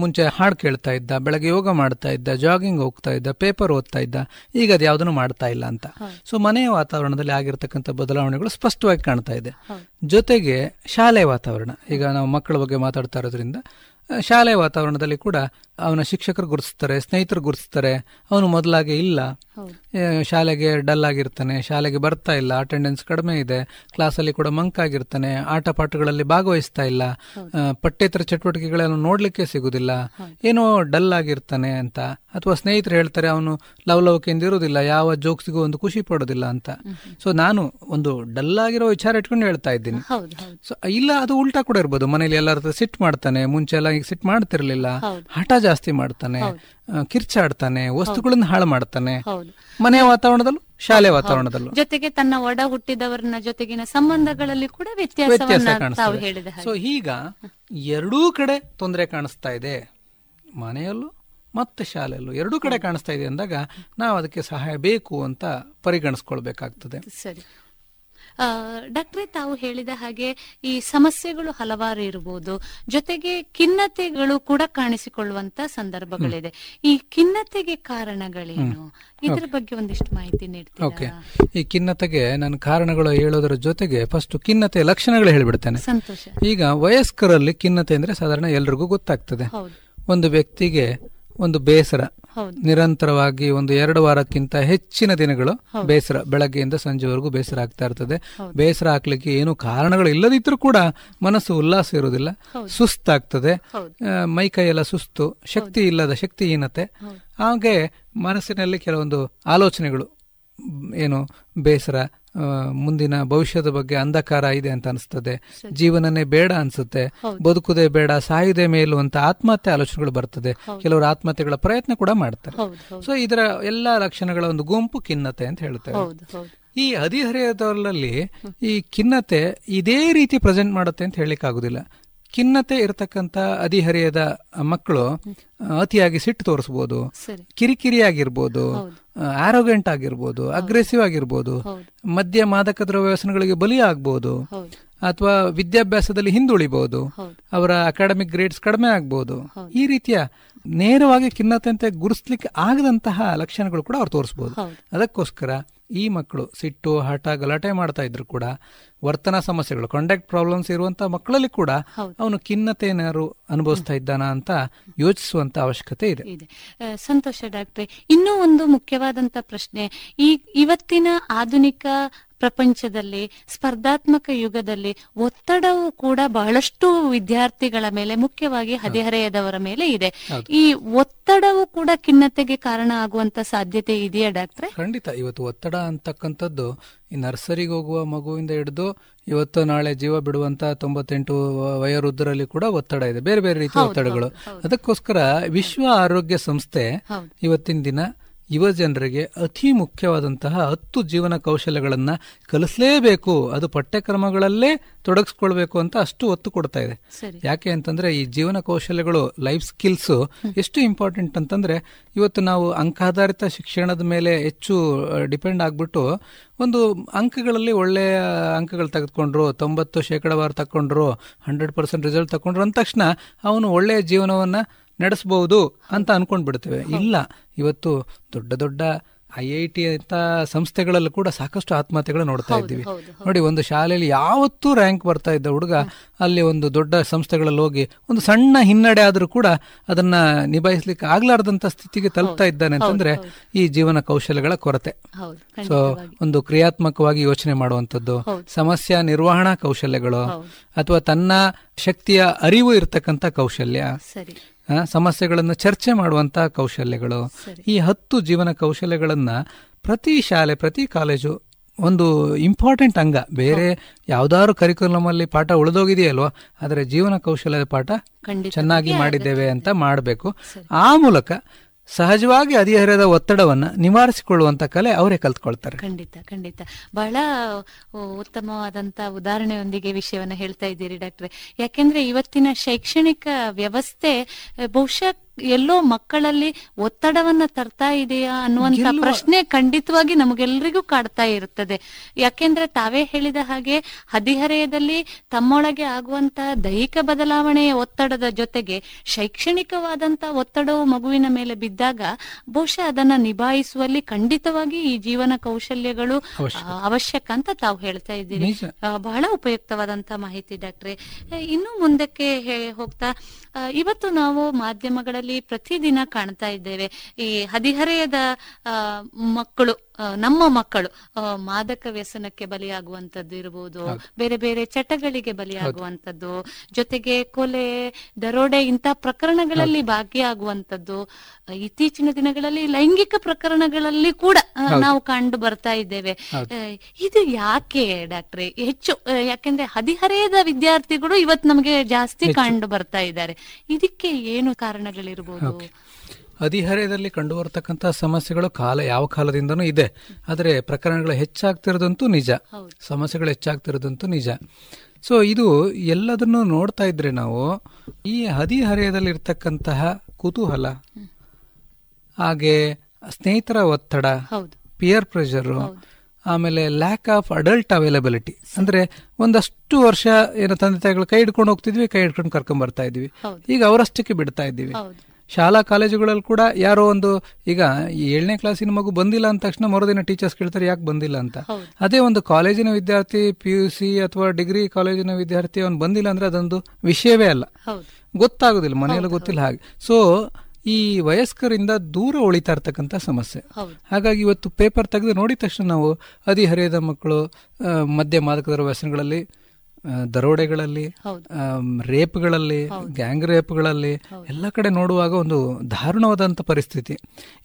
ಮುಂಚೆ ಹಾಡು ಕೇಳ್ತಾ ಇದ್ದ ಬೆಳಗ್ಗೆ ಯೋಗ ಮಾಡ್ತಾ ಇದ್ದ ಜಾಗಿಂಗ್ ಹೋಗ್ತಾ ಇದ್ದ ಪೇಪರ್ ಓದ್ತಾ ಇದ್ದ ಈಗ ಅದು ಯಾವ್ದನ್ನು ಮಾಡ್ತಾ ಇಲ್ಲ ಅಂತ. ಸೊ ಮನೆಯ ವಾತಾವರಣದಲ್ಲಿ ಆಗಿರ್ತಕ್ಕಂಥ ಬದಲಾವಣೆಗಳು ಸ್ಪಷ್ಟವಾಗಿ ಕಾಣ್ತಾ ಇದೆ. ಜೊತೆಗೆ ಶಾಲೆ ವಾತಾವರಣ. ಈಗ ನಾವು ಮಕ್ಕಳ ಬಗ್ಗೆ ಮಾತಾಡ್ತಾ ಇರೋದ್ರಿಂದ ಶಾಲೆ ವಾತಾವರಣದಲ್ಲಿ ಕೂಡ ಅವನ ಶಿಕ್ಷಕರು ಗುರುತಿಸ್ತಾರೆ ಸ್ನೇಹಿತರು ಗುರುತಿಸ್ತಾರೆ. ಅವನು ಮೊದಲಾಗೆ ಇಲ್ಲ. ಶಾಲೆಗೆ ಡಲ್ ಆಗಿರ್ತಾನೆ. ಶಾಲೆಗೆ ಬರ್ತಾ ಇಲ್ಲ. ಅಟೆಂಡೆನ್ಸ್ ಕಡಿಮೆ ಇದೆ. ಕ್ಲಾಸಲ್ಲಿ ಕೂಡ ಮಂಕ್ ಆಗಿರ್ತಾನೆ. ಆಟ ಪಾಠಗಳಲ್ಲಿ ಭಾಗವಹಿಸ್ತಾ ಇಲ್ಲ. ಪಠ್ಯೇತರ ಚಟುವಟಿಕೆಗಳನ್ನು ನೋಡ್ಲಿಕ್ಕೆ ಸಿಗುದಿಲ್ಲ. ಏನೋ ಡಲ್ ಆಗಿರ್ತಾನೆ ಅಂತ. ಅಥವಾ ಸ್ನೇಹಿತರು ಹೇಳ್ತಾರೆ ಅವನು ಲವಲವಿಕೆಯಿಂದ ಇರುವುದಿಲ್ಲ. ಯಾವ ಜೋಕ್ಸಿಗೂ ಒಂದು ಖುಷಿ ಪಡೋದಿಲ್ಲ ಅಂತ. ಸೊ ನಾನು ಒಂದು ಡಲ್ ಆಗಿರೋ ವಿಚಾರ ಇಟ್ಕೊಂಡು ಹೇಳ್ತಾ ಇದ್ದೀನಿ. ಸೊ ಇಲ್ಲ ಅದು ಉಲ್ಟಾ ಕೂಡ ಇರ್ಬೋದು. ಮನೇಲಿ ಎಲ್ಲರ ಸಿಟ್ ಮಾಡ್ತಾನೆ. ಮುಂಚೆ ಎಲ್ಲ ಈಗ ಸಿಟ್ ಮಾಡ್ತಿರ್ಲಿಲ್ಲ. ಹಠ ಜಾಸ್ತಿ ಮಾಡ್ತಾನೆ ಕಿರ್ಚಾಡ್ತಾನೆ ವಸ್ತುಗಳನ್ನ ಹಾಳು ಮಾಡ್ತಾನೆ
ಮನೆ
ಮನೆಯ ವಾತಾವರಣದಲ್ಲೂ ಶಾಲೆ ವಾತಾವರಣದಲ್ಲೂ.
ಜೊತೆಗೆ ತನ್ನ ಒಡ ಹುಟ್ಟಿದವರನ್ನ ಜೊತೆಗಿನ ಸಂಬಂಧಗಳಲ್ಲಿ ಕೂಡ
ವ್ಯತ್ಯಾಸ ಕಾಣಿಸ್ತದೆ. ಸೊ ಈಗ ಎರಡೂ ಕಡೆ ತೊಂದರೆ ಕಾಣಿಸ್ತಾ ಇದೆ. ಮನೆಯಲ್ಲೂ ಮತ್ತೆ ಶಾಲೆಯಲ್ಲೂ ಎರಡೂ ಕಡೆ ಕಾಣಿಸ್ತಾ ಇದೆ ಅಂದಾಗ ನಾವು ಅದಕ್ಕೆ ಸಹಾಯ ಬೇಕು ಅಂತ ಪರಿಗಣಿಸ್ಕೊಳ್ಬೇಕಾಗ್ತದೆ.
ಸರಿ. ಡಾಕ್ಟ್ರೇ ತಾವು ಹೇಳಿದ ಹಾಗೆ ಈ ಸಮಸ್ಯೆಗಳು ಹಲವಾರು ಇರಬಹುದು ಜೊತೆಗೆ ಖಿನ್ನತೆಗಳು ಕೂಡ ಕಾಣಿಸಿಕೊಳ್ಳುವಂತ ಸಂದರ್ಭಗಳಿದೆ. ಈ ಖಿನ್ನತೆಗೆ ಕಾರಣಗಳೇನು? ಇದರ ಬಗ್ಗೆ ಒಂದಿಷ್ಟು ಮಾಹಿತಿ ನೀಡ್ತೀನಿ
ಓಕೆ ಈ ಖಿನ್ನತೆಗೆ ನಾನು ಕಾರಣಗಳು ಹೇಳೋದರ ಜೊತೆಗೆ ಫಸ್ಟ್ ಖಿನ್ನತೆ ಲಕ್ಷಣಗಳು ಹೇಳಿಬಿಡ್ತೇನೆ.
ಸಂತೋಷ.
ಈಗ ವಯಸ್ಕರಲ್ಲಿ ಖಿನ್ನತೆ ಅಂದ್ರೆ ಸಾಧಾರಣ ಎಲ್ರಿಗೂ ಗೊತ್ತಾಗ್ತದೆ. ಒಂದು ವ್ಯಕ್ತಿಗೆ ಒಂದು ಬೇಸರ. ನಿರಂತರವಾಗಿ ಒಂದು ಎರಡು ವಾರಕ್ಕಿಂತ ಹೆಚ್ಚಿನ ದಿನಗಳು ಬೇಸರ. ಬೆಳಗ್ಗೆಯಿಂದ ಸಂಜೆವರೆಗೂ ಬೇಸರ ಆಗ್ತಾ ಇರ್ತದೆ. ಬೇಸರ ಹಾಕ್ಲಿಕ್ಕೆ ಏನು ಕಾರಣಗಳು ಇಲ್ಲದಿದ್ರೂ ಕೂಡ ಮನಸ್ಸು ಉಲ್ಲಾಸ ಇರುವುದಿಲ್ಲ. ಸುಸ್ತಾಗ್ತದೆ. ಮೈ ಕೈಯೆಲ್ಲ ಸುಸ್ತು. ಶಕ್ತಿ ಇಲ್ಲದ ಶಕ್ತಿಹೀನತೆ. ಹಾಗೆ ಮನಸ್ಸಿನಲ್ಲಿ ಕೆಲವೊಂದು ಆಲೋಚನೆಗಳು ಏನು ಬೇಸರ ಮುಂದಿನ ಭವಿಷ್ಯದ ಬಗ್ಗೆ ಅಂಧಕಾರ ಇದೆ ಅಂತ ಅನಿಸ್ತದೆ. ಜೀವನನೇ ಬೇಡ ಅನ್ಸುತ್ತೆ. ಬದುಕುದೇ ಬೇಡ ಸಾಯುದೇ ಮೇಲು ಅಂತ ಆತ್ಮಹತ್ಯೆ ಆಲೋಚನೆಗಳು ಬರ್ತದೆ. ಕೆಲವರು ಆತ್ಮಹತ್ಯೆಗಳ ಪ್ರಯತ್ನ ಕೂಡ ಮಾಡ್ತಾರೆ. ಸೊ ಇದರ ಎಲ್ಲಾ ಲಕ್ಷಣಗಳ ಒಂದು ಗುಂಪು ಖಿನ್ನತೆ ಅಂತ ಹೇಳ್ತೇವೆ.
ಹೌದು
ಈ ಹದಿಹರೆಯದವರಲ್ಲಿ ಈ ಖಿನ್ನತೆ ಇದೇ ರೀತಿ ಪ್ರೆಸೆಂಟ್ ಮಾಡುತ್ತೆ ಅಂತ ಹೇಳಲಿಕ್ಕೆ ಆಗುದಿಲ್ಲ ಖಿನ್ನತೆ ಇರತಕ್ಕಂತ ಅಧಿಹರೆಯದ ಮಕ್ಕಳು ಅತಿಯಾಗಿ ಸಿಟ್ಟು ತೋರಿಸಬಹುದು
ಕಿರಿಕಿರಿ
ಆಗಿರ್ಬೋದು ಆರೋಗ್ಯಂಟ್ ಆಗಿರ್ಬೋದು ಅಗ್ರೆಸಿವ್ ಆಗಿರ್ಬೋದು ಮದ್ಯ ಮಾದಕ ದ್ರವ್ಯ ವ್ಯಸನಗಳಿಗೆ ಬಲಿ ಆಗ್ಬೋದು ಅಥವಾ ವಿದ್ಯಾಭ್ಯಾಸದಲ್ಲಿ ಹಿಂದುಳಿಬಹುದು ಅವರ ಅಕಾಡೆಮಿಕ್ ಗ್ರೇಡ್ಸ್ ಕಡಿಮೆ ಆಗ್ಬಹುದು ಈ ರೀತಿಯ ನೇರವಾಗಿ ಖಿನ್ನತೆಂತೆ ಗುರುಸ್ಲಿಕ್ಕೆ ಆಗದಂತಹ ಲಕ್ಷಣಗಳು ಕೂಡ ಅವ್ರು ತೋರಿಸಬಹುದು ಅದಕ್ಕೋಸ್ಕರ ಈ ಮಕ್ಕಳು ಸಿಟ್ಟು ಹಠ ಗಲಾಟೆ ಮಾಡ್ತಾ ಇದ್ರು ಕೂಡ ವರ್ತನಾ ಸಮಸ್ಯೆಗಳು ಕಾಂಟ್ಯಾಕ್ಟ್ ಪ್ರಾಬ್ಲಮ್ಸ್ ಇರುವಂತಹ ಮಕ್ಕಳಲ್ಲಿ ಕೂಡ ಅವನು ಖಿನ್ನತೆ ಏನಾದ್ರು ಅನುಭವಿಸ್ತಾ ಇದ್ದಾನ ಅಂತ ಯೋಚಿಸುವಂತ ಅವಶ್ಯಕತೆ ಇದೆ.
ಸಂತೋಷ ಡಾಕ್ಟ್ರೆ ಇನ್ನೂ ಒಂದು ಮುಖ್ಯವಾದಂತ ಪ್ರಶ್ನೆ ಈ ಇವತ್ತಿನ ಆಧುನಿಕ ಪ್ರಪಂಚದಲ್ಲಿ ಸ್ಪರ್ಧಾತ್ಮಕ ಯುಗದಲ್ಲಿ ಒತ್ತಡವು ಕೂಡ ಬಹಳಷ್ಟು ವಿದ್ಯಾರ್ಥಿಗಳ ಮೇಲೆ ಮುಖ್ಯವಾಗಿ ಹದಿಹರೆಯದವರ ಮೇಲೆ ಇದೆ. ಈ ಒತ್ತಡವು ಕೂಡ ಖಿನ್ನತೆಗೆ ಕಾರಣ ಆಗುವಂತ ಸಾಧ್ಯತೆ ಇದೆಯಾ ಡಾಕ್ಟ್ರೆ?
ಖಂಡಿತ. ಇವತ್ತು ಒತ್ತಡ ಅಂತಕ್ಕಂಥದ್ದು ಈ ನರ್ಸರಿಗೆ ಹೋಗುವ ಮಗುವಿಂದ ಹಿಡಿದು ಇವತ್ತು ನಾಳೆ ಜೀವ ಬಿಡುವಂತ ತೊಂಬತ್ತೆಂಟು ವಯರುದ್ರಲ್ಲಿ ವಯೋವೃದ್ಧರಲ್ಲಿ ಕೂಡ ಒತ್ತಡ ಇದೆ. ಬೇರೆ ಬೇರೆ ರೀತಿಯ ಒತ್ತಡಗಳು. ಅದಕ್ಕೋಸ್ಕರ ವಿಶ್ವ ಆರೋಗ್ಯ ಸಂಸ್ಥೆ ಇವತ್ತಿನ ದಿನ ಯುವ ಜನರಿಗೆ ಅತಿ ಮುಖ್ಯವಾದಂತಹ ಹತ್ತು ಜೀವನ ಕೌಶಲ್ಯಗಳನ್ನು ಕಲಿಸಲೇಬೇಕು. ಅದು ಪಠ್ಯಕ್ರಮಗಳಲ್ಲೇ ತೊಡಗಿಸ್ಕೊಳ್ಬೇಕು ಅಂತ ಅಷ್ಟು ಒತ್ತು ಕೊಡ್ತಾ ಇದೆ. ಯಾಕೆ ಅಂತಂದ್ರೆ ಈ ಜೀವನ ಕೌಶಲ್ಯಗಳು ಲೈಫ್ ಸ್ಕಿಲ್ಸ್ ಎಷ್ಟು ಇಂಪಾರ್ಟೆಂಟ್ ಅಂತಂದ್ರೆ ಇವತ್ತು ನಾವು ಅಂಕಾಧಾರಿತ ಶಿಕ್ಷಣದ ಮೇಲೆ ಹೆಚ್ಚು ಡಿಪೆಂಡ್ ಆಗ್ಬಿಟ್ಟು ಒಂದು ಅಂಕಗಳಲ್ಲಿ ಒಳ್ಳೆಯ ಅಂಕಗಳು ತೆಗೆದುಕೊಂಡ್ರು ತೊಂಬತ್ತು ಶೇಕಡಾವಾರು ತಕೊಂಡ್ರು ಹಂಡ್ರೆಡ್ ಪರ್ಸೆಂಟ್ ರಿಸಲ್ಟ್ ತಕೊಂಡ್ರು ಅಂದ ತಕ್ಷಣ ಅವನು ಒಳ್ಳೆಯ ಜೀವನವನ್ನ ನಡೆಸಬಹುದು ಅಂತ ಅನ್ಕೊಂಡ್ ಬಿಡ್ತೇವೆ ಇಲ್ಲ ಇವತ್ತು ದೊಡ್ಡ ದೊಡ್ಡ ಐ ಐ ಟಿ ಅಂತ ಸಂಸ್ಥೆಗಳಲ್ಲೂ ಕೂಡ ಸಾಕಷ್ಟು ಆತ್ಮಹತ್ಯೆಗಳು ನೋಡ್ತಾ ಇದ್ದೀವಿ. ನೋಡಿ ಒಂದು ಶಾಲೆಯಲ್ಲಿ ಯಾವತ್ತೂ ರ್ಯಾಂಕ್ ಬರ್ತಾ ಇದ್ದ ಹುಡುಗ ಅಲ್ಲಿ ಒಂದು ದೊಡ್ಡ ಸಂಸ್ಥೆಗಳಲ್ಲಿ ಹೋಗಿ ಒಂದು ಸಣ್ಣ ಹಿನ್ನಡೆ ಆದರೂ ಕೂಡ ಅದನ್ನ ನಿಭಾಯಿಸ್ಲಿಕ್ಕೆ ಆಗ್ಲಾರ್ದಂತ ಸ್ಥಿತಿಗೆ ತಲುಪ್ತಾ ಇದ್ದಾನೆ ಅಂತಂದ್ರೆ ಈ ಜೀವನ ಕೌಶಲ್ಯಗಳ ಕೊರತೆ. ಸೊ ಒಂದು ಕ್ರಿಯಾತ್ಮಕವಾಗಿ ಯೋಚನೆ ಮಾಡುವಂಥದ್ದು ಸಮಸ್ಯೆ ನಿರ್ವಹಣಾ ಕೌಶಲ್ಯಗಳು ಅಥವಾ ತನ್ನ ಶಕ್ತಿಯ ಅರಿವು ಇರತಕ್ಕಂತ ಕೌಶಲ್ಯ. ಸಮಸ್ಯೆಗಳನ್ನು ಚರ್ಚೆ ಮಾಡುವಂತ ಕೌಶಲ್ಯಗಳು. ಈ ಹತ್ತು ಜೀವನ ಕೌಶಲ್ಯಗಳನ್ನು ಪ್ರತಿ ಶಾಲೆ ಪ್ರತಿ ಕಾಲೇಜು ಒಂದು ಇಂಪಾರ್ಟೆಂಟ್ ಅಂಗ. ಬೇರೆ ಯಾವ್ದಾದ್ರು ಕರಿಕ್ಯುಲಮ್ ಅಲ್ಲಿ ಪಾಠ ಉಳಿದೋಗಿದೆಯಲ್ವ ಆದರೆ ಜೀವನ ಕೌಶಲ್ಯದ ಪಾಠ ಚೆನ್ನಾಗಿ ಮಾಡಿದ್ದೇವೆ ಅಂತ ಮಾಡಬೇಕು. ಆ ಮೂಲಕ ಸಹಜವಾಗಿ ಹರಿಹರದ ಒತ್ತಡವನ್ನು ನಿವಾರಿಸಿಕೊಳ್ಳುವಂತ ಕಲೆ ಅವರೇ ಕಲ್ತ್ಕೊಳ್ತಾರೆ.
ಖಂಡಿತ ಖಂಡಿತ. ಬಹಳ ಉತ್ತಮವಾದಂತ ಉದಾಹರಣೆಯೊಂದಿಗೆ ವಿಷಯವನ್ನು ಹೇಳ್ತಾ ಇದ್ದೀರಿ ಡಾಕ್ಟ್ರೆ. ಯಾಕೆಂದ್ರೆ ಇವತ್ತಿನ ಶೈಕ್ಷಣಿಕ ವ್ಯವಸ್ಥೆ, ಬಹುಶಃ ಎಲ್ಲೋ ಮಕ್ಕಳಲ್ಲಿ ಒತ್ತಡವನ್ನ ತರ್ತಾ ಇದೆಯಾ ಅನ್ನುವಂತ ಪ್ರಶ್ನೆ ಖಂಡಿತವಾಗಿ ನಮಗೆಲ್ಲರಿಗೂ ಕಾಡ್ತಾ ಇರುತ್ತದೆ. ಯಾಕೆಂದ್ರೆ ತಾವೇ ಹೇಳಿದ ಹಾಗೆ ಹದಿಹರೆಯದಲ್ಲಿ ತಮ್ಮೊಳಗೆ ಆಗುವಂತ ದೈಹಿಕ ಬದಲಾವಣೆಯ ಒತ್ತಡದ ಜೊತೆಗೆ ಶೈಕ್ಷಣಿಕವಾದಂತ ಒತ್ತಡವು ಮಗುವಿನ ಮೇಲೆ ಬಿದ್ದಾಗ ಬಹುಶಃ ಅದನ್ನ ನಿಭಾಯಿಸುವಲ್ಲಿ ಖಂಡಿತವಾಗಿ ಈ ಜೀವನ ಕೌಶಲ್ಯಗಳು
ಅವಶ್ಯಕ.
ಅಂತ ತಾವು ಹೇಳ್ತಾ ಇದ್ದೀರಿ. ಬಹಳ ಉಪಯುಕ್ತವಾದಂತ ಮಾಹಿತಿ ಡಾಕ್ಟ್ರೆ. ಇನ್ನು ಮುಂದಕ್ಕೆ ಹೋಗ್ತಾ ಇವತ್ತು ನಾವು ಮಾಧ್ಯಮಗಳಲ್ಲಿ ಪ್ರತಿದಿನ ಕಾಣ್ತಾ ಇದ್ದೇವೆ. ಈ ಹದಿಹರೆಯದ ಮಕ್ಕಳು ನಮ್ಮ ಮಕ್ಕಳು ಮಾದಕ ವ್ಯಸನಕ್ಕೆ ಬಲಿಯಾಗುವಂತದ್ದು ಇರಬಹುದು ಬೇರೆ ಬೇರೆ ಚಟಗಳಿಗೆ ಬಲಿಯಾಗುವಂತದ್ದು ಜೊತೆಗೆ ಕೊಲೆ ದರೋಡೆ ಇಂತಹ ಪ್ರಕರಣಗಳಲ್ಲಿ ಭಾಗಿಯಾಗುವಂತದ್ದು ಇತ್ತೀಚಿನ ದಿನಗಳಲ್ಲಿ ಲೈಂಗಿಕ ಪ್ರಕರಣಗಳಲ್ಲಿ ಕೂಡ ನಾವು ಕಂಡು ಬರ್ತಾ ಇದ್ದೇವೆ. ಇದು ಯಾಕೆ ಡಾಕ್ಟ್ರೆ? ಹೆಚ್ಚು ಯಾಕೆಂದ್ರೆ ಹದಿಹರೆಯದ ವಿದ್ಯಾರ್ಥಿಗಳು ಇವತ್ತು ನಮಗೆ ಜಾಸ್ತಿ. ಕಂಡು ಬರ್ತಾ ಇದ್ದಾರೆ. ಇದಕ್ಕೆ ಏನು ಕಾರಣಗಳಿರ್ಬೋದು?
ಹದಿಹರೆಯದಲ್ಲಿ ಕಂಡು ಬರ್ತಕ್ಕಂಥ ಸಮಸ್ಯೆಗಳು ಕಾಲ ಯಾವ ಕಾಲದಿಂದನೂ ಇದೆ. ಆದರೆ ಪ್ರಕರಣಗಳು ಹೆಚ್ಚಾಗ್ತಿರೋದಂತೂ ನಿಜ. ಸಮಸ್ಯೆಗಳು ಹೆಚ್ಚಾಗ್ತಿರೋದಂತೂ ನಿಜ. ಸೊ ಇದು ಎಲ್ಲದನ್ನು ನೋಡ್ತಾ ಇದ್ರೆ ನಾವು ಈ ಹದಿಹರೆಯದಲ್ಲಿ ಇರ್ತಕ್ಕಂತಹ ಕುತೂಹಲ ಹಾಗೆ ಸ್ನೇಹಿತರ ಒತ್ತಡ ಪಿಯರ್ ಪ್ರೆಷರು ಆಮೇಲೆ ಲ್ಯಾಕ್ ಆಫ್ ಅಡಲ್ಟ್ ಅವೈಲಬಿಲಿಟಿ ಅಂದ್ರೆ ಒಂದಷ್ಟು ವರ್ಷ ಏನೋ ತಂದೆ ತಾಯಿಗಳು ಕೈ ಹಿಡ್ಕೊಂಡು ಹೋಗ್ತಿದ್ವಿ ಕೈ ಹಿಡ್ಕೊಂಡು ಕರ್ಕೊಂಡ್ ಬರ್ತಾ ಇದ್ವಿ ಈಗ ಅವರಷ್ಟಕ್ಕೆ ಬಿಡ್ತಾ ಇದ್ದೀವಿ. ಶಾಲಾ ಕಾಲೇಜುಗಳಲ್ಲಿ ಕೂಡ ಯಾರೋ ಒಂದು ಈಗ ಏಳನೇ ಕ್ಲಾಸಿನ ಮಗು ಬಂದಿಲ್ಲ ಅಂದ ತಕ್ಷಣ ಮರುದಿನ ಟೀಚರ್ಸ್ ಕೇಳ್ತಾರೆ ಯಾಕೆ ಬಂದಿಲ್ಲ ಅಂತ? ಅದೇ ಒಂದು ಕಾಲೇಜಿನ ವಿದ್ಯಾರ್ಥಿ ಪಿ ಯು ಸಿ ಅಥವಾ ಡಿಗ್ರಿ ಕಾಲೇಜಿನ ವಿದ್ಯಾರ್ಥಿ ಅವನು ಬಂದಿಲ್ಲ ಅಂದ್ರೆ ಅದೊಂದು ವಿಷಯವೇ ಅಲ್ಲ. ಗೊತ್ತಾಗೋದಿಲ್ಲ ಮನೆಯಲ್ಲಿ ಗೊತ್ತಿಲ್ಲ ಹಾಗೆ. ಸೊ ಈ ವಯಸ್ಕರಿಂದ ದೂರ ಉಳಿತಾ ಇರ್ತಕ್ಕಂಥ ಸಮಸ್ಯೆ. ಹಾಗಾಗಿ ಇವತ್ತು ಪೇಪರ್ ತೆಗೆದು ನೋಡಿದ ತಕ್ಷಣ ನಾವು ಹದಿಹರೆಯದ ಮಕ್ಕಳು ಮಧ್ಯ ಮದ್ಯ ಆ, ದರೋಡೆಗಳಲ್ಲಿ ರೇಪ್ಗಳಲ್ಲಿ ಗ್ಯಾಂಗ್ ರೇಪ್ಗಳಲ್ಲಿ ಎಲ್ಲ ಕಡೆ ನೋಡುವಾಗ ಒಂದು ದಾರುಣವಾದಂಥ ಪರಿಸ್ಥಿತಿ.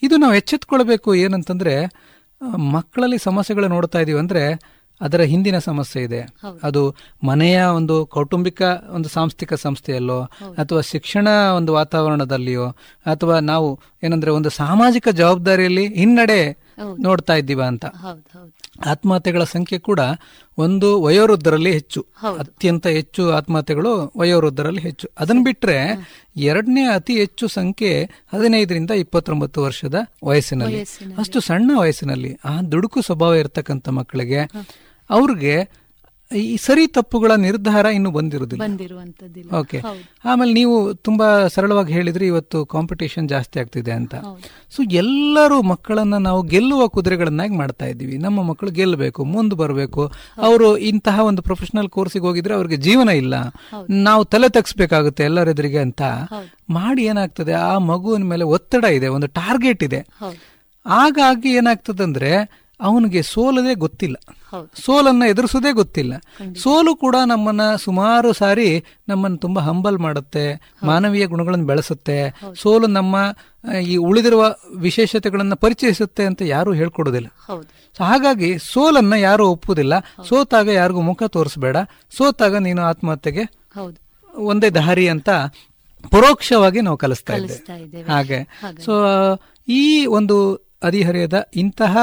ಇದು ನಾವು ಎಚ್ಚೆತ್ಕೊಳ್ಬೇಕು ಏನಂತಂದ್ರೆ ಮಕ್ಕಳಲ್ಲಿ ಸಮಸ್ಯೆಗಳು ನೋಡ್ತಾ ಇದೀವಿ ಅಂದ್ರೆ ಅದರ ಹಿಂದಿನ ಸಮಸ್ಯೆ ಇದೆ. ಅದು ಮನೆಯ ಒಂದು ಕೌಟುಂಬಿಕ ಒಂದು ಸಾಂಸ್ಥಿಕ ಸಂಸ್ಥೆಯಲ್ಲೋ ಅಥವಾ ಶಿಕ್ಷಣ ಒಂದು ವಾತಾವರಣದಲ್ಲಿಯೋ ಅಥವಾ ನಾವು ಏನಂದ್ರೆ ಒಂದು ಸಾಮಾಜಿಕ ಜವಾಬ್ದಾರಿಯಲ್ಲಿ ಹಿನ್ನಡೆ ನೋಡ್ತಾ ಇದ್ದೀವ ಅಂತ. ಆತ್ಮಹತ್ಯೆಗಳ ಸಂಖ್ಯೆ ಕೂಡ ಒಂದು ವಯೋವೃದ್ಧರಲ್ಲಿ ಹೆಚ್ಚು. ಅತ್ಯಂತ ಹೆಚ್ಚು ಆತ್ಮಹತ್ಯೆಗಳು ವಯೋವೃದ್ಧರಲ್ಲಿ ಹೆಚ್ಚು. ಅದನ್ನ ಬಿಟ್ರೆ ಎರಡನೇ ಅತಿ ಹೆಚ್ಚು ಸಂಖ್ಯೆ ಹದಿನೈದರಿಂದ ಇಪ್ಪತ್ತೊಂಬತ್ತು ವರ್ಷದ ವಯಸ್ಸಿನಲ್ಲಿ. ಅಷ್ಟು ಸಣ್ಣ ವಯಸ್ಸಿನಲ್ಲಿ. ಆ ದುಡುಕು ಸ್ವಭಾವ ಇರತಕ್ಕಂಥ ಮಕ್ಕಳಿಗೆ ಅವ್ರಿಗೆ ಈ ಸರಿ ತಪ್ಪುಗಳ ನಿರ್ಧಾರ ಇನ್ನು ಬಂದಿರುವುದಿಲ್ಲ.
ಬಂದಿರುವಂತದ್ದಿಲ್ಲ
ಓಕೆ ಆಮೇಲೆ ನೀವು ತುಂಬಾ ಸರಳವಾಗಿ ಹೇಳಿದ್ರಿ ಇವತ್ತು ಕಾಂಪಿಟೇಷನ್ ಜಾಸ್ತಿ ಆಗ್ತಿದೆ ಅಂತ. ಸೊ ಎಲ್ಲರೂ ಮಕ್ಕಳನ್ನ ನಾವು ಗೆಲ್ಲುವ ಕುದುರೆಗಳನ್ನಾಗಿ ಮಾಡ್ತಾ ಇದ್ದೀವಿ. ನಮ್ಮ ಮಕ್ಕಳು ಗೆಲ್ಲಬೇಕು ಮುಂದೆ ಬರಬೇಕು. ಅವರು ಇಂತಹ ಒಂದು ಪ್ರೊಫೆಷನಲ್ ಕೋರ್ಸಿಗೆ ಹೋಗಿದ್ರೆ ಅವ್ರಿಗೆ ಜೀವನ ಇಲ್ಲ. ನಾವು ತಲೆ ತಗ್ಸ್ಬೇಕಾಗುತ್ತೆ ಎಲ್ಲರೆದುರಿಗೆ ಅಂತ. ಮಾಡಿ ಏನಾಗ್ತದೆ ಆ ಮಗುವಿನ ಮೇಲೆ ಒತ್ತಡ ಇದೆ ಒಂದು ಟಾರ್ಗೆಟ್ ಇದೆ.
ಹಾಗಾಗಿ
ಹಾಗಾಗಿ ಏನಾಗ್ತದಂದ್ರೆ ಅವನಿಗೆ ಸೋಲದೇ ಗೊತ್ತಿಲ್ಲ. ಸೋಲನ್ನ ಎದುರಿಸೋದೇ ಗೊತ್ತಿಲ್ಲ. ಸೋಲು ಕೂಡ ನಮ್ಮನ್ನ ಸುಮಾರು ಸಾರಿ ನಮ್ಮನ್ನು ತುಂಬಾ ಹಂಬಲ್ ಮಾಡುತ್ತೆ ಮಾನವೀಯ ಗುಣಗಳನ್ನು ಬೆಳೆಸುತ್ತೆ. ಸೋಲು ನಮ್ಮ ಈ ಉಳಿದಿರುವ ವಿಶೇಷತೆಗಳನ್ನ ಪರಿಚಯಿಸುತ್ತೆ ಅಂತ ಯಾರು ಹೇಳ್ಕೊಡೋದಿಲ್ಲ ಹಾಗಾಗಿ ಸೋಲನ್ನ ಯಾರು ಒಪ್ಪುವುದಿಲ್ಲ. ಸೋತಾಗ ಯಾರಿಗೂ ಮುಖ ತೋರಿಸಬೇಡ. ಸೋತಾಗ ನೀನು ಆತ್ಮಹತ್ಯೆಗೆ ಒಂದೇ ದಾರಿ ಅಂತ ಪರೋಕ್ಷವಾಗಿ ನಾವು ಕಲಿಸ್ತಾ ಇದ್ದೇವೆ. ಹಾಗೆ. ಸೊ ಈ ಒಂದು ಹದಿಹರೆಯದ ಇಂತಹ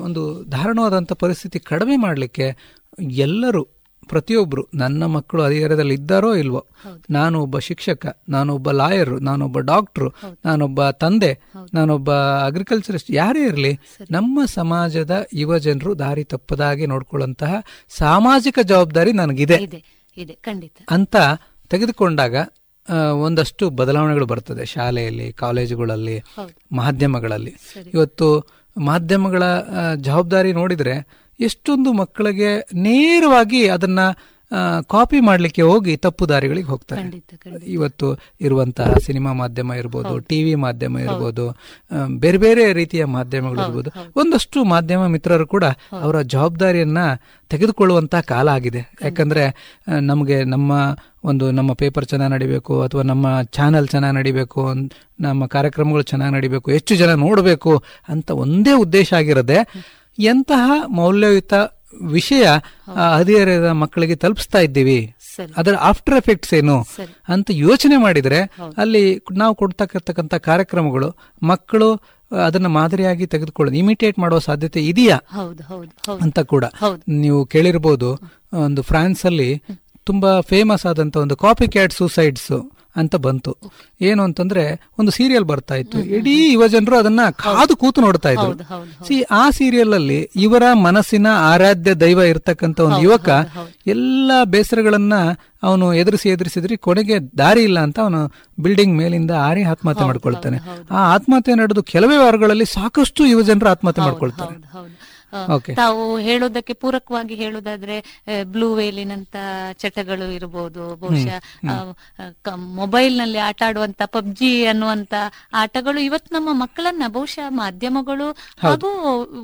ಒಂದು ದಾರುಣವಾದಂಥ ಪರಿಸ್ಥಿತಿ ಕಡಿಮೆ ಮಾಡಲಿಕ್ಕೆ ಎಲ್ಲರೂ ಪ್ರತಿಯೊಬ್ಬರು ನನ್ನ ಮಕ್ಕಳು ಅಧಿಕಾರದಲ್ಲಿ ಇದ್ದಾರೋ ಇಲ್ವೋ ನಾನು ಒಬ್ಬ ಶಿಕ್ಷಕ ನಾನೊಬ್ಬ ಲಾಯರು ನಾನೊಬ್ಬ ಡಾಕ್ಟ್ರು ನಾನೊಬ್ಬ ತಂದೆ ನಾನೊಬ್ಬ ಅಗ್ರಿಕಲ್ಚರಿಸ್ಟ್ ಯಾರೇ ಇರಲಿ ನಮ್ಮ ಸಮಾಜದ ಯುವ ಜನರು ದಾರಿ ತಪ್ಪದಾಗಿ ನೋಡ್ಕೊಳ್ಳುವಂತಹ ಸಾಮಾಜಿಕ ಜವಾಬ್ದಾರಿ ನನಗಿದೆ. ಅಂತ ತೆಗೆದುಕೊಂಡಾಗ ಒಂದಷ್ಟು ಬದಲಾವಣೆಗಳು ಬರ್ತದೆ ಶಾಲೆಯಲ್ಲಿ ಕಾಲೇಜುಗಳಲ್ಲಿ. ಮಾಧ್ಯಮಗಳಲ್ಲಿ. ಇವತ್ತು ಮಾಧ್ಯಮಗಳ ಜವಾಬ್ದಾರಿ ನೋಡಿದರೆ ಎಷ್ಟೊಂದು ಮಕ್ಕಳಿಗೆ ನೇರವಾಗಿ ಅದನ್ನ ಕಾಪಿ ಮಾಡಲಿಕ್ಕೆ ಹೋಗಿ ತಪ್ಪು ದಾರಿಗಳಿಗೆ ಹೋಗ್ತಾರೆ. ಇವತ್ತು ಇರುವಂತಹ ಸಿನಿಮಾ ಮಾಧ್ಯಮ ಇರ್ಬೋದು ಟಿವಿ ಮಾಧ್ಯಮ ಇರ್ಬೋದು ಬೇರೆ ಬೇರೆ ರೀತಿಯ ಮಾಧ್ಯಮಗಳು ಇರ್ಬೋದು. ಒಂದಷ್ಟು ಮಾಧ್ಯಮ ಮಿತ್ರರು ಕೂಡ ಅವರ ಜವಾಬ್ದಾರಿಯನ್ನ ತೆಗೆದುಕೊಳ್ಳುವಂತಹ ಕಾಲ ಆಗಿದೆ. ಯಾಕಂದ್ರೆ ನಮಗೆ ನಮ್ಮ ಒಂದು ನಮ್ಮ ಪೇಪರ್ ಚೆನ್ನಾಗಿ ನಡಿಬೇಕು ಅಥವಾ ನಮ್ಮ ಚಾನೆಲ್ ಚೆನ್ನಾಗಿ ನಡಿಬೇಕು ನಮ್ಮ ಕಾರ್ಯಕ್ರಮಗಳು ಚೆನ್ನಾಗಿ ನಡಿಬೇಕು ಹೆಚ್ಚು ಜನ ನೋಡಬೇಕು ಅಂತ ಒಂದೇ ಉದ್ದೇಶ ಆಗಿರದೆ ಎಂತಹ ಮೌಲ್ಯಯುತ ವಿಷಯ ಹದಿಹರೆಯದ ಮಕ್ಕಳಿಗೆ ತಲುಪಿಸ್ತಾ ಇದ್ದೀವಿ. ಅದರ ಆಫ್ಟರ್ ಎಫೆಕ್ಟ್ಸ್ ಏನು? ಅಂತ ಯೋಚನೆ ಮಾಡಿದ್ರೆ ಅಲ್ಲಿ ನಾವು ಕೊಡ್ತಕ್ಕಂಥ ಕಾರ್ಯಕ್ರಮಗಳು ಮಕ್ಕಳು ಅದನ್ನ ಮಾದರಿಯಾಗಿ ತೆಗೆದುಕೊಳ್ಳೋದು ಇಮಿಟೇಟ್ ಮಾಡುವ ಸಾಧ್ಯತೆ ಇದೆಯಾ? ಅಂತ ಕೂಡ. ನೀವು ಕೇಳಿರ್ಬೋದು ಒಂದು ಫ್ರಾನ್ಸ್ ಅಲ್ಲಿ ತುಂಬಾ ಫೇಮಸ್ ಆದಂತ ಒಂದು ಕಾಪಿ ಕ್ಯಾಟ್ ಸೂಸೈಡ್ಸ್ ಅಂತ ಬಂತು. ಏನು ಅಂತಂದ್ರೆ ಒಂದು ಸೀರಿಯಲ್ ಬರ್ತಾ ಇತ್ತು. ಇಡೀ ಯುವ ಜನರು ಅದನ್ನ ಕಾದು ಕೂತು ನೋಡ್ತಾ ಇದ್ರು. ಸಿ ಆ ಸೀರಿಯಲ್ ಅಲ್ಲಿ ಇವರ ಮನಸ್ಸಿನ ಆರಾಧ್ಯ ದೈವ ಇರ್ತಕ್ಕಂತ ಒಂದು ಯುವಕ ಎಲ್ಲ ಬೇಸರಗಳನ್ನ ಅವನು ಎದುರಿಸಿ ಎದುರಿಸಿದ್ರಿ ಕೊನೆಗೆ ದಾರಿ ಇಲ್ಲ ಅಂತ ಅವನು ಬಿಲ್ಡಿಂಗ್ ಮೇಲಿಂದ ಆರಿ ಆತ್ಮಹತ್ಯೆ ಮಾಡ್ಕೊಳ್ತಾನೆ. ಆ ಆತ್ಮಹತ್ಯೆ ನಡೆದು ಕೆಲವೇ ವಾರಗಳಲ್ಲಿ ಸಾಕಷ್ಟು ಯುವಜನರು ಆತ್ಮಹತ್ಯೆ ಮಾಡ್ಕೊಳ್ತಾರೆ.
ತಾವು ಹೇಳೋದಕ್ಕೆ ಪೂರಕವಾಗಿ ಹೇಳೋದಾದ್ರೆ ಬ್ಲೂ ವೇಲಿನಂತ ಚಟಗಳು ಇರಬಹುದು ಬಹುಶಃ ಮೊಬೈಲ್ನಲ್ಲಿ ಆಟ ಆಡುವಂತ ಪಬ್ಜಿ ಅನ್ನುವಂತ ಆಟಗಳು ಇವತ್ತು ನಮ್ಮ ಮಕ್ಕಳನ್ನ ಬಹುಶಃ ಮಾಧ್ಯಮಗಳು ಹಾಗೂ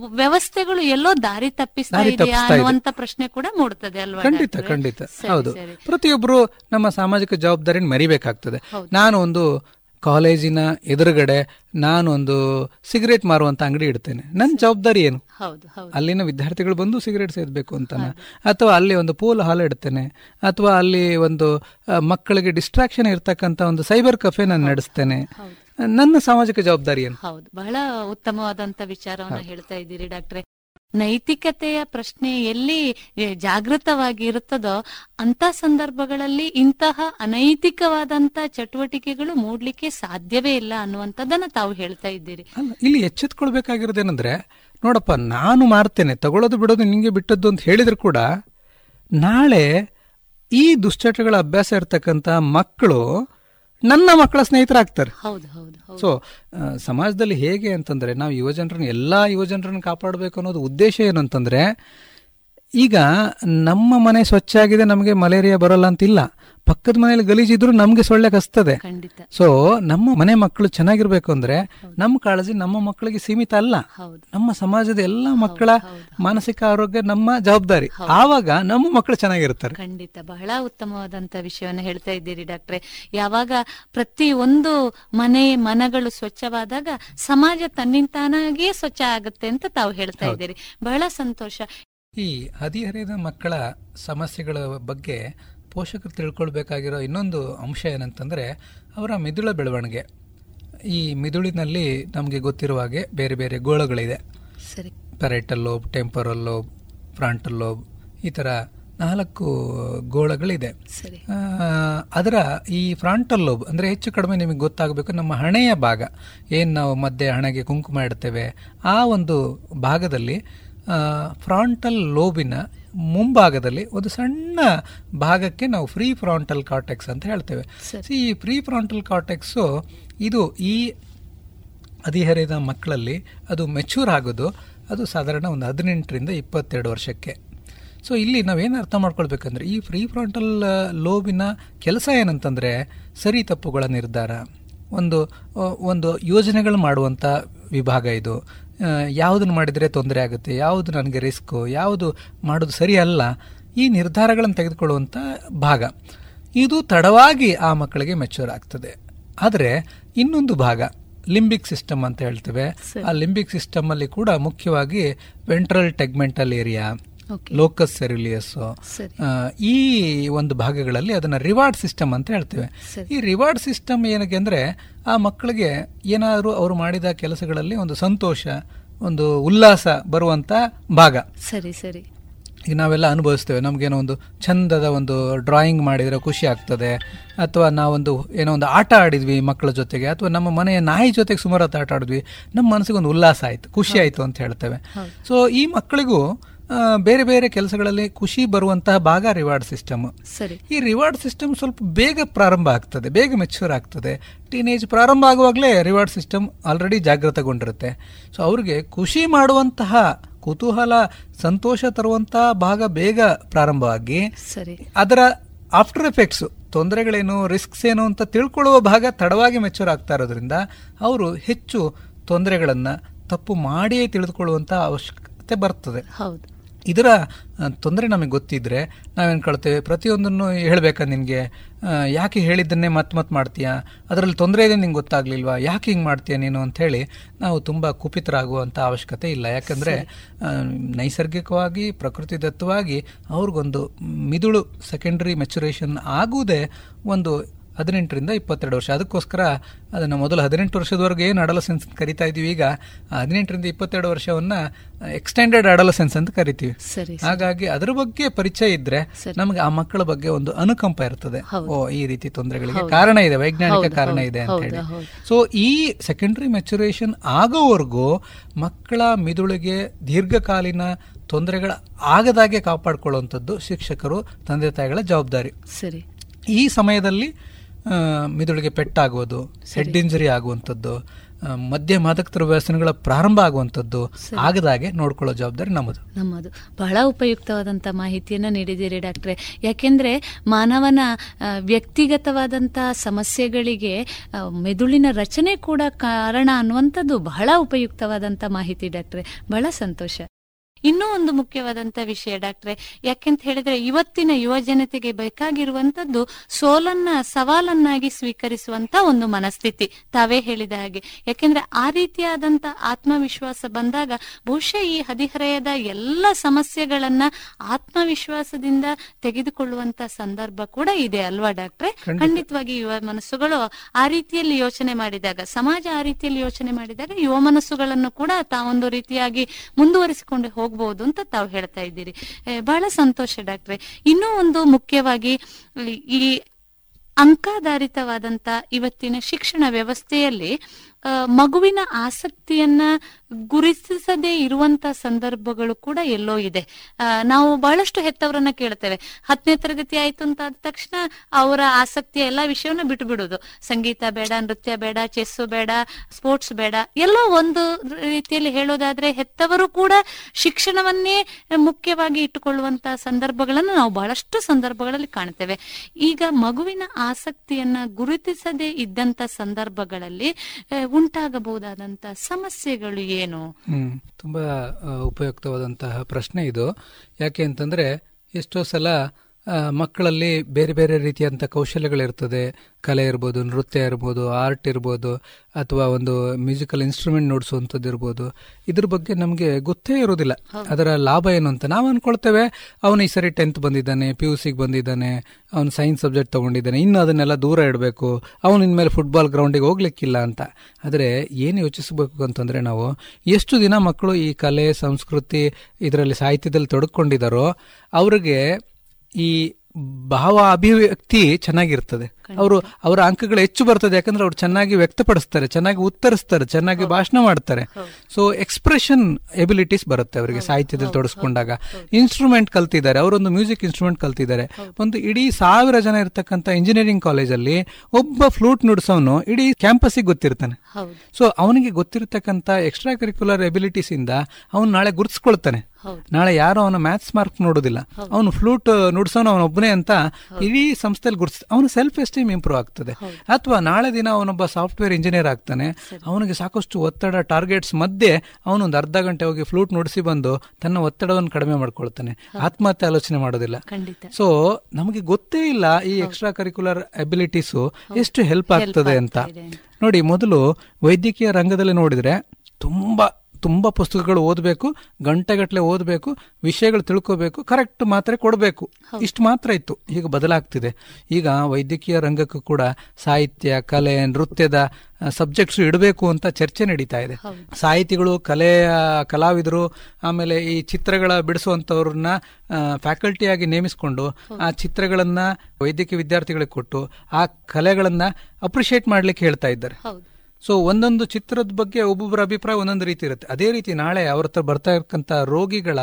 ವ್ಯವಸ್ಥೆಗಳು ಎಲ್ಲೋ ದಾರಿ ತಪ್ಪಿಸ್ತಾ ಇದೆಯಾ ಅನ್ನುವಂತ ಪ್ರಶ್ನೆ ಕೂಡ ಮೂಡುತ್ತದೆ ಅಲ್ವಾ
ಖಂಡಿತ ಖಂಡಿತ. ಹೌದು. ಪ್ರತಿಯೊಬ್ಬರು ನಮ್ಮ ಸಾಮಾಜಿಕ ಜವಾಬ್ದಾರಿ ಮರಿಬೇಕಾಗ್ತದೆ. ನಾನು ಒಂದು ಕಾಲೇಜಿನ ಎದುರುಗಡೆ ನಾನು ಒಂದು ಸಿಗರೇಟ್ ಮಾರುವಂತ ಅಂಗಡಿ ಇಡ್ತೇನೆ. ನನ್ನ ಜವಾಬ್ದಾರಿ ಏನು? ಅಲ್ಲಿನ ವಿದ್ಯಾರ್ಥಿಗಳು ಬಂದು ಸಿಗರೇಟ್ ಸೇದಬೇಕು ಅಂತಾನ. ಅಥವಾ ಅಲ್ಲಿ ಒಂದು ಪೂಲ್ ಹಾಲ್ ಇಡ್ತೇನೆ. ಅಥವಾ ಅಲ್ಲಿ ಒಂದು ಮಕ್ಕಳಿಗೆ ಡಿಸ್ಟ್ರಾಕ್ಷನ್ ಇರತಕ್ಕಂತ ಒಂದು ಸೈಬರ್ ಕಫೆ ನಾನು ನಡೆಸ್ತೇನೆ. ನನ್ನ ಸಾಮಾಜಿಕ ಜವಾಬ್ದಾರಿ ಏನು?
ಹೌದು. ಬಹಳ ಉತ್ತಮವಾದಂತ ವಿಚಾರವನ್ನ ಹೇಳ್ತಾ ಇದ್ದೀರಿ ಡಾಕ್ಟ್ರೆ. ನೈತಿಕತೆಯ ಪ್ರಶ್ನೆ ಎಲ್ಲಿ ಜಾಗೃತವಾಗಿ ಇರುತ್ತದೋ ಅಂತ ಸಂದರ್ಭಗಳಲ್ಲಿ ಇಂತಹ ಅನೈತಿಕವಾದಂತ ಚಟುವಟಿಕೆಗಳು ಮೂಡ್ಲಿಕ್ಕೆ ಸಾಧ್ಯವೇ ಇಲ್ಲ ಅನ್ನುವಂಥದ್ದನ್ನ ತಾವು ಹೇಳ್ತಾ ಇದ್ದೀರಿ.
ಇಲ್ಲಿ ಎಚ್ಚೆತ್ಕೊಳ್ಬೇಕಾಗಿರೋದೇನಂದ್ರೆ, ನೋಡಪ್ಪ, ನಾನು ಮಾರ್ತೇನೆ ತಗೊಳ್ಳೋದು ಬಿಡೋದು ನಿಂಗೆ ಬಿಟ್ಟದ್ದು ಅಂತ ಹೇಳಿದ್ರು ಕೂಡ, ನಾಳೆ ಈ ದುಶ್ಚಟಗಳ ಅಭ್ಯಾಸ ಇರ್ತಕ್ಕಂಥ ಮಕ್ಕಳು ನನ್ನ ಮಕ್ಕಳ ಸ್ನೇಹಿತರಾಗ್ತಾರೆ. ಸೊ ಸಮಾಜದಲ್ಲಿ ಹೇಗೆ ಅಂತಂದ್ರೆ ನಾವು ಯುವಜನರನ್ನ ಎಲ್ಲಾ ಯುವಜನರನ್ನ ಕಾಪಾಡಬೇಕು ಅನ್ನೋದು ಉದ್ದೇಶ ಏನಂತಂದ್ರೆ ಈಗ ನಮ್ಮ ಮನೆ ಸ್ವಚ್ಛ ಆಗಿದೆ ನಮಗೆ ಮಲೇರಿಯಾ ಬರಲ್ಲ ಅಂತಿಲ್ಲ. ಪಕ್ಕದ ಮನೇಲಿ ಗಲೀಜಿದ್ರು ನಮ್ಗೆ ಸೊಳ್ಳೆ ಕಸ್ತದೆ. ಸೊ ನಮ್ಮ ಮನೆ ಮಕ್ಕಳು ಚೆನ್ನಾಗಿರ್ಬೇಕು ಅಂದ್ರೆ ನಮ್ಮ ಕಾಳಜಿ ನಮ್ಮ ಮಕ್ಕಳಿಗೆ ಸೀಮಿತ ಅಲ್ಲ. ನಮ್ಮ ಸಮಾಜದ ಎಲ್ಲ ಮಕ್ಕಳ ಮಾನಸಿಕ ಆರೋಗ್ಯ ನಮ್ಮ ಜವಾಬ್ದಾರಿ. ಆವಾಗ ನಮ್ಮ ಮಕ್ಕಳು ಚೆನ್ನಾಗಿರ್ತಾರೆ.
ಖಂಡಿತ. ಬಹಳ ಉತ್ತಮವಾದಂತ ವಿಷಯವನ್ನು ಹೇಳ್ತಾ ಇದ್ದೀರಿ ಡಾಕ್ಟ್ರೆ. ಯಾವಾಗ ಪ್ರತಿ ಒಂದು ಮನೆ ಮನಗಳು ಸ್ವಚ್ಛವಾದಾಗ ಸಮಾಜ ತನ್ನಿಂತಾನಾಗಿಯೇ ಸ್ವಚ್ಛ ಆಗುತ್ತೆ ಅಂತ ತಾವು ಹೇಳ್ತಾ ಇದ್ದೀರಿ. ಬಹಳ ಸಂತೋಷ.
ಈ ಹದಿಹರೆಯದ ಮಕ್ಕಳ ಸಮಸ್ಯೆಗಳ ಬಗ್ಗೆ ಪೋಷಕರು ತಿಳ್ಕೊಳ್ಬೇಕಾಗಿರೋ ಇನ್ನೊಂದು ಅಂಶ ಏನಂತಂದರೆ ಅವರ ಮಿದುಳ ಬೆಳವಣಿಗೆ. ಈ ಮಿದುಳಿನಲ್ಲಿ ನಮಗೆ ಗೊತ್ತಿರುವ ಹಾಗೆ ಬೇರೆ ಬೇರೆ ಗೋಳಗಳಿದೆ.
ಸರಿ.
Parietal lobe temporal lobe frontal lobe ಈ ಥರ ನಾಲ್ಕು ಗೋಳಗಳಿದೆ. ಅದರ ಈ ಫ್ರಾಂಟಲ್ ಲೋಬ್ ಅಂದರೆ ಹೆಚ್ಚು ಕಡಿಮೆ ನಿಮಗೆ ಗೊತ್ತಾಗಬೇಕು ನಮ್ಮ ಹಣೆಯ ಭಾಗ. ಏನು ನಾವು ಮಧ್ಯೆ ಹಣೆಗೆ ಕುಂಕುಮ ಇಡ್ತೇವೆ ಆ ಒಂದು ಭಾಗದಲ್ಲಿ ಫ್ರಾಂಟಲ್ ಲೋಬಿನ ಮುಂಭಾಗದಲ್ಲಿ ಒಂದು ಸಣ್ಣ ಭಾಗಕ್ಕೆ ನಾವು ಫ್ರೀ ಫ್ರಾಂಟಲ್ ಕಾರ್ಟೆಕ್ಸ್ ಅಂತ ಹೇಳ್ತೇವೆ. ಈ ಫ್ರೀ ಫ್ರಾಂಟಲ್ ಕಾರ್ಟೆಕ್ಸು ಇದು ಈ ಹದಿಹರೆಯದ ಮಕ್ಕಳಲ್ಲಿ ಅದು ಮೆಚೂರ್ ಆಗೋದು ಅದು ಸಾಧಾರಣ ಒಂದು ಹದಿನೆಂಟರಿಂದ ಇಪ್ಪತ್ತೆರಡು ವರ್ಷಕ್ಕೆ. ಸೊ ಇಲ್ಲಿ ನಾವೇನು ಅರ್ಥ ಮಾಡ್ಕೊಳ್ಬೇಕಂದ್ರೆ ಈ ಫ್ರೀ ಫ್ರಾಂಟಲ್ ಲೋಬಿನ ಕೆಲಸ ಏನಂತಂದರೆ ಸರಿ ತಪ್ಪುಗಳ ನಿರ್ಧಾರ. ಒಂದು ಒಂದು ಯೋಜನೆಗಳು ಮಾಡುವಂಥ ವಿಭಾಗ ಇದು. ಯಾವುದನ್ನು ಮಾಡಿದರೆ ತೊಂದರೆ ಆಗುತ್ತೆ ಯಾವುದು ನನಗೆ ರಿಸ್ಕು ಯಾವುದು ಮಾಡೋದು ಸರಿಯಲ್ಲ ಈ ನಿರ್ಧಾರಗಳನ್ನು ತೆಗೆದುಕೊಳ್ಳುವಂಥ ಭಾಗ. ಇದು ತಡವಾಗಿ ಆ ಮಕ್ಕಳಿಗೆ ಮೆಚೂರ್ ಆಗ್ತದೆ. ಆದರೆ ಇನ್ನೊಂದು ಭಾಗ ಲಿಂಬಿಕ್ ಸಿಸ್ಟಮ್ ಅಂತ ಹೇಳ್ತೇವೆ. ಆ ಲಿಂಬಿಕ್ ಸಿಸ್ಟಮ್ ಅಲ್ಲಿ ಕೂಡ ಮುಖ್ಯವಾಗಿ ventral tegmental area locus coeruleus ಈ ಒಂದು ಭಾಗಗಳಲ್ಲಿ ಅದನ್ನ ರಿವಾರ್ಡ್ ಸಿಸ್ಟಮ್ ಅಂತ ಹೇಳ್ತೇವೆ. ಈ ರಿವಾರ್ಡ್ ಸಿಸ್ಟಮ್ ಏನಕ್ಕೆ ಅಂದ್ರೆ ಆ ಮಕ್ಕಳಿಗೆ ಏನಾದರೂ ಅವರು ಮಾಡಿದ ಕೆಲಸಗಳಲ್ಲಿ ಒಂದು ಸಂತೋಷ ಒಂದು ಉಲ್ಲಾಸ ಬರುವಂತ ಭಾಗ.
ಸರಿ ಸರಿ.
ಈಗ ನಾವೆಲ್ಲ ಅನುಭವಿಸ್ತೇವೆ. ನಮಗೇನೋ ಒಂದು ಚಂದದ ಒಂದು ಡ್ರಾಯಿಂಗ್ ಮಾಡಿದರೆ ಖುಷಿ ಆಗ್ತದೆ. ಅಥವಾ ನಾವೊಂದು ಏನೋ ಒಂದು ಆಟ ಆಡಿದ್ವಿ ಮಕ್ಕಳ ಜೊತೆಗೆ ಅಥವಾ ನಮ್ಮ ಮನೆಯ ನಾಯಿ ಜೊತೆಗೆ ಸುಮಾರು ಆಟ ಆಡಿದ್ವಿ. ನಮ್ಮ ಮನಸ್ಸಿಗೆ ಒಂದು ಉಲ್ಲಾಸ ಆಯ್ತು ಖುಷಿ ಆಯಿತು ಅಂತ ಹೇಳ್ತೇವೆ. ಸೊ ಈ ಮಕ್ಕಳಿಗೂ ಬೇರೆ ಬೇರೆ ಕೆಲಸಗಳಲ್ಲಿ ಖುಷಿ ಬರುವಂತಹ ಭಾಗ ರಿವಾರ್ಡ್ ಸಿಸ್ಟಮ್
ಸರಿ.
ಈ ರಿವಾರ್ಡ್ ಸಿಸ್ಟಮ್ ಸ್ವಲ್ಪ ಬೇಗ ಪ್ರಾರಂಭ ಆಗ್ತದೆ ಬೇಗ ಮೆಚ್ಯೂರ್ ಆಗ್ತದೆ. ಟೀನೇಜ್ ಪ್ರಾರಂಭ ಆಗುವಾಗಲೇ ರಿವಾರ್ಡ್ ಸಿಸ್ಟಮ್ ಆಲ್ರೆಡಿ ಜಾಗೃತಗೊಂಡಿರುತ್ತೆ ಸೊ ಅವ್ರಿಗೆ ಖುಷಿ ಮಾಡುವಂತಹ ಕುತೂಹಲ ಸಂತೋಷ ತರುವಂತಹ ಭಾಗ ಬೇಗ ಪ್ರಾರಂಭವಾಗಿ
ಸರಿ.
ಅದರ ಆಫ್ಟರ್ ಎಫೆಕ್ಟ್ಸ್ ತೊಂದರೆಗಳೇನು ರಿಸ್ಕ್ಸ್ ಏನು ಅಂತ ತಿಳ್ಕೊಳ್ಳುವ ಭಾಗ ತಡವಾಗಿ ಮೆಚೂರ್ ಆಗ್ತಾ ಇರೋದ್ರಿಂದ ಅವರು ಹೆಚ್ಚು ತೊಂದರೆಗಳನ್ನು ತಪ್ಪು ಮಾಡಿಯೇ ತಿಳಿದುಕೊಳ್ಳುವಂತಹ ಅವಶ್ಯಕತೆ ಬರ್ತದೆ.
ಹೌದು.
ಇದರ ತೊಂದರೆ ನಮಗೆ ಗೊತ್ತಿದ್ರೆ ನಾವೇನ್ಕೊಳ್ತೇವೆ ಪ್ರತಿಯೊಂದನ್ನು ಹೇಳಬೇಕಾ ನಿನಗೆ? ಯಾಕೆ ಹೇಳಿದ್ದನ್ನೇ ಮತ್ತೆ ಮತ್ತೆ ಮಾಡ್ತೀಯ? ಅದರಲ್ಲಿ ತೊಂದರೆ ಇದೆ ನಿಂಗೆ ಗೊತ್ತಾಗ್ಲಿಲ್ವಾ? ಯಾಕೆ ಹಿಂಗೆ ಮಾಡ್ತೀಯ ನೀನು ಅಂತ ಹೇಳಿ ನಾವು ತುಂಬ ಕುಪಿತರಾಗುವಂಥ ಅವಶ್ಯಕತೆ ಇಲ್ಲ. ಯಾಕಂದರೆ ನೈಸರ್ಗಿಕವಾಗಿ ಪ್ರಕೃತಿದತ್ತವಾಗಿ ಅವ್ರಿಗೊಂದು ಮಿದುಳು ಸೆಕೆಂಡ್ರಿ ಮೆಚುರೇಷನ್ ಆಗುವುದೇ ಒಂದು ಹದಿನೆಂಟರಿಂದ ಇಪ್ಪತ್ತೆರಡು ವರ್ಷ. ಅದಕ್ಕೋಸ್ಕರ ಅದನ್ನು ಮೊದಲು ಹದಿನೆಂಟು ವರ್ಷದವರೆಗೆ ಏನು ಅಡಲಸೆನ್ಸ್ ಅಂತ ಕರಿತಾ ಇದೀವಿ ಈಗ ಹದಿನೆಂಟರಿಂದ ಇಪ್ಪತ್ತೆರಡು ವರ್ಷವನ್ನ ಎಕ್ಸ್ಟೆಂಡೆಡ್ ಅಡಲಸೆನ್ಸ್ ಅಂತ ಕರಿತೀವಿ. ಹಾಗಾಗಿ ಅದ್ರ ಬಗ್ಗೆ ಪರಿಚಯ ಇದ್ರೆ. ನಮಗೆ ಆ ಮಕ್ಕಳ ಬಗ್ಗೆ ಒಂದು ಅನುಕಂಪ ಇರ್ತದೆ. ಓ ಈ ರೀತಿ ತೊಂದರೆಗಳಿಗೆ ಕಾರಣ ಇದೆ ವೈಜ್ಞಾನಿಕ ಕಾರಣ ಇದೆ ಅಂತ ಹೇಳಿ. ಸೊ ಈ ಸೆಕೆಂಡರಿ ಮೆಚುರೇಷನ್ ಆಗೋವರೆಗೂ ಮಕ್ಕಳ ಮಿದುಳಿಗೆ ದೀರ್ಘಕಾಲೀನ ತೊಂದರೆಗಳ ಆಗದಾಗೆ ಕಾಪಾಡ್ಕೊಳ್ಳುವಂಥದ್ದು ಶಿಕ್ಷಕರು ತಂದೆ ತಾಯಿಗಳ ಜವಾಬ್ದಾರಿ.
ಸರಿ.
ಈ ಸಮಯದಲ್ಲಿ ಮಿದುಳಿಗೆ ಪೆಟ್ಟಾಗುವುದು ಹೆಡ್ ಇಂಜುರಿ ಆಗುವಂಥದ್ದು ಮಧ್ಯ ಮಾದಕ ವ್ಯಸನಗಳ ಪ್ರಾರಂಭ ಆಗುವಂಥದ್ದು ಆಗದಾಗೆ ನೋಡ್ಕೊಳ್ಳೋ ಜವಾಬ್ದಾರಿ ನಮ್ಮದು.
ನಮ್ಮದು. ಬಹಳ ಉಪಯುಕ್ತವಾದಂಥ ಮಾಹಿತಿಯನ್ನು ನೀಡಿದ್ದೀರಿ ಡಾಕ್ಟ್ರೆ. ಯಾಕೆಂದ್ರೆ ಮಾನವನ ವ್ಯಕ್ತಿಗತವಾದಂಥ ಸಮಸ್ಯೆಗಳಿಗೆ ಮೆದುಳಿನ ರಚನೆ ಕೂಡ ಕಾರಣ ಅನ್ನುವಂಥದ್ದು ಬಹಳ ಉಪಯುಕ್ತವಾದಂಥ ಮಾಹಿತಿ ಡಾಕ್ಟ್ರೆ. ಬಹಳ ಸಂತೋಷ. ಇನ್ನೂ ಒಂದು ಮುಖ್ಯವಾದಂತ ವಿಷಯ ಡಾಕ್ಟ್ರೆ. ಯಾಕೆಂತ ಹೇಳಿದ್ರೆ ಇವತ್ತಿನ ಯುವ ಜನತೆಗೆ ಬೇಕಾಗಿರುವಂತದ್ದು ಸೋಲನ್ನ ಸವಾಲನ್ನಾಗಿ ಸ್ವೀಕರಿಸುವಂತ ಒಂದು ಮನಸ್ಥಿತಿ. ತಾವೇ ಹೇಳಿದ ಹಾಗೆ. ಯಾಕೆಂದ್ರೆ ಆ ರೀತಿಯಾದಂತ ಆತ್ಮವಿಶ್ವಾಸ ಬಂದಾಗ ಬಹುಶಃ ಈ ಹದಿಹರೆಯದ ಎಲ್ಲ ಸಮಸ್ಯೆಗಳನ್ನ ಆತ್ಮವಿಶ್ವಾಸದಿಂದ ತೆಗೆದುಕೊಳ್ಳುವಂತ ಸಂದರ್ಭ ಕೂಡ ಇದೆ ಅಲ್ವಾ ಡಾಕ್ಟ್ರೆ? ಖಂಡಿತವಾಗಿ ಯುವ ಮನಸ್ಸುಗಳು ಆ ರೀತಿಯಲ್ಲಿ ಯೋಚನೆ ಮಾಡಿದಾಗ ಸಮಾಜ ಆ ರೀತಿಯಲ್ಲಿ ಯೋಚನೆ ಮಾಡಿದಾಗ ಯುವ ಮನಸ್ಸುಗಳನ್ನು ಕೂಡ ತಾವೊಂದು ರೀತಿಯಾಗಿ ಮುಂದುವರಿಸಿಕೊಂಡು ಹೋಗ್ಬೋದು ಅಂತ ತಾವು ಹೇಳ್ತಾ ಇದ್ದೀರಿ. ಬಹಳ ಸಂತೋಷ ಡಾಕ್ಟ್ರೆ. ಇನ್ನೂ ಒಂದು ಮುಖ್ಯವಾಗಿ ಈ- ಅಂಕಾಧಾರಿತವಾದಂತ ಇವತ್ತಿನ ಶಿಕ್ಷಣ ವ್ಯವಸ್ಥೆಯಲ್ಲಿ ಮಗುವಿನ ಆಸಕ್ತಿಯನ್ನ ಗುರುತಿಸದೇ ಇರುವಂತ ಸಂದರ್ಭಗಳು ಕೂಡ ಎಲ್ಲೋ ಇದೆ. ನಾವು ಬಹಳಷ್ಟು ಹೆತ್ತವರನ್ನ ಕೇಳ್ತೇವೆ. ಹತ್ತನೇ ತರಗತಿ ಆಯ್ತು ಅಂತ ಆದ ತಕ್ಷಣ ಅವರ ಆಸಕ್ತಿಯ ಎಲ್ಲಾ ವಿಷಯವನ್ನ ಬಿಟ್ಟು ಬಿಡುದು ಸಂಗೀತ ಬೇಡ, ನೃತ್ಯ ಬೇಡ, ಚೆಸ್ಸು ಬೇಡ, ಸ್ಪೋರ್ಟ್ಸ್ ಬೇಡ, ಎಲ್ಲೋ ಒಂದು ರೀತಿಯಲ್ಲಿ ಹೇಳೋದಾದ್ರೆ ಹೆತ್ತವರು ಕೂಡ ಶಿಕ್ಷಣವನ್ನೇ ಮುಖ್ಯವಾಗಿ ಇಟ್ಟುಕೊಳ್ಳುವಂತ ಸಂದರ್ಭಗಳನ್ನು ನಾವು ಬಹಳಷ್ಟು ಸಂದರ್ಭಗಳಲ್ಲಿ ಕಾಣ್ತೇವೆ. ಈಗ ಮಗುವಿನ ಆಸಕ್ತಿಯನ್ನ ಗುರುತಿಸದೇ ಇದ್ದಂತ ಸಂದರ್ಭಗಳಲ್ಲಿ ಆ, ಉಂಟಾಗಬಹುದಾದಂತ ಸಮಸ್ಯೆಗಳು ಏನು?
ತುಂಬಾ ಉಪಯುಕ್ತವಾದಂತಹ ಪ್ರಶ್ನೆ ಇದು. ಯಾಕೆ ಅಂತಂದ್ರೆ ಎಷ್ಟೋ ಸಲ ಮಕ್ಕಳಲ್ಲಿ ಬೇರೆ ಬೇರೆ ರೀತಿಯಂತ ಕೌಶಲ್ಯಗಳಿರ್ತದೆ. ಕಲೆ ಇರ್ಬೋದು ನೃತ್ಯ ಇರ್ಬೋದು ಆರ್ಟ್ ಇರ್ಬೋದು ಅಥವಾ ಒಂದು ಮ್ಯೂಸಿಕಲ್ ಇನ್ಸ್ಟ್ರೂಮೆಂಟ್ ನುಡಿಸುವಂಥದ್ದು ಇರ್ಬೋದು. ಇದ್ರ ಬಗ್ಗೆ ನಮಗೆ ಗೊತ್ತೇ ಇರೋದಿಲ್ಲ ಅದರ ಲಾಭ ಏನು ಅಂತ ನಾವು ಅಂದ್ಕೊಳ್ತೇವೆ ಅವನು ಈ ಸರಿ ಟೆಂತ್ ಬಂದಿದ್ದಾನೆ ಪಿ ಯು ಸಿಗೆ ಬಂದಿದ್ದಾನೆ ಅವನು ಸೈನ್ಸ್ ಸಬ್ಜೆಕ್ಟ್ ತೊಗೊಂಡಿದ್ದಾನೆ ಇನ್ನು ಅದನ್ನೆಲ್ಲ ದೂರ ಇಡಬೇಕು ಅವನು ಇನ್ಮೇಲೆ ಫುಟ್ಬಾಲ್ ಗ್ರೌಂಡಿಗೆ ಹೋಗ್ಲಿಕ್ಕಿಲ್ಲ ಅಂತ. ಆದರೆ ಏನು ಯೋಚಿಸಬೇಕು ಅಂತಂದರೆ ನಾವು ಎಷ್ಟು ದಿನ ಮಕ್ಕಳು ಈ ಕಲೆ ಸಂಸ್ಕೃತಿ ಇದರಲ್ಲಿ ಸಾಹಿತ್ಯದಲ್ಲಿ ತೊಡಕೊಂಡಿದ್ದಾರೋ ಅವ್ರಿಗೆ ಈ ಭಾವ ಅಭಿವ್ಯಕ್ತಿ ಚೆನ್ನಾಗಿರ್ತದೆ. ಅವರು ಅವರ ಅಂಕಗಳು ಹೆಚ್ಚು ಬರ್ತದೆ ಯಾಕಂದ್ರೆ ಅವ್ರು ಚೆನ್ನಾಗಿ ವ್ಯಕ್ತಪಡಿಸ್ತಾರೆ ಚೆನ್ನಾಗಿ ಉತ್ತರಿಸ್ತಾರೆ ಚೆನ್ನಾಗಿ ಭಾಷಣ ಮಾಡ್ತಾರೆ. ಸೊ ಎಕ್ಸ್ಪ್ರೆಷನ್ ಎಬಿಲಿಟೀಸ್ ಬರುತ್ತೆ ಅವರಿಗೆ ಸಾಹಿತ್ಯದಲ್ಲಿ ತೊಡಸ್ಕೊಂಡಾಗ. ಇನ್ಸ್ಟ್ರೂಮೆಂಟ್ ಕಲ್ತಿದ್ದಾರೆ ಅವರೊಂದು ಮ್ಯೂಸಿಕ್ ಇನ್ಸ್ಟ್ರೂಮೆಂಟ್ ಕಲ್ತಿದ್ದಾರೆ. ಒಂದು ಇಡೀ ಸಾವಿರ ಜನ ಇರ್ತಕ್ಕಂಥ ಇಂಜಿನಿಯರಿಂಗ್ ಕಾಲೇಜಲ್ಲಿ ಒಬ್ಬ ಫ್ಲೂಟ್ ನುಡಿಸೋನು ಇಡೀ ಕ್ಯಾಂಪಸ್ಸಿಗೆ ಗೊತ್ತಿರ್ತಾನೆ. ಸೊ ಅವನಿಗೆ ಗೊತ್ತಿರತಕ್ಕಂಥ ಎಕ್ಸ್ಟ್ರಾ ಕರಿಕ್ಯುಲರ್ ಎಬಿಲಿಟೀಸ್ ಇಂದ ಅವನು ನಾಳೆ ಗುರುತಿಸ್ಕೊಳ್ತಾನೆ. ನಾಳೆ ಯಾರು ಅವನ ಮ್ಯಾಥ್ಸ್ ಮಾರ್ಕ್ ನೋಡೋದಿಲ್ಲ. ಅವನು ಫ್ಲೂಟ್ ನುಡ್ಸೋನು ಅವನೊಬ್ಬನೇ ಅಂತ ಇಡೀ ಸಂಸ್ಥೆಯಲ್ಲಿ ಗುರುತಿಸ್ ಅವನು ಸೆಲ್ಫ್ ಎಸ್ಟೀಮ್ ಇಂಪ್ರೂವ್ ಆಗ್ತದೆ. ಅಥವಾ ನಾಳೆ ದಿನ ಅವನೊಬ್ಬ ಸಾಫ್ಟ್ವೇರ್ ಇಂಜಿನಿಯರ್ ಆಗ್ತಾನೆ. ಅವನಿಗೆ ಸಾಕಷ್ಟು ಒತ್ತಡ ಟಾರ್ಗೆಟ್ಸ್ ಮಧ್ಯೆ ಅವನೊಂದು ಅರ್ಧ ಗಂಟೆ ಹೋಗಿ ಫ್ಲೂಟ್ ನುಡಿಸಿ ಬಂದು ತನ್ನ ಒತ್ತಡವನ್ನು ಕಡಿಮೆ ಮಾಡ್ಕೊಳ್ತಾನೆ. ಆತ್ಮಹತ್ಯೆ ಆಲೋಚನೆ ಮಾಡೋದಿಲ್ಲ. ಸೊ ನಮಗೆ ಗೊತ್ತೇ ಇಲ್ಲ ಈ ಎಕ್ಸ್ಟ್ರಾ ಕರಿಕ್ಯುಲರ್ ಅಬಿಲಿಟೀಸು ಎಷ್ಟು ಹೆಲ್ಪ್ ಆಗ್ತದೆ ಅಂತ. ನೋಡಿ ಮೊದಲು ವೈದ್ಯಕೀಯ ರಂಗದಲ್ಲಿ ನೋಡಿದ್ರೆ ತುಂಬಾ ತುಂಬಾ ಪುಸ್ತಕಗಳು ಓದಬೇಕು ಗಂಟೆಗಟ್ಟಲೆ ಓದಬೇಕು ವಿಷಯಗಳು ತಿಳ್ಕೋಬೇಕು ಕರೆಕ್ಟ್ ಮಾತ್ರೆ ಕೊಡಬೇಕು. ಇಷ್ಟು ಮಾತ್ರ ಇತ್ತು. ಈಗ ಬದಲಾಗ್ತಿದೆ. ಈಗ ವೈದ್ಯಕೀಯ ರಂಗಕ್ಕೂ ಕೂಡ ಸಾಹಿತ್ಯ ಕಲೆ ನೃತ್ಯದ ಸಬ್ಜೆಕ್ಟ್ಸ್ ಇಡಬೇಕು ಅಂತ ಚರ್ಚೆ ನಡೀತಾ ಇದೆ. ಸಾಹಿತಿಗಳು ಕಲೆಯ ಕಲಾವಿದರು ಆಮೇಲೆ ಈ ಚಿತ್ರಗಳ ಬಿಡಿಸುವಂಥವ್ರನ್ನ ಫ್ಯಾಕಲ್ಟಿಯಾಗಿ ನೇಮಿಸಿಕೊಂಡು ಆ ಚಿತ್ರಗಳನ್ನು ವೈದ್ಯಕೀಯ ವಿದ್ಯಾರ್ಥಿಗಳಿಗೆ ಕೊಟ್ಟು ಆ ಕಲೆಗಳನ್ನು ಅಪ್ರಿಷಿಯೇಟ್ ಮಾಡ್ಲಿಕ್ಕೆ ಹೇಳ್ತಾ ಇದ್ದಾರೆ. ಸೊ ಒಂದೊಂದು ಚಿತ್ರದ ಬಗ್ಗೆ ಒಬ್ಬೊಬ್ಬರ ಅಭಿಪ್ರಾಯ ಒಂದೊಂದು ರೀತಿ ಇರುತ್ತೆ. ಅದೇ ರೀತಿ ನಾಳೆ ಅವ್ರ ಹತ್ರ ಬರ್ತಾ ಇರ್ತಕ್ಕಂಥ ರೋಗಿಗಳ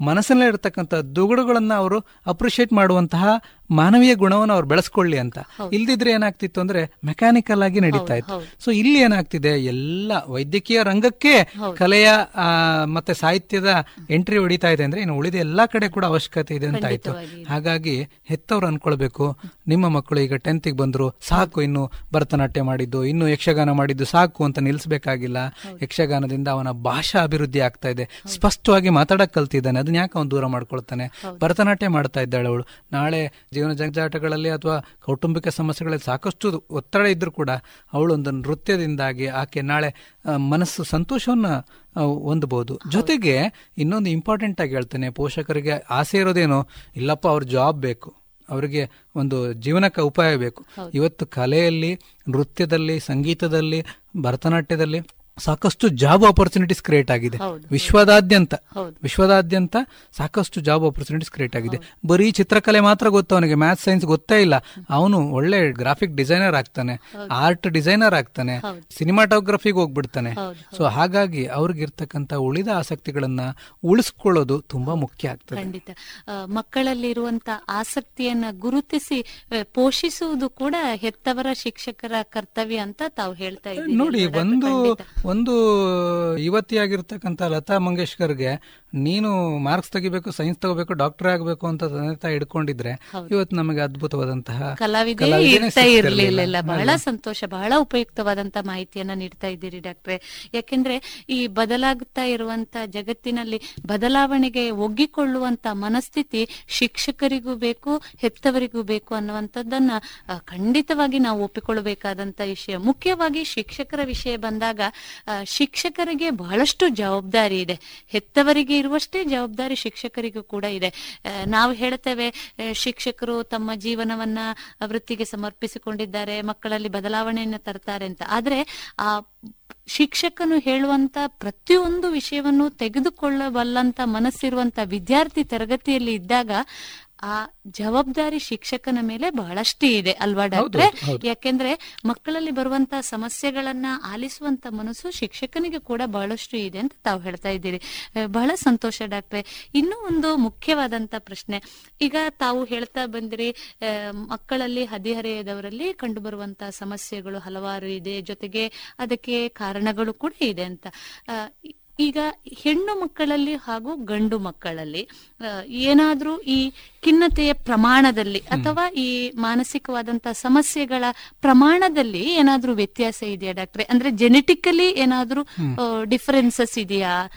ಮನಸ್ಸಲ್ಲೇ ಇರತಕ್ಕಂಥ ದುಗುಡುಗಳನ್ನ ಅವರು ಅಪ್ರಿಷಿಯೇಟ್ ಮಾಡುವಂತಹ ಮಾನವೀಯ ಗುಣವನ್ನು ಅವ್ರು ಬೆಳೆಸ್ಕೊಳ್ಳಿ ಅಂತ. ಇಲ್ದಿದ್ರೆ ಏನಾಗ್ತಿತ್ತು ಅಂದ್ರೆ ಮೆಕ್ಯಾನಿಕಲ್ ಆಗಿ ನಡೀತಾ ಇತ್ತು. ಸೊ ಇಲ್ಲಿ ಏನಾಗ್ತಿದೆ? ಎಲ್ಲ ವೈದ್ಯಕೀಯ ರಂಗಕ್ಕೆ ಕಲೆಯ ಮತ್ತೆ ಸಾಹಿತ್ಯದ ಎಂಟ್ರಿ ಹೊಡಿತಾ ಇದೆ ಅಂದ್ರೆ ಇನ್ನು ಉಳಿದ ಎಲ್ಲಾ ಕಡೆ ಕೂಡ ಅವಶ್ಯಕತೆ ಇದೆ ಅಂತ ಆಯ್ತು. ಹಾಗಾಗಿ ಹೆತ್ತವ್ರು ಅನ್ಕೊಳ್ಬೇಕು. ನಿಮ್ಮ ಮಕ್ಕಳು ಈಗ ಟೆಂತಿಗೆ ಬಂದ್ರು ಸಾಕು ಇನ್ನು ಭರತನಾಟ್ಯ ಮಾಡಿದ್ದು ಇನ್ನು ಯಕ್ಷಗಾನ ಮಾಡಿದ್ದು ಸಾಕು ಅಂತ ನಿಲ್ಲಿಸಬೇಕಾಗಿಲ್ಲ ಯಕ್ಷಗಾನದಿಂದ ಅವನ ಭಾಷಾ ಅಭಿವೃದ್ಧಿ ಆಗ್ತಾ ಇದೆ. ಸ್ಪಷ್ಟವಾಗಿ ಮಾತಾಡಕ್ ಕಲ್ತಿದ್ದಾನೆ. ಅದನ್ನ ಯಾಕೆ ಅವನು ದೂರ ಮಾಡ್ಕೊಳ್ತಾನೆ? ಭರತನಾಟ್ಯ ಮಾಡ್ತಾ ಇದ್ದಾಳೆ ಅವಳು. ನಾಳೆ ಜೀವನ ಜಂಜಾಟಗಳಲ್ಲಿ ಅಥವಾ ಕೌಟುಂಬಿಕ ಸಮಸ್ಯೆಗಳಲ್ಲಿ ಸಾಕಷ್ಟು ಒತ್ತಡ ಇದ್ರೂ ಕೂಡ ಅವಳೊಂದು ನೃತ್ಯದಿಂದಾಗಿ ಆಕೆ ನಾಳೆ ಮನಸ್ಸು ಸಂತೋಷವನ್ನ ಹೊಂದಬಹುದು. ಜೊತೆಗೆ ಇನ್ನೊಂದು ಇಂಪಾರ್ಟೆಂಟ್ ಆಗಿ ಹೇಳ್ತೇನೆ. ಪೋಷಕರಿಗೆ ಆಸೆ ಇರೋದೇನು? ಇಲ್ಲಪ್ಪ ಅವ್ರ ಜಾಬ್ ಬೇಕು. ಅವರಿಗೆ ಒಂದು ಜೀವನಕ್ಕೆ ಉಪಾಯ ಬೇಕು. ಇವತ್ತು ಕಲೆಯಲ್ಲಿ ನೃತ್ಯದಲ್ಲಿ ಸಂಗೀತದಲ್ಲಿ ಭರತನಾಟ್ಯದಲ್ಲಿ ಸಾಕಷ್ಟು ಜಾಬ್ ಆಪರ್ಚುನಿಟೀಸ್ ಕ್ರಿಯೇಟ್ ಆಗಿದೆ. ವಿಶ್ವದಾದ್ಯಂತ ವಿಶ್ವದಾದ್ಯಂತ ಸಾಕಷ್ಟು ಜಾಬ್ ಆಪರ್ಚುನಿಟೀಸ್ ಕ್ರಿಯೇಟ್ ಆಗಿದೆ. ಬರೀ ಚಿತ್ರಕಲೆ ಮಾತ್ರ ಗೊತ್ತು ಅವನಿಗೆ ಮ್ಯಾಥ್ ಸೈನ್ಸ್ ಗೊತ್ತೇ ಇಲ್ಲ. ಅವನು ಒಳ್ಳೆ ಗ್ರಾಫಿಕ್ ಡಿಸೈನರ್ ಆಗ್ತಾನೆ ಆರ್ಟ್ ಡಿಸೈನರ್ ಆಗ್ತಾನೆ ಸಿನಿಮಾಟೋಗ್ರಫಿಗೆ ಹೋಗ್ಬಿಡ್ತಾನೆ. ಸೊ ಹಾಗಾಗಿ ಅವ್ರಿಗಿರ್ತಕ್ಕಂತ ಉಳಿದ ಆಸಕ್ತಿಗಳನ್ನ ಉಳಿಸ್ಕೊಳ್ಳೋದು ತುಂಬಾ ಮುಖ್ಯ ಆಗ್ತದೆ.
ಖಂಡಿತ. ಮಕ್ಕಳಲ್ಲಿ ಮಕ್ಕಳಲ್ಲಿರುವಂತ ಆಸಕ್ತಿಯನ್ನ ಗುರುತಿಸಿ ಪೋಷಿಸುವುದು ಕೂಡ ಹೆತ್ತವರ ಶಿಕ್ಷಕರ ಕರ್ತವ್ಯ ಅಂತ ತಾವು ಹೇಳ್ತಾ
ನೋಡಿ ಒಂದು. ಒಂದು ಯುವತಿಯಾಗಿರ್ತಕ್ಕಂಥ ಲತಾ ಮಂಗೇಶ್ಕರ್ಗೆ ನೀನು ಮಾರ್ಕ್ಸ್ ತೆಗಿಬೇಕು ಸೈನ್ಸ್ ತಗೋಬೇಕು ಡಾಕ್ಟರ್ ಆಗಬೇಕು ಅಂತ ತಂದೆ ತಾಯಿ ಹಿಡ್ಕೊಂಡಿದ್ರೆ ಇವತ್ತು ನಮಗೆ ಅದ್ಭುತವಾದಂತಹ
ಇರಲಿಲ್ಲ. ಬಹಳ ಸಂತೋಷ ಬಹಳ ಉಪಯುಕ್ತವಾದಂತ ಮಾಹಿತಿಯನ್ನ ನೀಡ್ತಾ ಇದ್ದೀರಿ ಡಾಕ್ಟ್ರೆ. ಯಾಕೆಂದ್ರೆ ಈ ಬದಲಾಗುತ್ತಾ ಇರುವಂತ ಜಗತ್ತಿನಲ್ಲಿ ಬದಲಾವಣೆಗೆ ಒಗ್ಗಿಕೊಳ್ಳುವಂತ ಮನಸ್ಥಿತಿ ಶಿಕ್ಷಕರಿಗೂ ಬೇಕು ಹೆತ್ತವರಿಗೂ ಬೇಕು ಅನ್ನುವಂಥದ್ದನ್ನ ಖಂಡಿತವಾಗಿ ನಾವು ಒಪ್ಪಿಕೊಳ್ಳಬೇಕಾದಂತ ವಿಷಯ. ಮುಖ್ಯವಾಗಿ ಶಿಕ್ಷಕರ ವಿಷಯ ಬಂದಾಗ ಶಿಕ್ಷಕರಿಗೆ ಬಹಳಷ್ಟು ಜವಾಬ್ದಾರಿ ಇದೆ. ಹೆತ್ತವರಿಗೆ ಇರುವಷ್ಟೇ ಜವಾಬ್ದಾರಿ ಶಿಕ್ಷಕರಿಗೂ ಕೂಡ ಇದೆ. ನಾವು ಹೇಳ್ತೇವೆ ಶಿಕ್ಷಕರು ತಮ್ಮ ಜೀವನವನ್ನ ವೃತ್ತಿಗೆ ಸಮರ್ಪಿಸಿಕೊಂಡಿದ್ದಾರೆ, ಮಕ್ಕಳಲ್ಲಿ ಬದಲಾವಣೆಯನ್ನು ತರ್ತಾರೆ ಅಂತ. ಆದ್ರೆ ಆ ಶಿಕ್ಷಕನು ಹೇಳುವಂತ ಪ್ರತಿಯೊಂದು ವಿಷಯವನ್ನು ತೆಗೆದುಕೊಳ್ಳಬಲ್ಲಂತ ಮನಸ್ಸಿರುವಂತ ವಿದ್ಯಾರ್ಥಿ ತರಗತಿಯಲ್ಲಿ ಇದ್ದಾಗ ಆ ಜವಾಬ್ದಾರಿ ಶಿಕ್ಷಕನ ಮೇಲೆ ಬಹಳಷ್ಟು ಇದೆ ಅಲ್ವಾ ಡಾಕ್ಟ್ರೆ. ಯಾಕೆಂದ್ರೆ ಮಕ್ಕಳಲ್ಲಿ ಬರುವಂತ ಸಮಸ್ಯೆಗಳನ್ನ ಆಲಿಸುವಂತ ಮನಸ್ಸು ಶಿಕ್ಷಕನಿಗೆ ಕೂಡ ಬಹಳಷ್ಟು ಇದೆ ಅಂತ ತಾವು ಹೇಳ್ತಾ ಇದ್ದೀರಿ. ಬಹಳ ಸಂತೋಷ ಡಾಕ್ಟ್ರೆ. ಇನ್ನೂ ಒಂದು ಮುಖ್ಯವಾದಂತ ಪ್ರಶ್ನೆ. ಈಗ ತಾವು ಹೇಳ್ತಾ ಬಂದಿರಿ ಮಕ್ಕಳಲ್ಲಿ ಹದಿಹರೆಯದವರಲ್ಲಿ ಕಂಡು ಬರುವಂತ ಸಮಸ್ಯೆಗಳು ಹಲವಾರು ಇದೆ ಜೊತೆಗೆ ಅದಕ್ಕೆ ಕಾರಣಗಳು ಕೂಡ ಇದೆ ಅಂತ. ಆ, ಈಗ ಹೆಣ್ಣು ಮಕ್ಕಳಲ್ಲಿ ಹಾಗೂ ಗಂಡು ಮಕ್ಕಳಲ್ಲಿ ಏನಾದರೂ ಈ ಖಿನ್ನತೆಯ ಪ್ರಮಾಣದಲ್ಲಿ ಅಥವಾ ಈ ಮಾನಸಿಕವಾದಂತಹ ಸಮಸ್ಯೆಗಳ ಪ್ರಮಾಣದಲ್ಲಿ ಏನಾದ್ರೂ ವ್ಯತ್ಯಾಸ ಇದೆಯಾ ಡಾಕ್ಟ್ರೆ? ಅಂದ್ರೆ ಜೆನೆಟಿಕಲಿ ಏನಾದ್ರೂ ಡಿಫರೆನ್ಸಸ್ ಇದೆಯಾ?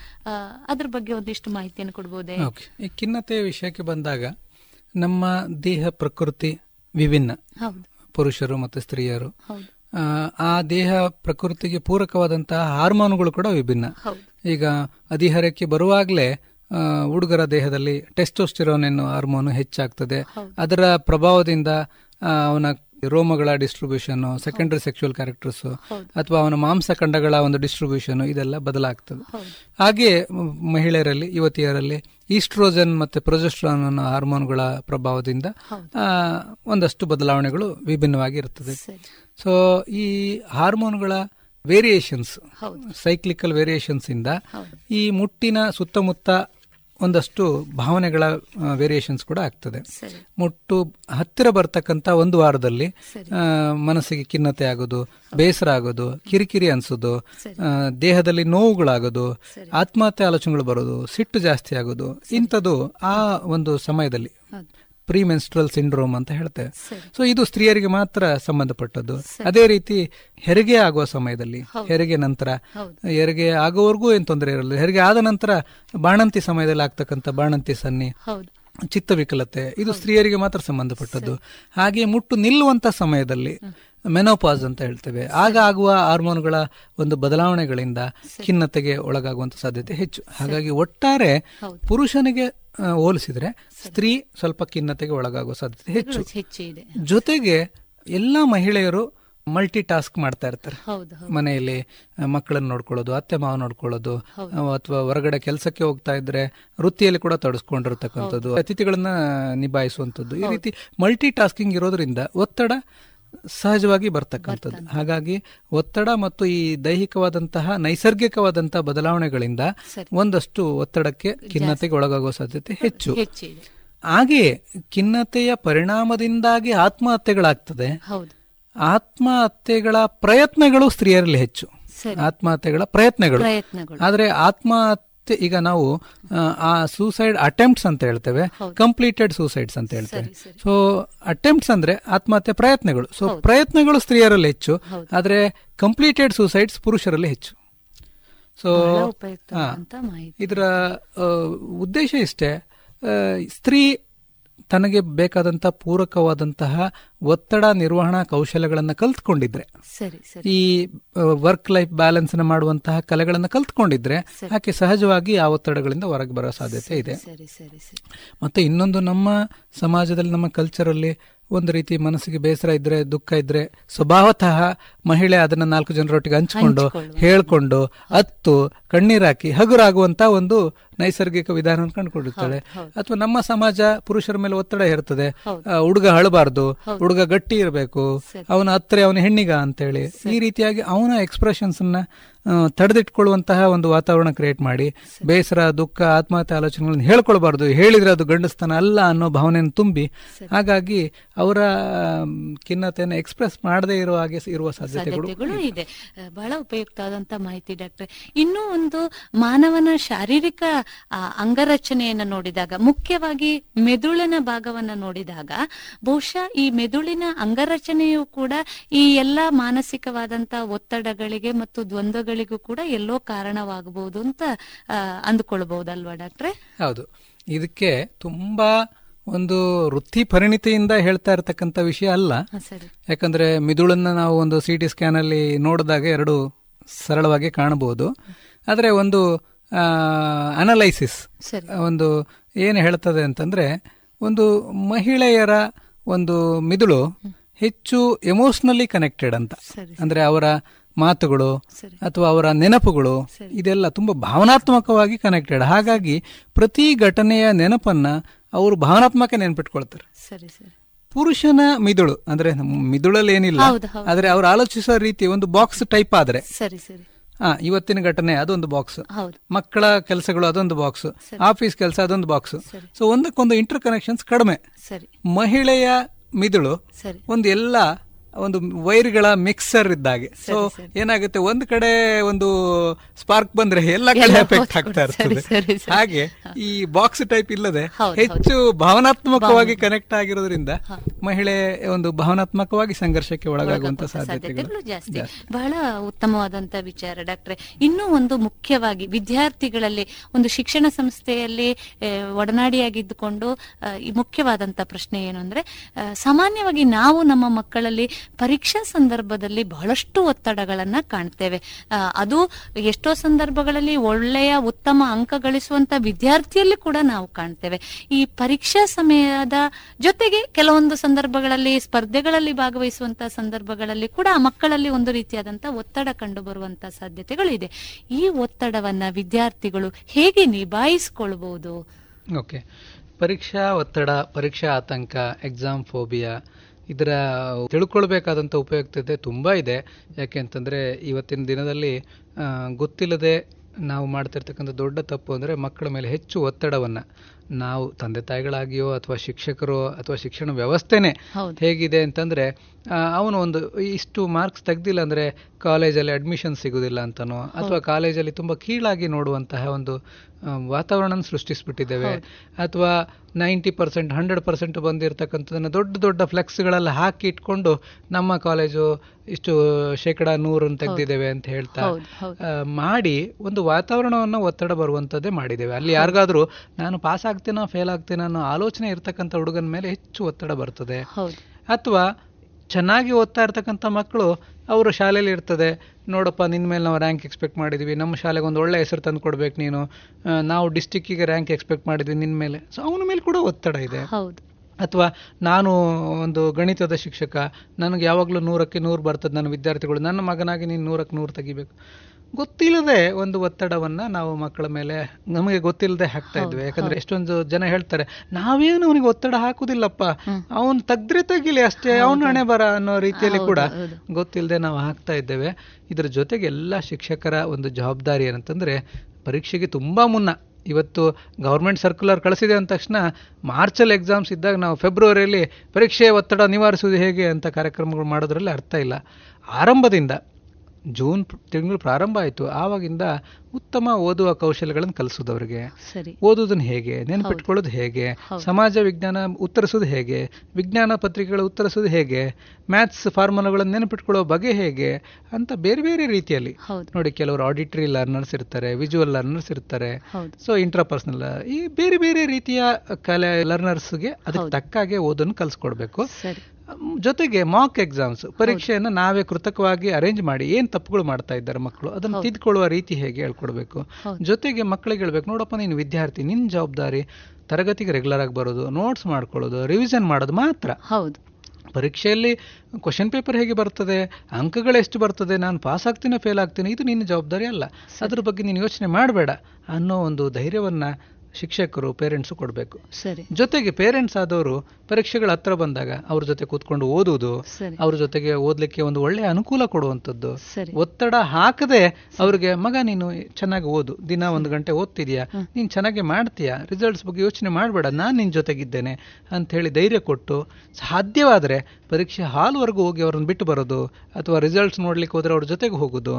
ಅದ್ರ ಬಗ್ಗೆ ಒಂದಿಷ್ಟು ಮಾಹಿತಿಯನ್ನು ಕೊಡ್ಬೋದೇ?
ಈ ಖಿನ್ನತೆಯ ವಿಷಯಕ್ಕೆ ಬಂದಾಗ ನಮ್ಮ ದೇಹ ಪ್ರಕೃತಿ ವಿಭಿನ್ನ.
ಹೌದು.
ಪುರುಷರು ಮತ್ತು ಸ್ತ್ರೀಯರು. ಆ, ಆ ದೇಹ ಪ್ರಕೃತಿಗೆ ಪೂರಕವಾದಂತಹ ಹಾರ್ಮೋನ್ಗಳು ಕೂಡ ವಿಭಿನ್ನ.
ಹೌದು.
ಈಗ ಅಧಿಹಾರಕ್ಕೆ ಬರುವಾಗಲೇ ಹುಡುಗರ ದೇಹದಲ್ಲಿ ಟೆಸ್ಟೋಸ್ಟಿರೋನ್ ಎನ್ನುವ ಹಾರ್ಮೋನು ಹೆಚ್ಚಾಗ್ತದೆ. ಅದರ ಪ್ರಭಾವದಿಂದ ಅವನ ರೋಮಗಳ ಡಿಸ್ಟ್ರಿಬ್ಯೂಷನ್ ಸೆಕೆಂಡರಿ ಸೆಕ್ಷುವಲ್ ಕ್ಯಾರೆಕ್ಟರ್ಸ್ ಅಥವಾ ಅವನ ಮಾಂಸಖಂಡಗಳ ಒಂದು ಡಿಸ್ಟ್ರಿಬ್ಯೂಷನ್ ಇದೆಲ್ಲ ಬದಲಾಗ್ತದೆ. ಹಾಗೆ ಮಹಿಳೆಯರಲ್ಲಿ ಯುವತಿಯರಲ್ಲಿ ಈಸ್ಟ್ರೋಜನ್ ಮತ್ತೆ ಪ್ರೊಜೆಸ್ಟ್ರಾನ್ ಅನ್ನೋ ಹಾರ್ಮೋನ್ಗಳ ಪ್ರಭಾವದಿಂದ ಒಂದಷ್ಟು ಬದಲಾವಣೆಗಳು ವಿಭಿನ್ನವಾಗಿ ಇರ್ತದೆ. ಸೊ ಈ ಹಾರ್ಮೋನ್ಗಳ ವೇರಿಯೇಷನ್ಸ್ ಸೈಕ್ಲಿಕಲ್ ವೇರಿಯೇಷನ್ಸ್ ಇಂದ ಈ ಮುಟ್ಟಿನ ಸುತ್ತಮುತ್ತ ಒಂದಷ್ಟು ಭಾವನೆಗಳ ವೇರಿಯೇಷನ್ಸ್ ಕೂಡ ಆಗ್ತದೆ. ಮುಟ್ಟು ಹತ್ತಿರ ಬರ್ತಕ್ಕಂಥ ಒಂದು ವಾರದಲ್ಲಿ ಮನಸ್ಸಿಗೆ ಖಿನ್ನತೆ ಆಗೋದು ಬೇಸರ ಆಗೋದು ಕಿರಿಕಿರಿ ಅನಿಸೋದು ದೇಹದಲ್ಲಿ ನೋವುಗಳಾಗೋದು ಆತ್ಮಹತ್ಯೆ ಆಲೋಚನೆಗಳು ಬರೋದು ಸಿಟ್ಟು ಜಾಸ್ತಿ ಆಗೋದು ಇಂಥದ್ದು ಆ ಒಂದು ಸಮಯದಲ್ಲಿ. ಪ್ರೀ ಮೆನ್ಸ್ಟ್ರಲ್ ಸಿಂಡ್ರೋಮ್ ಅಂತ ಹೇಳ್ತೇವೆ. ಸೊ ಇದು ಸ್ತ್ರೀಯರಿಗೆ ಮಾತ್ರ ಸಂಬಂಧಪಟ್ಟದ್ದು. ಅದೇ ರೀತಿ ಹೆರಿಗೆ ಆಗುವ ಸಮಯದಲ್ಲಿ ಹೆರಿಗೆ ನಂತರ ಹೆರಿಗೆ ಆಗುವವರೆಗೂ ಏನು ತೊಂದರೆ ಇರಲ್ಲ. ಹೆರಿಗೆ ಆದ ನಂತರ ಬಾಣಂತಿ ಸಮಯದಲ್ಲಿ ಆಗ್ತಕ್ಕಂಥ ಬಾಣಂತಿ ಸನ್ನಿ ಚಿತ್ತವಿಕಲತೆ ಇದು ಸ್ತ್ರೀಯರಿಗೆ ಮಾತ್ರ ಸಂಬಂಧಪಟ್ಟದ್ದು. ಹಾಗೆ ಮುಟ್ಟು ನಿಲ್ಲುವಂತ ಸಮಯದಲ್ಲಿ ಮೆನೋಪಾಸ್ ಅಂತ ಹೇಳ್ತೇವೆ. ಆಗ ಆಗುವ ಹಾರ್ಮೋನ್ಗಳ ಒಂದು ಬದಲಾವಣೆಗಳಿಂದ ಖಿನ್ನತೆಗೆ ಒಳಗಾಗುವಂತ ಸಾಧ್ಯತೆ ಹೆಚ್ಚು. ಹಾಗಾಗಿ ಒಟ್ಟಾರೆ ಪುರುಷನಿಗೆ ಹೋಲಿಸಿದ್ರೆ ಸ್ತ್ರೀ ಸ್ವಲ್ಪ ಖಿನ್ನತೆಗೆ ಒಳಗಾಗುವ ಸಾಧ್ಯತೆ ಹೆಚ್ಚು. ಜೊತೆಗೆ ಎಲ್ಲಾ ಮಹಿಳೆಯರು ಮಲ್ಟಿ ಟಾಸ್ಕ್ ಮಾಡ್ತಾ ಇರ್ತಾರೆ. ಮನೆಯಲ್ಲಿ ಮಕ್ಕಳನ್ನ ನೋಡ್ಕೊಳ್ಳೋದು ಅತ್ತೆ ಮಾವ ನೋಡ್ಕೊಳ್ಳೋದು ಅಥವಾ ಹೊರಗಡೆ ಕೆಲಸಕ್ಕೆ ಹೋಗ್ತಾ ಇದ್ರೆ ವೃತ್ತಿಯಲ್ಲಿ ಕೂಡ ತೊಡಸ್ಕೊಂಡಿರ್ತಕ್ಕಂಥದ್ದು. ಅತಿಥಿಗಳನ್ನ ನಿಭಾಯಿಸುವಂಥದ್ದು. ಈ ರೀತಿ ಮಲ್ಟಿ ಟಾಸ್ಕಿಂಗ್ ಇರೋದ್ರಿಂದ ಒತ್ತಡ ಸಹಜವಾಗಿ ಬರ್ತಕ್ಕಂಥದ್ದು. ಹಾಗಾಗಿ ಒತ್ತಡ ಮತ್ತು ಈ ದೈಹಿಕವಾದಂತಹ ನೈಸರ್ಗಿಕವಾದಂತಹ ಬದಲಾವಣೆಗಳಿಂದ ಒಂದಷ್ಟು ಒತ್ತಡಕ್ಕೆ ಖಿನ್ನತೆಗೆ ಒಳಗಾಗುವ ಸಾಧ್ಯತೆ ಹೆಚ್ಚು. ಹಾಗೆಯೇ ಖಿನ್ನತೆಯ ಪರಿಣಾಮದಿಂದಾಗಿ ಆತ್ಮಹತ್ಯೆಗಳಾಗ್ತದೆ. ಆತ್ಮಹತ್ಯೆಗಳ ಪ್ರಯತ್ನಗಳು ಸ್ತ್ರೀಯರಲ್ಲಿ ಹೆಚ್ಚು. ಆತ್ಮಹತ್ಯೆಗಳ ಪ್ರಯತ್ನಗಳು. ಆದ್ರೆ ಆತ್ಮಹತ್ಯೆ ಈಗ ನಾವು ಆ, ಸೂಸೈಡ್ ಅಟೆಂಪ್ಟ್ಸ್ ಅಂತ ಹೇಳ್ತೇವೆ. ಕಂಪ್ಲೀಟೆಡ್ ಸೂಸೈಡ್ಸ್ ಅಂತ ಹೇಳ್ತೇವೆ. ಸೊ ಅಟೆಂಪ್ಟ್ಸ್ ಅಂದ್ರೆ ಆತ್ಮಹತ್ಯೆ ಪ್ರಯತ್ನಗಳು. ಸೊ ಪ್ರಯತ್ನಗಳು ಸ್ತ್ರೀಯರಲ್ಲಿ ಹೆಚ್ಚು ಆದ್ರೆ ಕಂಪ್ಲೀಟೆಡ್ ಸೂಸೈಡ್ಸ್ ಪುರುಷರಲ್ಲಿ ಹೆಚ್ಚು. ಸೊ ಇದರ ಉದ್ದೇಶ ಇಷ್ಟೇ. ಸ್ತ್ರೀ ತನಗೆ ಬೇಕಾದಂತಹ ಪೂರಕವಾದಂತಹ ಒತ್ತಡ ನಿರ್ವಹಣಾ ಕೌಶಲ್ಯಗಳನ್ನು ಕಲ್ತ್ಕೊಂಡಿದ್ರೆ ಈ ವರ್ಕ್ ಲೈಫ್ ಬ್ಯಾಲೆನ್ಸ್ ಮಾಡುವಂತಹ ಕಲೆಗಳನ್ನು ಕಲ್ತ್ಕೊಂಡಿದ್ರೆ ಆಕೆ ಸಹಜವಾಗಿ ಆ ಒತ್ತಡಗಳಿಂದ ಹೊರಗೆ ಬರೋ ಸಾಧ್ಯತೆ ಇದೆ. ಮತ್ತೆ ಇನ್ನೊಂದು ನಮ್ಮ ಸಮಾಜದಲ್ಲಿ ನಮ್ಮ ಕಲ್ಚರಲ್ಲಿ ಒಂದು ರೀತಿ ಮನಸ್ಸಿಗೆ ಬೇಸರ ಇದ್ರೆ ದುಃಖ ಇದ್ರೆ ಸ್ವಭಾವತಃ ಮಹಿಳೆ ಅದನ್ನ ನಾಲ್ಕು ಜನರೊಟ್ಟಿಗೆ ಹಂಚಿಕೊಂಡು ಹೇಳ್ಕೊಂಡು ಅತ್ತು ಕಣ್ಣೀರಾಕಿ ಹಗುರಾಗುವಂತ ಒಂದು ನೈಸರ್ಗಿಕ ವಿಧಾನ ಕಂಡುಕೊಂಡಿರ್ತಾಳೆ ಅಥವಾ ನಮ್ಮ ಸಮಾಜ ಪುರುಷರ ಮೇಲೆ ಒತ್ತಡ ಇರ್ತದೆ ಹುಡುಗ ಹಳಬಾರ್ದು ಹುಡುಗ ಗಟ್ಟಿ ಇರಬೇಕು ಅವನ ಹತ್ರ ಅವನ ಹೆಣ್ಣಿಗ ಅಂತೇಳಿ ಈ ರೀತಿಯಾಗಿ ಅವನ ಎಕ್ಸ್ಪ್ರೆಷನ್ಸ್ ತಡೆದಿಟ್ಕೊಳ್ಳುವಂತಹ ಒಂದು ವಾತಾವರಣ ಕ್ರಿಯೇಟ್ ಮಾಡಿ ಬೇಸರ ದುಃಖ ಆತ್ಮಹತ್ಯೆ ಆಲೋಚನೆಗಳನ್ನು ಹೇಳ್ಕೊಳ್ಬಾರ್ದು ಹೇಳಿದ್ರೆ ಅದು ಗಂಡಸ್ತನ ಅಲ್ಲ ಅನ್ನೋ ಭಾವನೆಯನ್ನು ತುಂಬಿ ಹಾಗಾಗಿ ಅವರ ಖಿನ್ನತೆಯನ್ನು ಎಕ್ಸ್ಪ್ರೆಸ್ ಮಾಡದೇ ಇರುವ ಹಾಗೆ ಇರುವ ಸಾಧ್ಯತೆಗಳು
ಇದೆ. ಬಹಳ ಉಪಯುಕ್ತವಾದಂತ ಮಾಹಿತಿ ಡಾಕ್ಟರ್. ಇನ್ನೂ ಒಂದು ಮಾನವನ ಶಾರೀರಿಕ ಅಂಗರಚನೆಯನ್ನು ನೋಡಿದಾಗ ಮುಖ್ಯವಾಗಿ ಮೆದುಳಿನ ಭಾಗವನ್ನ ನೋಡಿದಾಗ ಬಹುಶಃ ಈ ಮೆದುಳಿನ ಅಂಗರಚನೆಯು ಕೂಡ ಈ ಎಲ್ಲ ಮಾನಸಿಕವಾದಂತ ಒತ್ತಡಗಳಿಗೆ ಮತ್ತು ದ್ವಂದ್ವಗಳಿಗೂ ಕೂಡ ಎಲ್ಲೋ ಕಾರಣವಾಗಬಹುದು ಅಂತ ಅಂದುಕೊಳ್ಬಹುದಲ್ವಾ ಡಾಕ್ಟ್ರೆ?
ಹೌದು. ಇದಕ್ಕೆ ತುಂಬಾ ಒಂದು ವೃತ್ತಿ ಪರಿಣಿತಿಯಿಂದ ಹೇಳ್ತಾ ಇರತಕ್ಕಂತ ವಿಷಯ ಅಲ್ಲ. ಯಾಕಂದ್ರೆ ಮಿದುಳನ್ನ ನಾವು ಒಂದು ಸಿ ಟಿ ಸ್ಕ್ಯಾನ್ ಅಲ್ಲಿ ನೋಡಿದಾಗ ಎರಡು ಸರಳವಾಗಿ ಕಾಣಬಹುದು. ಆದ್ರೆ ಒಂದು ಅನಲೈಸಿಸ್ ಒಂದು ಏನು ಹೇಳ್ತದೆ ಅಂತಂದರೆ ಒಂದು ಮಹಿಳೆಯರ ಒಂದು ಮಿದುಳು ಹೆಚ್ಚು ಎಮೋಷ್ನಲಿ ಕನೆಕ್ಟೆಡ್ ಅಂತ. ಅಂದರೆ ಅವರ ಮಾತುಗಳು ಅಥವಾ ಅವರ ನೆನಪುಗಳು ಇದೆಲ್ಲ ತುಂಬ ಭಾವನಾತ್ಮಕವಾಗಿ ಕನೆಕ್ಟೆಡ್ ಹಾಗಾಗಿ ಪ್ರತಿ ಘಟನೆಯ ನೆನಪನ್ನು ಅವರು ಭಾವನಾತ್ಮಕ ನೆನಪಿಟ್ಕೊಳ್ತಾರೆ. ಪುರುಷನ ಮಿದುಳು ಅಂದ್ರೆ ಮಿದುಳಲ್ಲಿ ಏನಿಲ್ಲ. ಆದ್ರೆ ಅವ್ರು ಆಲೋಚಿಸೋ ರೀತಿ ಒಂದು ಬಾಕ್ಸ್ ಟೈಪ್ ಆದ್ರೆ
ಸರಿ ಸರಿ.
ಆ ಇವತ್ತಿನ ಘಟನೆ ಅದೊಂದು ಬಾಕ್ಸ್ ಮಕ್ಕಳ ಕೆಲಸಗಳು ಅದೊಂದು ಬಾಕ್ಸ್ ಆಫೀಸ್ ಕೆಲಸ ಅದೊಂದು ಬಾಕ್ಸ್ ಸೊ ಒಂದಕ್ಕೊಂದು ಇಂಟರ್ ಕನೆಕ್ಷನ್ಸ್ ಕಡಿಮೆ ಮಹಿಳೆಯ ಮಿದುಳು ಒಂದು ಎಲ್ಲ ಒಂದು ವೈರ್ಗಳ ಮಿಕ್ಸರ್ ಇದ್ದಾಗೆ. ಸೊ ಏನಾಗುತ್ತೆ? ಒಂದ್ ಕಡೆ ಒಂದು ಸ್ಪಾರ್ಕ್ ಬಂದ್ರೆ ಎಲ್ಲ ಕಡೆ ಎಫೆಕ್ಟ್. ಆಗ್ತಾ ಇರ್ತದೆ. ಹಾಗೆ ಈ ಬಾಕ್ಸ್ ಟೈಪ್ ಇಲ್ಲದೆ ಹೆಚ್ಚು ಭಾವನಾತ್ಮಕವಾಗಿ ಕನೆಕ್ಟ್ ಆಗಿರೋದ್ರಿಂದ ಮಹಿಳೆ ಒಂದು ಭಾವನಾತ್ಮಕವಾಗಿ ಸಂಘರ್ಷಕ್ಕೆ ಒಳಗಾಗುವಂತ ಸಾಧ್ಯತೆಗಳು
ಜಾಸ್ತಿ. ಬಹಳ ಉತ್ತಮವಾದಂತ ವಿಚಾರ ಡಾಕ್ಟ್ರೆ. ಇನ್ನೂ ಒಂದು ಮುಖ್ಯವಾಗಿ ವಿದ್ಯಾರ್ಥಿಗಳಲ್ಲಿ ಒಂದು ಶಿಕ್ಷಣ ಸಂಸ್ಥೆಯಲ್ಲಿ ಒಡನಾಡಿಯಾಗಿದ್ದುಕೊಂಡು ಮುಖ್ಯವಾದಂತ ಪ್ರಶ್ನೆ ಏನು ಅಂದ್ರೆ ಸಾಮಾನ್ಯವಾಗಿ ನಾವು ನಮ್ಮ ಮಕ್ಕಳಲ್ಲಿ ಪರೀಕ್ಷಾ ಸಂದರ್ಭದಲ್ಲಿ ಬಹಳಷ್ಟು ಒತ್ತಡಗಳನ್ನ ಕಾಣ್ತೇವೆ. ಅದು ಎಷ್ಟೋ ಸಂದರ್ಭಗಳಲ್ಲಿ ಒಳ್ಳೆಯ ಉತ್ತಮ ಅಂಕ ಗಳಿಸುವಂತ ವಿದ್ಯಾರ್ಥಿಯಲ್ಲಿ ಕೂಡ ನಾವು ಕಾಣ್ತೇವೆ. ಈ ಪರೀಕ್ಷಾ ಸಮಯದ ಜೊತೆಗೆ ಕೆಲವೊಂದು ಸಂದರ್ಭಗಳಲ್ಲಿ ಸ್ಪರ್ಧೆಗಳಲ್ಲಿ ಭಾಗವಹಿಸುವಂತಹ ಸಂದರ್ಭಗಳಲ್ಲಿ ಕೂಡ ಮಕ್ಕಳಲ್ಲಿ ಒಂದು ರೀತಿಯಾದಂತ ಒತ್ತಡ ಕಂಡು ಬರುವಂತ ಸಾಧ್ಯತೆಗಳು ಇದೆ ಈ ಒತ್ತಡವನ್ನ ವಿದ್ಯಾರ್ಥಿಗಳು ಹೇಗೆ ನಿಭಾಯಿಸಿಕೊಳ್ಬಹುದು
ಓಕೆ. ಪರೀಕ್ಷಾ ಒತ್ತಡ, ಪರೀಕ್ಷಾ ಆತಂಕ ಎಕ್ಸಾಮ್ ಫೋಬಿಯಾ ಇದರ ತಿಳ್ಕೊಳ್ಬೇಕಾದಂಥ ಉಪಯುಕ್ತತೆ ತುಂಬ ಇದೆ. ಯಾಕೆ ಅಂತಂದರೆ ಇವತ್ತಿನ ದಿನದಲ್ಲಿ ಗೊತ್ತಿಲ್ಲದೆ ನಾವು ಮಾಡ್ತಿರ್ತಕ್ಕಂಥ ದೊಡ್ಡ ತಪ್ಪು ಅಂದರೆ ಮಕ್ಕಳ ಮೇಲೆ ಹೆಚ್ಚು ಒತ್ತಡವನ್ನು ನಾವು ತಂದೆ ತಾಯಿಗಳಾಗಿಯೋ ಅಥವಾ ಶಿಕ್ಷಕರು ಅಥವಾ ಶಿಕ್ಷಣ ವ್ಯವಸ್ಥೆನೇ ಹೇಗಿದೆ ಅಂತಂದರೆ ಅವನು ಒಂದು ಇಷ್ಟು ಮಾರ್ಕ್ಸ್ ತೆಗ್ದಿಲ್ಲ ಅಂದರೆ ಕಾಲೇಜಲ್ಲಿ ಅಡ್ಮಿಷನ್ ಸಿಗೋದಿಲ್ಲ ಅಂತನೋ ಅಥವಾ ಕಾಲೇಜಲ್ಲಿ ತುಂಬ ಕೀಳಾಗಿ ನೋಡುವಂತಹ ಒಂದು ವಾತಾವರಣ ಸೃಷ್ಟಿಸ್ಬಿಟ್ಟಿದ್ದೇವೆ. ಅಥವಾ ನೈಂಟಿ ಪರ್ಸೆಂಟ್ ಹಂಡ್ರೆಡ್ ಪರ್ಸೆಂಟ್ ಬಂದಿರತಕ್ಕಂಥದ್ದನ್ನು ದೊಡ್ಡ ದೊಡ್ಡ ಫ್ಲೆಕ್ಸ್ಗಳೆಲ್ಲ ಹಾಕಿ ಇಟ್ಕೊಂಡು ನಮ್ಮ ಕಾಲೇಜು ಇಷ್ಟು ಶೇಕಡ ನೂರನ್ನು ತೆಗೆದಿದ್ದೇವೆ ಅಂತ ಹೇಳ್ತಾ ಮಾಡಿ ಒಂದು ವಾತಾವರಣವನ್ನು ಒತ್ತಡ ಬರುವಂಥದ್ದೇ ಮಾಡಿದ್ದೇವೆ. ಅಲ್ಲಿ ಯಾರಿಗಾದ್ರೂ ನಾನು ಪಾಸ್ ಆಗ್ತೀನೋ ಫೇಲ್ ಆಗ್ತೀನೋ ಅನ್ನೋ ಆಲೋಚನೆ ಇರ್ತಕ್ಕಂಥ ಹುಡುಗನ ಮೇಲೆ ಹೆಚ್ಚು ಒತ್ತಡ ಬರ್ತದೆ. ಅಥವಾ ಚೆನ್ನಾಗಿ ಓದ್ತಾ ಇರ್ತಕ್ಕಂಥ ಮಕ್ಕಳು ಅವರು ಶಾಲೆಯಲ್ಲಿ ಇರ್ತದೆ. ನೋಡಪ್ಪ ನಿನ್ನ ಮೇಲೆ ನಾವು ರ್ಯಾಂಕ್ ಎಕ್ಸ್ಪೆಕ್ಟ್ ಮಾಡಿದ್ವಿ. ನಮ್ಮ ಶಾಲೆಗೆ ಒಂದು ಒಳ್ಳೆ ಹೆಸರು ತಂದು ಕೊಡ್ಬೇಕು ನೀನು. ನಾವು ಡಿಸ್ಟಿಕ್ಕಿಗೆ ರ್ಯಾಂಕ್ ಎಕ್ಸ್ಪೆಕ್ಟ್ ಮಾಡಿದ್ವಿ ನಿನ್ನ ಮೇಲೆ. ಸೊ ಅವನ ಮೇಲೆ ಕೂಡ ಒತ್ತಡ ಇದೆ.
ಹೌದು.
ಅಥವಾ ನಾನು ಒಂದು ಗಣಿತದ ಶಿಕ್ಷಕ ನನಗೆ ಯಾವಾಗಲೂ ನೂರಕ್ಕೆ ನೂರು ಬರ್ತದೆ. ನನ್ನ ವಿದ್ಯಾರ್ಥಿಗಳು ನನ್ನ ಮಗನಾಗಿ ನೀನು ನೂರಕ್ಕೆ ನೂರು ತೆಗಿಬೇಕು. ಗೊತ್ತಿಲ್ಲದೆ ಒಂದು ಒತ್ತಡವನ್ನ ನಾವು ಮಕ್ಕಳ ಮೇಲೆ ನಮಗೆ ಗೊತ್ತಿಲ್ಲದೆ ಹಾಕ್ತಾ ಇದ್ವಿ. ಯಾಕಂದ್ರೆ ಎಷ್ಟೊಂದು ಜನ ಹೇಳ್ತಾರೆ ನಾವೇನು ಅವನಿಗೆ ಒತ್ತಡ ಹಾಕುದಿಲ್ಲಪ್ಪ ಅವನ್ ತಗ್ದ್ರೆ ತಗಿಲಿ ಅಷ್ಟೇ ಅವನ ಹಣೆ ಬರ ಅನ್ನೋ ರೀತಿಯಲ್ಲಿ ಕೂಡ ಗೊತ್ತಿಲ್ಲದೆ ನಾವು ಹಾಕ್ತಾ ಇದ್ದೇವೆ. ಇದ್ರ ಜೊತೆಗೆ ಎಲ್ಲ ಶಿಕ್ಷಕರ ಒಂದು ಜವಾಬ್ದಾರಿ ಏನಂತಂದ್ರೆ ಪರೀಕ್ಷೆಗೆ ತುಂಬಾ ಮುನ್ನ ಇವತ್ತು ಗೌರ್ಮೆಂಟ್ ಸರ್ಕ್ಯುಲರ್ ಕಳಿಸಿದೆ ಅಂದ ತಕ್ಷಣ ಮಾರ್ಚಲ್ಲಿ ಎಕ್ಸಾಮ್ಸ್ ಇದ್ದಾಗ ನಾವು ಫೆಬ್ರವರಿಯಲ್ಲಿ ಪರೀಕ್ಷೆ ಒತ್ತಡ ನಿವಾರಿಸುವುದು ಹೇಗೆ ಅಂತ ಕಾರ್ಯಕ್ರಮಗಳು ಮಾಡೋದ್ರಲ್ಲಿ ಅರ್ಥ ಇಲ್ಲ. ಆರಂಭದಿಂದ ಜೂನ್ ತಿಂಗಳು ಪ್ರಾರಂಭ ಆಯಿತು. ಆವಾಗಿಂದ ಉತ್ತಮ ಓದುವ ಕೌಶಲ್ಯಗಳನ್ನು ಕಲಿಸೋದು ಅವರಿಗೆ
ಸರಿ.
ಓದುವುದನ್ನು ಹೇಗೆ? ನೆನಪಿಟ್ಕೊಳ್ಳೋದು ಹೇಗೆ? ಸಮಾಜ ವಿಜ್ಞಾನ ಉತ್ತರಿಸೋದು ಹೇಗೆ? ವಿಜ್ಞಾನ ಪತ್ರಿಕೆಗಳು ಉತ್ತರಿಸೋದು ಹೇಗೆ? ಮ್ಯಾಥ್ಸ್ ಫಾರ್ಮುಲಾಗಳನ್ನು ನೆನಪಿಟ್ಕೊಳ್ಳೋ ಬಗೆ ಹೇಗೆ? ಅಂತ ಬೇರೆ ಬೇರೆ ರೀತಿಯಲ್ಲಿ. ನೋಡಿ ಕೆಲವರು ಆಡಿಟರಿ ಲರ್ನರ್ಸ್ ಇರ್ತಾರೆ ವಿಜುವಲ್ ಲರ್ನರ್ಸ್ ಇರ್ತಾರೆ. ಸೊ ಇಂಟ್ರಾಪರ್ಸನಲ್ ಈ ಬೇರೆ ಬೇರೆ ರೀತಿಯ ಕಲೆ ಲರ್ನರ್ಸ್ಗೆ ಅದಕ್ಕೆ ತಕ್ಕಾಗೆ ಓದನ್ನು ಕಲಿಸ್ಕೊಡ್ಬೇಕು. ಜೊತೆಗೆ ಮಾಕ್ ಎಕ್ಸಾಮ್ಸ್ ಪರೀಕ್ಷೆಯನ್ನು ನಾವೇ ಕೃತಕವಾಗಿ ಅರೇಂಜ್ ಮಾಡಿ ಏನು ತಪ್ಪುಗಳು ಮಾಡ್ತಾ ಇದ್ದಾರೆ ಮಕ್ಕಳು ಅದನ್ನು. ತಿದ್ಕೊಳ್ಳುವ ರೀತಿ ಹೇಗೆ ಹೇಳ್ಕೊಡ್ಬೇಕು? ಜೊತೆಗೆ ಮಕ್ಕಳಿಗೆ ಹೇಳ್ಬೇಕು ನೋಡಪ್ಪ ನೀನು ವಿದ್ಯಾರ್ಥಿ ನಿನ್ನ ಜವಾಬ್ದಾರಿ ತರಗತಿಗೆ ರೆಗ್ಯುಲರ್ ಆಗಿ ಬರೋದು ನೋಟ್ಸ್ ಮಾಡ್ಕೊಳ್ಳೋದು ರಿವಿಷನ್ ಮಾಡೋದು ಮಾತ್ರ.
ಹೌದು.
ಪರೀಕ್ಷೆಯಲ್ಲಿ ಕ್ವಶನ್ ಪೇಪರ್ ಹೇಗೆ ಬರ್ತದೆ ಅಂಕಗಳು ಎಷ್ಟು ಬರ್ತದೆ ನಾನು ಪಾಸ್ ಆಗ್ತೀನೋ ಫೇಲ್ ಆಗ್ತೀನಿ ಇದು ನಿನ್ನ ಜವಾಬ್ದಾರಿ ಅಲ್ಲ. ಅದ್ರ ಬಗ್ಗೆ ನೀನು ಯೋಚನೆ ಮಾಡಬೇಡ ಅನ್ನೋ ಒಂದು ಧೈರ್ಯವನ್ನ ಶಿಕ್ಷಕರು ಪೇರೆಂಟ್ಸು ಕೊಡಬೇಕು.
ಸರಿ.
ಜೊತೆಗೆ ಪೇರೆಂಟ್ಸ್ ಆದವರು ಪರೀಕ್ಷೆಗಳ ಹತ್ರ ಬಂದಾಗ ಅವ್ರ ಜೊತೆ ಕೂತ್ಕೊಂಡು ಓದುವುದು. ಅವ್ರ ಜೊತೆಗೆ ಓದ್ಲಿಕ್ಕೆ ಒಂದು ಒಳ್ಳೆ ಅನುಕೂಲ ಕೊಡುವಂಥದ್ದು. ಒತ್ತಡ ಹಾಕದೆ ಅವ್ರಿಗೆ ಮಗ ನೀನು ಚೆನ್ನಾಗಿ ಓದು. ದಿನ ಒಂದು ಗಂಟೆ ಓದ್ತಿದ್ಯಾ? ನೀನು ಚೆನ್ನಾಗಿ ಮಾಡ್ತೀಯಾ? ರಿಸಲ್ಟ್ಸ್ ಬಗ್ಗೆ ಯೋಚನೆ ಮಾಡಬೇಡ. ನಾನು ನಿನ್ನ ಜೊತೆಗಿದ್ದೇನೆ. ಅಂತ ಹೇಳಿ ಧೈರ್ಯ ಕೊಟ್ಟು ಸಾಧ್ಯವಾದರೆ ಪರೀಕ್ಷೆ ಹಾಲ್ವರೆಗೂ ಹೋಗಿ ಅವ್ರನ್ನ ಬಿಟ್ಟು ಬರೋದು ಅಥವಾ ರಿಸಲ್ಟ್ಸ್ ನೋಡ್ಲಿಕ್ಕೆ ಹೋದ್ರೆ ಅವ್ರ ಜೊತೆಗೆ ಹೋಗೋದು.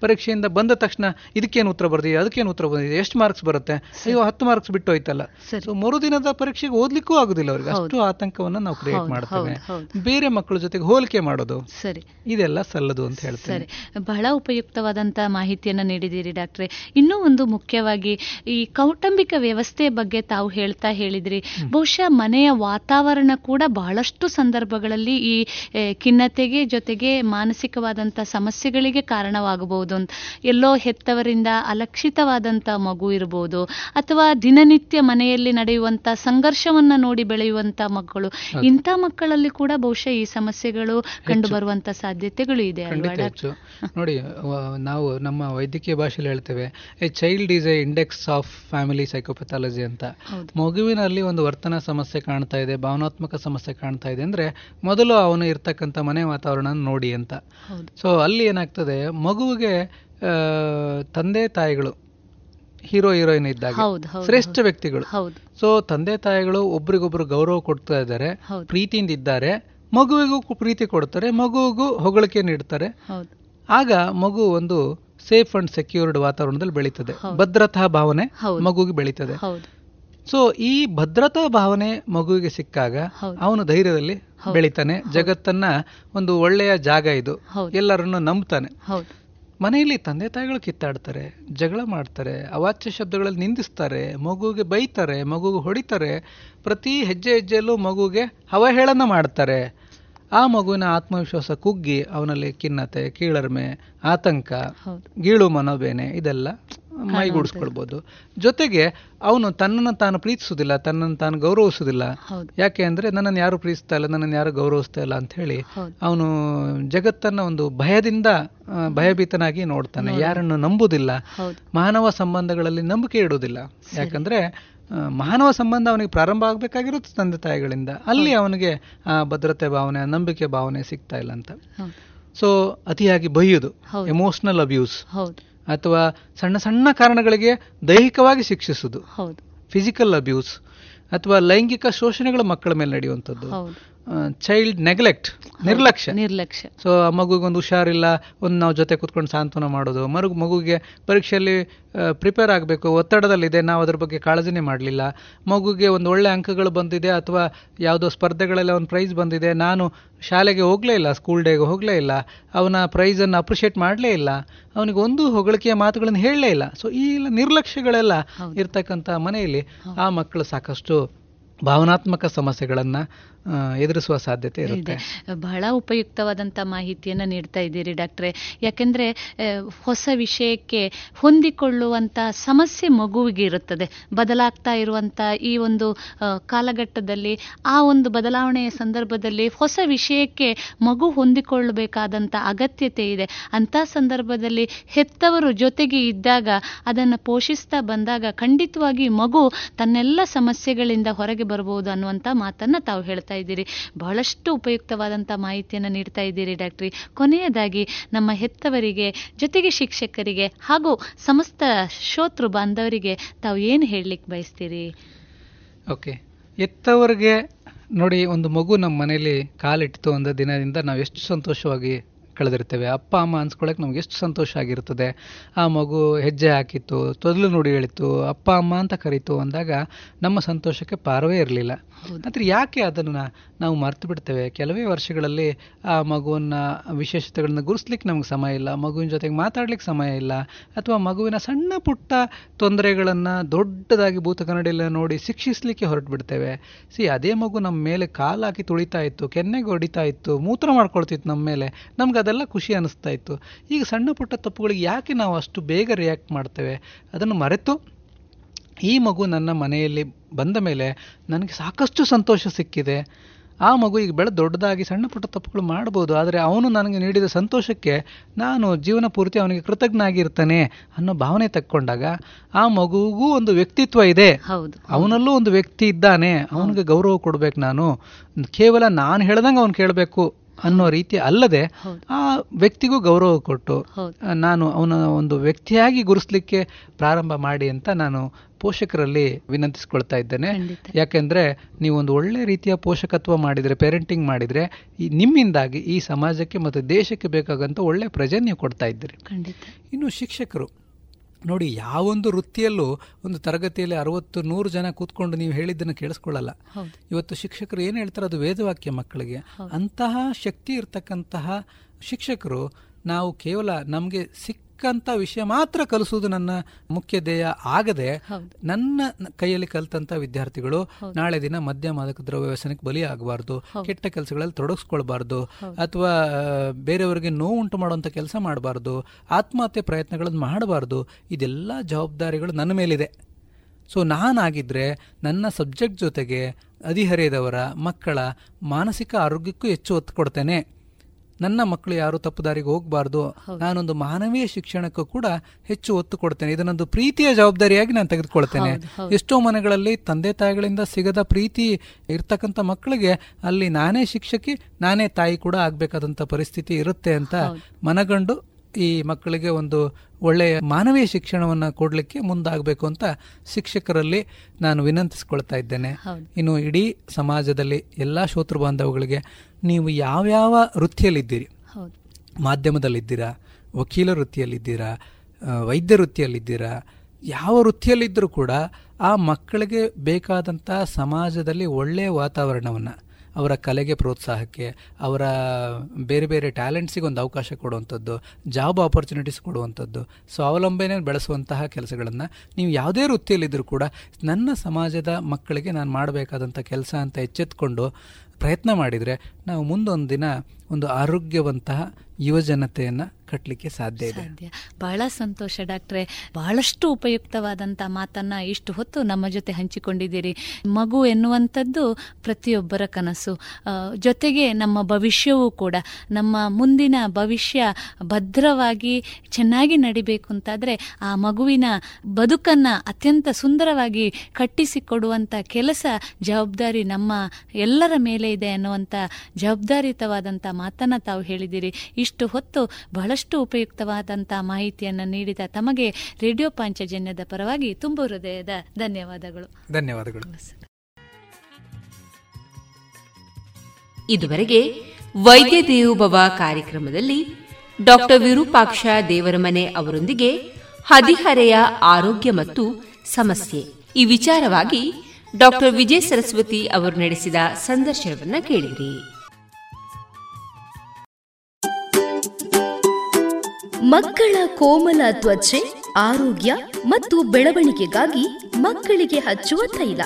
ಪರೀಕ್ಷೆಯಿಂದ ಬಂದ ತಕ್ಷಣ ಇದಕ್ಕೇನು ಉತ್ತರ ಬರ್ದಿದೆ ಅದಕ್ಕೇನು ಉತ್ತರ ಬಂದಿದೆ ಎಷ್ಟು ಮಾರ್ಕ್ಸ್ ಬರುತ್ತೆ? ಅಯ್ಯೋ ಹತ್ತು ಮಾರ್ಕ್ಸ್ ಬಿಟ್ಟು ಹೋಯ್ತಲ್ಲ ಸೊ ಮರುದಿನದ ಪರೀಕ್ಷೆಗೆ ಓದ್ಲಿಕ್ಕೂ ಆಗುದಿಲ್ಲ ಅವ್ರಿಗೆ. ಅಷ್ಟು ಆತಂಕವನ್ನ ನಾವು ಕ್ರಿಯೇಟ್ ಮಾಡ್ತೇವೆ. ಬೇರೆ ಮಕ್ಕಳ ಜೊತೆಗೆ ಹೋಲಿಕೆ ಮಾಡೋದು.
ಸರಿ.
ಇದೆಲ್ಲ ಸಲ್ಲದು ಅಂತ ಹೇಳ್ತೇನೆ.
ಸರಿ. ಬಹಳ ಉಪಯುಕ್ತವಾದಂತಹ ಮಾಹಿತಿಯನ್ನು ನೀಡಿದ್ದೀರಿ ಡಾಕ್ಟ್ರೆ. ಇನ್ನೂ ಒಂದು ಮುಖ್ಯವಾಗಿ ಈ ಕೌಟುಂಬಿಕ ವ್ಯವಸ್ಥೆ ಬಗ್ಗೆ ತಾವು ಹೇಳ್ತಾ ಹೇಳಿದ್ರಿ. ಬಹುಶಃ ಮನೆಯ ವಾತಾವರಣ ಕೂಡ ಬಹಳಷ್ಟು ಸಂದರ್ಭಗಳಲ್ಲಿ ಈ ಖಿನ್ನತೆಗೆ ಜೊತೆಗೆ ಮಾನಸಿಕವಾದಂಥ ಸಮಸ್ಯೆಗಳಿಗೆ ಕಾರಣವಾಗಬಹುದು ಅಂತ. ಎಲ್ಲೋ ಹೆತ್ತವರಿಂದ ಅಲಕ್ಷಿತವಾದಂತ ಮಗು ಇರಬಹುದು ಅಥವಾ ದಿನನಿತ್ಯ ಮನೆಯಲ್ಲಿ ನಡೆಯುವಂತ ಸಂಘರ್ಷವನ್ನ ನೋಡಿ ಬೆಳೆಯುವಂತ ಮಕ್ಕಳು. ಇಂಥ ಮಕ್ಕಳಲ್ಲಿ ಕೂಡ ಬಹುಶಃ ಈ ಸಮಸ್ಯೆಗಳು ಕಂಡು ಬರುವಂತ ಸಾಧ್ಯತೆಗಳು ಇದೆ
ನೋಡಿ ನಾವು ನಮ್ಮ ವೈದ್ಯಕೀಯ ಭಾಷೆಯಲ್ಲಿ ಹೇಳ್ತೇವೆ a child is a index of family psychopathology ಅಂತ. ಮಗುವಿನಲ್ಲಿ ಒಂದು ವರ್ತನ ಸಮಸ್ಯೆ ಕಾಣ್ತಾ ಇದೆ ಭಾವನಾತ್ಮಕ ಸಮಸ್ಯೆ ಕಾಣ್ತಾ ಇದೆ ಅಂದ್ರೆ ಮೊದಲು ಅವನು ಇರ್ತಕ್ಕಂಥ ಮನೆ ವಾತಾವರಣ ನೋಡಿ ಅಂತ. ಸೊ ಅಲ್ಲಿ ಏನಾಗ್ತದೆ ಮಗುವಿಗೆ ತಂದೆ ತಾಯಿಗಳು ಹೀರೋ ಹೀರೋಯಿನ್ ಇದ್ದಾಗ. ಶ್ರೇಷ್ಠ ವ್ಯಕ್ತಿಗಳು. ಸೊ ತಂದೆ ತಾಯಿಗಳು ಒಬ್ರಿಗೊಬ್ರು ಗೌರವ ಕೊಡ್ತಾ ಇದ್ದಾರೆ. ಪ್ರೀತಿಯಿಂದ ಇದ್ದಾರೆ. ಮಗುವಿಗೂ ಪ್ರೀತಿ ಕೊಡ್ತಾರೆ ಮಗುವಿಗೂ ಹೊಗಳಿಕೆ ನೀಡ್ತಾರೆ. ಆಗ ಮಗು ಒಂದು ಸೇಫ್ ಅಂಡ್ ಸೆಕ್ಯೂರ್ಡ್ ವಾತಾವರಣದಲ್ಲಿ ಬೆಳೀತದೆ. ಭದ್ರತಾ ಭಾವನೆ ಮಗುಗೆ ಬೆಳೀತದೆ. ಸೊ ಈ ಭದ್ರತಾ ಭಾವನೆ ಮಗುವಿಗೆ ಸಿಕ್ಕಾಗ ಅವನು ಧೈರ್ಯದಲ್ಲಿ ಬೆಳಿತಾನೆ. ಜಗತ್ತನ್ನ ಒಂದು ಒಳ್ಳೆಯ ಜಾಗ ಇದು. ಎಲ್ಲರನ್ನು ನಂಬ್ತಾನೆ. ಮನೆಯಲ್ಲಿ ತಂದೆ ತಾಯಿಗಳು ಕಿತ್ತಾಡ್ತಾರೆ, ಜಗಳ ಮಾಡ್ತಾರೆ, ಅವಾಚ್ಯ ಶಬ್ದಗಳಲ್ಲಿ ನಿಂದಿಸ್ತಾರೆ, ಮಗುವಿಗೆ ಬೈತಾರೆ ಮಗುಗೆ ಹೊಡಿತಾರೆ, ಪ್ರತಿ ಹೆಜ್ಜೆ ಹೆಜ್ಜೆಯಲ್ಲೂ ಮಗುಗೆ ಅವಹೇಳನ ಮಾಡ್ತಾರೆ. ಆ ಮಗುವಿನ ಆತ್ಮವಿಶ್ವಾಸ ಕುಗ್ಗಿ ಅವನಲ್ಲಿ ಖಿನ್ನತೆ ಕೀಳರ್ಮೆ ಆತಂಕ ಗೀಳು ಮನೋಬೇನೆ ಇದೆಲ್ಲ ಮೈಗೂಡಿಸ್ಕೊಳ್ಬೋದು. ಜೊತೆಗೆ ಅವನು ತನ್ನನ್ನು ತಾನು ಪ್ರೀತಿಸುವುದಿಲ್ಲ ತನ್ನನ್ನು ತಾನು ಗೌರವಿಸುವುದಿಲ್ಲ. ಯಾಕೆ ಅಂದ್ರೆ ನನ್ನನ್ನು ಯಾರು ಪ್ರೀತಿಸ್ತಾ ಇಲ್ಲ ನನ್ನನ್ನು ಯಾರು ಗೌರವಿಸ್ತಾ ಇಲ್ಲ ಅಂತ ಹೇಳಿ ಅವನು ಜಗತ್ತನ್ನ ಒಂದು ಭಯದಿಂದ ಭಯಭೀತನಾಗಿ ನೋಡ್ತಾನೆ. ಯಾರನ್ನು ನಂಬುದಿಲ್ಲ. ಮಾನವ ಸಂಬಂಧಗಳಲ್ಲಿ ನಂಬಿಕೆ ಇಡುವುದಿಲ್ಲ. ಯಾಕಂದ್ರೆ ಮಾನವ ಸಂಬಂಧ ಅವನಿಗೆ ಪ್ರಾರಂಭ ಆಗಬೇಕಾಗಿರೋದು ತಂದೆ ತಾಯಿಗಳಿಂದ. ಅಲ್ಲಿ ಅವನಿಗೆ ಭದ್ರತೆ ಭಾವನೆ ನಂಬಿಕೆ ಭಾವನೆ ಸಿಗ್ತಾ ಇಲ್ಲ ಅಂತ. ಸೊ ಅತಿಯಾಗಿ ಬೈಯುವುದು
ಹೌದು.
ಎಮೋಷನಲ್ ಅಬ್ಯೂಸ್ ಅಥವಾ ಸಣ್ಣ ಸಣ್ಣ ಕಾರಣಗಳಿಗೆ ದೈಹಿಕವಾಗಿ ಶಿಕ್ಷಿಸುವುದು ಫಿಸಿಕಲ್ ಅಬ್ಯೂಸ್ ಅಥವಾ ಲೈಂಗಿಕ ಶೋಷಣೆಗಳು ಮಕ್ಕಳ ಮೇಲೆ ನಡೆಯುವಂಥದ್ದು. ಚೈಲ್ಡ್ ನೆಗ್ಲೆಕ್ಟ್ ನಿರ್ಲಕ್ಷ್ಯ.
ನಿರ್ಲಕ್ಷ್ಯ.
ಸೊ ಆ ಮಗುಗೆ ಒಂದು ಹುಷಾರಿಲ್ಲ ಒಂದು ನಾವು ಜೊತೆ ಕುತ್ಕೊಂಡು ಸಾಂತ್ವನ ಮಾಡೋದು ಮರು ಮಗುಗೆ ಪರೀಕ್ಷೆಯಲ್ಲಿ ಪ್ರಿಪೇರ್ ಆಗಬೇಕು ಒತ್ತಡದಲ್ಲಿದೆ ನಾವು ಅದ್ರ ಬಗ್ಗೆ ಕಾಳಜಿನೇ ಮಾಡಲಿಲ್ಲ ಮಗುಗೆ ಒಂದು ಒಳ್ಳೆ ಅಂಕಗಳು ಬಂದಿದೆ ಅಥವಾ ಯಾವುದೋ ಸ್ಪರ್ಧೆಗಳಲ್ಲಿ ಒಂದು ಪ್ರೈಸ್ ಬಂದಿದೆ ನಾನು ಶಾಲೆಗೆ ಹೋಗಲೇ ಇಲ್ಲ ಸ್ಕೂಲ್ ಡೇಗೆ ಹೋಗಲೇ ಇಲ್ಲ ಅವನ ಪ್ರೈಸನ್ನು ಅಪ್ರಿಷಿಯೇಟ್ ಮಾಡಲೇ ಇಲ್ಲ ಅವನಿಗೆ ಒಂದು ಹೊಗಳಿಕೆಯ ಮಾತುಗಳನ್ನು ಹೇಳಲೇ ಇಲ್ಲ. ಸೊ ಈ ಎಲ್ಲ ನಿರ್ಲಕ್ಷ್ಯಗಳೆಲ್ಲ ಇರ್ತಕ್ಕಂಥ ಮನೆಯಲ್ಲಿ ಆ ಮಕ್ಕಳು ಸಾಕಷ್ಟು ಭಾವನಾತ್ಮಕ ಸಮಸ್ಯೆಗಳನ್ನು ಎದುರಿಸುವ ಸಾಧ್ಯತೆ ಇರುತ್ತೆ.
ಬಹಳ ಉಪಯುಕ್ತವಾದಂಥ ಮಾಹಿತಿಯನ್ನು ನೀಡ್ತಾ ಇದ್ದೀರಿ ಡಾಕ್ಟ್ರೆ. ಯಾಕೆಂದರೆ ಹೊಸ ವಿಷಯಕ್ಕೆ ಹೊಂದಿಕೊಳ್ಳುವಂಥ ಸಮಸ್ಯೆ ಮಗುವಿಗೆ ಇರುತ್ತದೆ. ಬದಲಾಗ್ತಾ ಇರುವಂಥ ಈ ಒಂದು ಕಾಲಘಟ್ಟದಲ್ಲಿ, ಆ ಒಂದು ಬದಲಾವಣೆಯ ಸಂದರ್ಭದಲ್ಲಿ ಹೊಸ ವಿಷಯಕ್ಕೆ ಮಗು ಹೊಂದಿಕೊಳ್ಳಬೇಕಾದಂಥ ಅಗತ್ಯತೆ ಇದೆ. ಅಂಥ ಸಂದರ್ಭದಲ್ಲಿ ಹೆತ್ತವರು ಜೊತೆಗೆ ಇದ್ದಾಗ ಅದನ್ನು ಪೋಷಿಸ್ತಾ ಬಂದಾಗ ಖಂಡಿತವಾಗಿ ಮಗು ತನ್ನೆಲ್ಲ ಸಮಸ್ಯೆಗಳಿಂದ ಹೊರಗೆ ಬರಬಹುದು ಅನ್ನುವಂಥ ಮಾತನ್ನು ತಾವು ಹೇಳ್ತಾ ಇದ್ದೀರಿ. ಬಹಳಷ್ಟು ಉಪಯುಕ್ತವಾದಂಥ ಮಾಹಿತಿಯನ್ನು ನೀಡ್ತಾ ಇದ್ದೀರಿ ಡಾಕ್ಟ್ರಿ. ಕೊನೆಯದಾಗಿ ನಮ್ಮ ಹೆತ್ತವರಿಗೆ, ಜೊತೆಗೆ ಶಿಕ್ಷಕರಿಗೆ ಹಾಗೂ ಸಮಸ್ತ ಶ್ರೋತೃ ಬಾಂಧವರಿಗೆ ತಾವು ಏನು ಹೇಳಲಿಕ್ಕೆ ಬಯಸ್ತೀರಿ?
ಓಕೆ. ಎತ್ತವರಿಗೆ ನೋಡಿ, ಒಂದು ಮಗು ನಮ್ಮ ಮನೆಯಲ್ಲಿ ಕಾಲಿಟ್ಟಿತು ಅಂದ ದಿನದಿಂದ ನಾವು ಎಷ್ಟು ಸಂತೋಷವಾಗಿ ಕಳೆದಿರ್ತೇವೆ. ಅಪ್ಪ ಅಮ್ಮ ಅನ್ಸ್ಕೊಳ್ಳೋಕೆ ನಮ್ಗೆ ಎಷ್ಟು ಸಂತೋಷ ಆಗಿರ್ತದೆ. ಆ ಮಗು ಹೆಜ್ಜೆ ಹಾಕಿತ್ತು ತೊದಲು ನುಡಿ ಹೇಳಿತು ಅಪ್ಪ ಅಮ್ಮ ಅಂತ ಕರೀತು ಅಂದಾಗ ನಮ್ಮ ಸಂತೋಷಕ್ಕೆ ಪಾರವೇ ಇರಲಿಲ್ಲ. ಆದರೆ ಯಾಕೆ ಅದನ್ನು ನಾವು ಮರ್ತು ಬಿಡ್ತೇವೆ? ಕೆಲವೇ ವರ್ಷಗಳಲ್ಲಿ ಆ ಮಗುವನ್ನ ವಿಶೇಷತೆಗಳನ್ನ ಗುರುಸ್ಲಿಕ್ಕೆ ನಮ್ಗೆ ಸಮಯ ಇಲ್ಲ ಮಗುವಿನ ಜೊತೆಗೆ ಮಾತಾಡ್ಲಿಕ್ಕೆ ಸಮಯ ಇಲ್ಲ ಅಥವಾ ಮಗುವಿನ ಸಣ್ಣ ಪುಟ್ಟ ತೊಂದರೆಗಳನ್ನು ದೊಡ್ಡದಾಗಿ ಭೂತ ಕನ್ನಡಿಯಲ್ಲಿ ನೋಡಿ ಶಿಕ್ಷಿಸ್ಲಿಕ್ಕೆ ಹೊರಟು ಬಿಡ್ತೇವೆ ಸಿ ಅದೇ ಮಗು ನಮ್ಮ ಮೇಲೆ ಕಾಲಾಕಿ ತುಳಿತಾ ಇತ್ತು ಕೆನ್ನೆಗೆ ಹೊಡಿತಾ ಇತ್ತು ಮೂತ್ರ ಮಾಡ್ಕೊಳ್ತಿತ್ತು ನಮ್ಮ ಮೇಲೆ. ನಮ್ಗೆ ಅದೆಲ್ಲ ಖುಷಿ ಅನ್ನಿಸ್ತಾ ಇತ್ತು. ಈಗ ಸಣ್ಣ ಪುಟ್ಟ ತಪ್ಪುಗಳಿಗೆ ಯಾಕೆ ನಾವು ಅಷ್ಟು ಬೇಗ ರಿಯಾಕ್ಟ್ ಮಾಡ್ತೇವೆ? ಅದನ್ನು ಮರೆತು ಈ ಮಗು ನನ್ನ ಮನೆಯಲ್ಲಿ ಬಂದ ಮೇಲೆ ನನಗೆ ಸಾಕಷ್ಟು ಸಂತೋಷ ಸಿಕ್ಕಿದೆ. ಆ ಮಗು ಈಗ ಬೆಳೆ ದೊಡ್ಡದಾಗಿ ಸಣ್ಣ ಪುಟ್ಟ ತಪ್ಪುಗಳು ಮಾಡ್ಬೋದು. ಆದರೆ ಅವನು ನನಗೆ ನೀಡಿದ ಸಂತೋಷಕ್ಕೆ ನಾನು ಜೀವನ ಪೂರ್ತಿ ಅವನಿಗೆ ಕೃತಜ್ಞ ಆಗಿರ್ತಾನೆ ಅನ್ನೋ ಭಾವನೆ ತಕ್ಕೊಂಡಾಗ ಆ ಮಗುಗೂ ಒಂದು ವ್ಯಕ್ತಿತ್ವ ಇದೆ. ಅವನಲ್ಲೂ ಒಂದು ವ್ಯಕ್ತಿ ಇದ್ದಾನೆ. ಅವನಿಗೆ ಗೌರವ ಕೊಡ್ಬೇಕು ನಾನು. ಕೇವಲ ನಾನು ಹೇಳ್ದಂಗೆ ಅವನು ಕೇಳಬೇಕು. ಅನ್ನೋ ರೀತಿ ಅಲ್ಲದೆ ಆ ವ್ಯಕ್ತಿಗೂ ಗೌರವ ಕೊಟ್ಟು ನಾನು ಅವನ ಒಂದು ವ್ಯಕ್ತಿಯಾಗಿ ಗುರುಸ್ಲಿಕ್ಕೆ ಪ್ರಾರಂಭ ಮಾಡಿ ಅಂತ ನಾನು ಪೋಷಕರಲ್ಲಿ ವಿನಂತಿಸ್ಕೊಳ್ತಾ ಇದ್ದೇನೆ. ಯಾಕೆಂದ್ರೆ ನೀವು ಒಂದು ಒಳ್ಳೆ ರೀತಿಯ ಪೋಷಕತ್ವ ಮಾಡಿದ್ರೆ ಪೇರೆಂಟಿಂಗ್ ಮಾಡಿದ್ರೆ ಈ ನಿಮ್ಮಿಂದಾಗಿ ಈ ಸಮಾಜಕ್ಕೆ ಮತ್ತು ದೇಶಕ್ಕೆ ಬೇಕಾಗಂತ ಒಳ್ಳೆ ಪ್ರಜೆ ನೀವು ಕೊಡ್ತಾ ಇದ್ದೀರಿ. ಇನ್ನು ಶಿಕ್ಷಕರು. ನೋಡಿ ಯಾವೊಂದು ವೃತ್ತಿಯಲ್ಲೂ ಒಂದು ತರಗತಿಯಲ್ಲಿ ಅರವತ್ತು ನೂರು ಜನ ಕೂತ್ಕೊಂಡು ನೀವು ಹೇಳಿದ್ದನ್ನು ಕೇಳಿಸ್ಕೊಳ್ಳಲ್ಲ. ಇವತ್ತು ಶಿಕ್ಷಕರು ಏನು ಹೇಳ್ತಾರೆ ಅದು ವೇದವಾಕ್ಯ ಮಕ್ಕಳಿಗೆ. ಅಂತಹ ಶಕ್ತಿ ಇರ್ತಕ್ಕಂತಹ ಶಿಕ್ಷಕರು ನಾವು ಕೇವಲ ನಮಗೆ ಸಿಕ್ಕಂತ ವಿಷಯ ಮಾತ್ರ ಕಲಿಸುವುದು ನನ್ನ ಮುಖ್ಯ ಧ್ಯೇಯ ಆಗದೆ ನನ್ನ ಕೈಯಲ್ಲಿ ಕಲಿತಂತ ವಿದ್ಯಾರ್ಥಿಗಳು ನಾಳೆ ದಿನ ಮದ್ಯ ಮಾದಕ ದ್ರವ್ಯ ವ್ಯಸನಕ್ಕೆ ಬಲಿಯಾಗಬಾರ್ದು ಕೆಟ್ಟ ಕೆಲಸಗಳಲ್ಲಿ ತೊಡಗಿಸ್ಕೊಳ್ಬಾರ್ದು ಅಥವಾ ಬೇರೆಯವರಿಗೆ ನೋವು ಉಂಟು ಮಾಡುವಂತ ಕೆಲಸ ಮಾಡಬಾರ್ದು ಆತ್ಮಹತ್ಯೆ ಪ್ರಯತ್ನಗಳನ್ನು ಮಾಡಬಾರ್ದು ಇದೆಲ್ಲ ಜವಾಬ್ದಾರಿಗಳು ನನ್ನ ಮೇಲಿದೆ. ಸೊ ನಾನಾಗಿದ್ರೆ ನನ್ನ ಸಬ್ಜೆಕ್ಟ್ ಜೊತೆಗೆ ಹದಿಹರೆಯದವರ ಮಕ್ಕಳ ಮಾನಸಿಕ ಆರೋಗ್ಯಕ್ಕೂ ಹೆಚ್ಚು ಒತ್ತು ಕೊಡ್ತೇನೆ. ನನ್ನ ಮಕ್ಕಳು ಯಾರು ತಪ್ಪು ದಾರಿಗೆ ಹೋಗಬಾರ್ದು ನಾನೊಂದು ಮಾನವೀಯ ಶಿಕ್ಷಣಕ್ಕೂ ಕೂಡ ಹೆಚ್ಚು ಒತ್ತು ಕೊಡ್ತೇನೆ. ಇದನ್ನೊಂದು ಪ್ರೀತಿಯ ಜವಾಬ್ದಾರಿಯಾಗಿ ನಾನು ತೆಗೆದುಕೊಳ್ತೇನೆ. ಎಷ್ಟೋ ಮನೆಗಳಲ್ಲಿ ತಂದೆ ತಾಯಿಗಳಿಂದ ಸಿಗದ ಪ್ರೀತಿ ಇರ್ತಕ್ಕಂಥ ಮಕ್ಕಳಿಗೆ ಅಲ್ಲಿ ನಾನೇ ಶಿಕ್ಷಕಿ ನಾನೇ ತಾಯಿ ಕೂಡ ಆಗ್ಬೇಕಾದಂತ ಪರಿಸ್ಥಿತಿ ಇರುತ್ತೆ ಅಂತ ಮನಗಂಡು ಈ ಮಕ್ಕಳಿಗೆ ಒಂದು ಒಳ್ಳೆಯ ಮಾನವೀಯ ಶಿಕ್ಷಣವನ್ನು ಕೊಡಲಿಕ್ಕೆ ಮುಂದಾಗಬೇಕು ಅಂತ ಶಿಕ್ಷಕರಲ್ಲಿ ನಾನು ವಿನಂತಿಸ್ಕೊಳ್ತಾ ಇದ್ದೇನೆ. ಇನ್ನು ಇಡೀ ಸಮಾಜದಲ್ಲಿ ಎಲ್ಲ ಶೋತೃ ಬಾಂಧವಗಳಿಗೆ ನೀವು ಯಾವ್ಯಾವ ವೃತ್ತಿಯಲ್ಲಿದ್ದೀರಿ? ಮಾಧ್ಯಮದಲ್ಲಿದ್ದೀರಾ? ವಕೀಲ ವೃತ್ತಿಯಲ್ಲಿದ್ದೀರಾ? ವೈದ್ಯ ವೃತ್ತಿಯಲ್ಲಿದ್ದೀರಾ? ಯಾವ ವೃತ್ತಿಯಲ್ಲಿದ್ದರೂ ಕೂಡ ಆ ಮಕ್ಕಳಿಗೆ ಬೇಕಾದಂಥ ಸಮಾಜದಲ್ಲಿ ಒಳ್ಳೆಯ ವಾತಾವರಣವನ್ನು ಅವರ ಕಲೆಗೆ ಪ್ರೋತ್ಸಾಹಕ್ಕೆ, ಅವರ ಬೇರೆ ಬೇರೆ ಟ್ಯಾಲೆಂಟ್ಸಿಗೆ ಒಂದು ಅವಕಾಶ ಕೊಡುವಂಥದ್ದು, ಜಾಬ್ ಆಪರ್ಚುನಿಟೀಸ್ ಕೊಡುವಂಥದ್ದು ಸ್ವಾವಲಂಬನೆ ಬೆಳೆಸುವಂತಹ ಕೆಲಸಗಳನ್ನು ನೀವು ಯಾವುದೇ ವೃತ್ತಿಯಲ್ಲಿದ್ದರೂ ಕೂಡ ನನ್ನ ಸಮಾಜದ ಮಕ್ಕಳಿಗೆ ನಾನು ಮಾಡಬೇಕಾದಂಥ ಕೆಲಸ ಅಂತ ಎಚ್ಚೆತ್ಕೊಂಡು ಪ್ರಯತ್ನ ಮಾಡಿದರೆ ನಾವು ಮುಂದೊಂದು ದಿನ ಒಂದು ಆರೋಗ್ಯವಂತಹ ಯುವಜನತೆಯನ್ನು ಕಟ್ಟಲಿಕ್ಕೆ ಸಾಧ್ಯ ಇದೆ.
ಬಹಳ ಸಂತೋಷ ಡಾಕ್ಟ್ರೆ. ಬಹಳಷ್ಟು ಉಪಯುಕ್ತವಾದಂಥ ಮಾತನ್ನ ಇಷ್ಟು ಹೊತ್ತು ನಮ್ಮ ಜೊತೆ ಹಂಚಿಕೊಂಡಿದ್ದೀರಿ. ಮಗು ಎನ್ನುವಂಥದ್ದು ಪ್ರತಿಯೊಬ್ಬರ ಕನಸು. ಜೊತೆಗೆ ನಮ್ಮ ಭವಿಷ್ಯವೂ ಕೂಡ. ನಮ್ಮ ಮುಂದಿನ ಭವಿಷ್ಯ ಭದ್ರವಾಗಿ ಚೆನ್ನಾಗಿ ನಡಿಬೇಕು ಅಂತಾದರೆ ಆ ಮಗುವಿನ ಬದುಕನ್ನು ಅತ್ಯಂತ ಸುಂದರವಾಗಿ ಕಟ್ಟಿಸಿಕೊಡುವಂಥ ಕೆಲಸ ಜವಾಬ್ದಾರಿ ನಮ್ಮ ಎಲ್ಲರ ಮೇಲೆ ಇದೆ ಅನ್ನುವಂಥ ಜವಾಬ್ದಾರಿತವಾದಂಥ ಮಾತನ್ನು ತಾವು ಹೇಳಿದಿರಿ ಇಷ್ಟು ಹೊತ್ತು ಬಹಳಷ್ಟು ಉಪಯುಕ್ತವಾದಂತಹ ಮಾಹಿತಿಯನ್ನು ನೀಡಿದ ತಮಗೆ ರೇಡಿಯೋ ಪಾಂಚಜನ್ಯದ ಪರವಾಗಿ ತುಂಬ ಹೃದಯದ ಧನ್ಯವಾದಗಳು.
ಧನ್ಯವಾದಗಳು.
ಇದುವರೆಗೆ ವೈದ್ಯ ದೇವೋಭವ ಕಾರ್ಯಕ್ರಮದಲ್ಲಿ ಡಾಕ್ಟರ್ ವಿರೂಪಾಕ್ಷ ದೇವರಮನೆ ಅವರೊಂದಿಗೆ ಹದಿಹರೆಯ ಆರೋಗ್ಯ ಮತ್ತು ಸಮಸ್ಯೆ. ಈ ವಿಚಾರವಾಗಿ ಡಾಕ್ಟರ್ ವಿಜಯ ಸರಸ್ವತಿ ಅವರು ನಡೆಸಿದ ಸಂದರ್ಶನವನ್ನ ಕೇಳಿರಿ.
ಮಕ್ಕಳ ಕೋಮಲ ತ್ವಚೆ, ಆರೋಗ್ಯ ಮತ್ತು ಬೆಳವಣಿಗೆಗಾಗಿ ಮಕ್ಕಳಿಗೆ ಹಚ್ಚುವ ತೈಲ.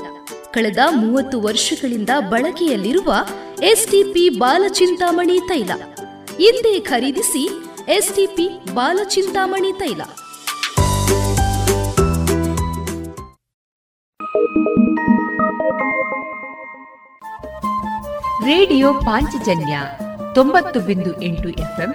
ಕಳೆದ ಮೂವತ್ತು ವರ್ಷಗಳಿಂದ ಬಳಕೆಯಲ್ಲಿರುವ ಎಸ್ಟಿಪಿ ಬಾಲಚಿಂತಾಮಣಿ ತೈಲ. ಹಿಂದೆ ಖರೀದಿಸಿ ಎಸ್ಟಿಪಿ ಬಾಲಚಿಂತಾಮಣಿ ತೈಲ.
ರೇಡಿಯೋ ಪಾಂಚಜನ್ಯ ತೊಂಬತ್ತು ಬಿಂದು ಎಂಟು ಎಫ್ಎಂ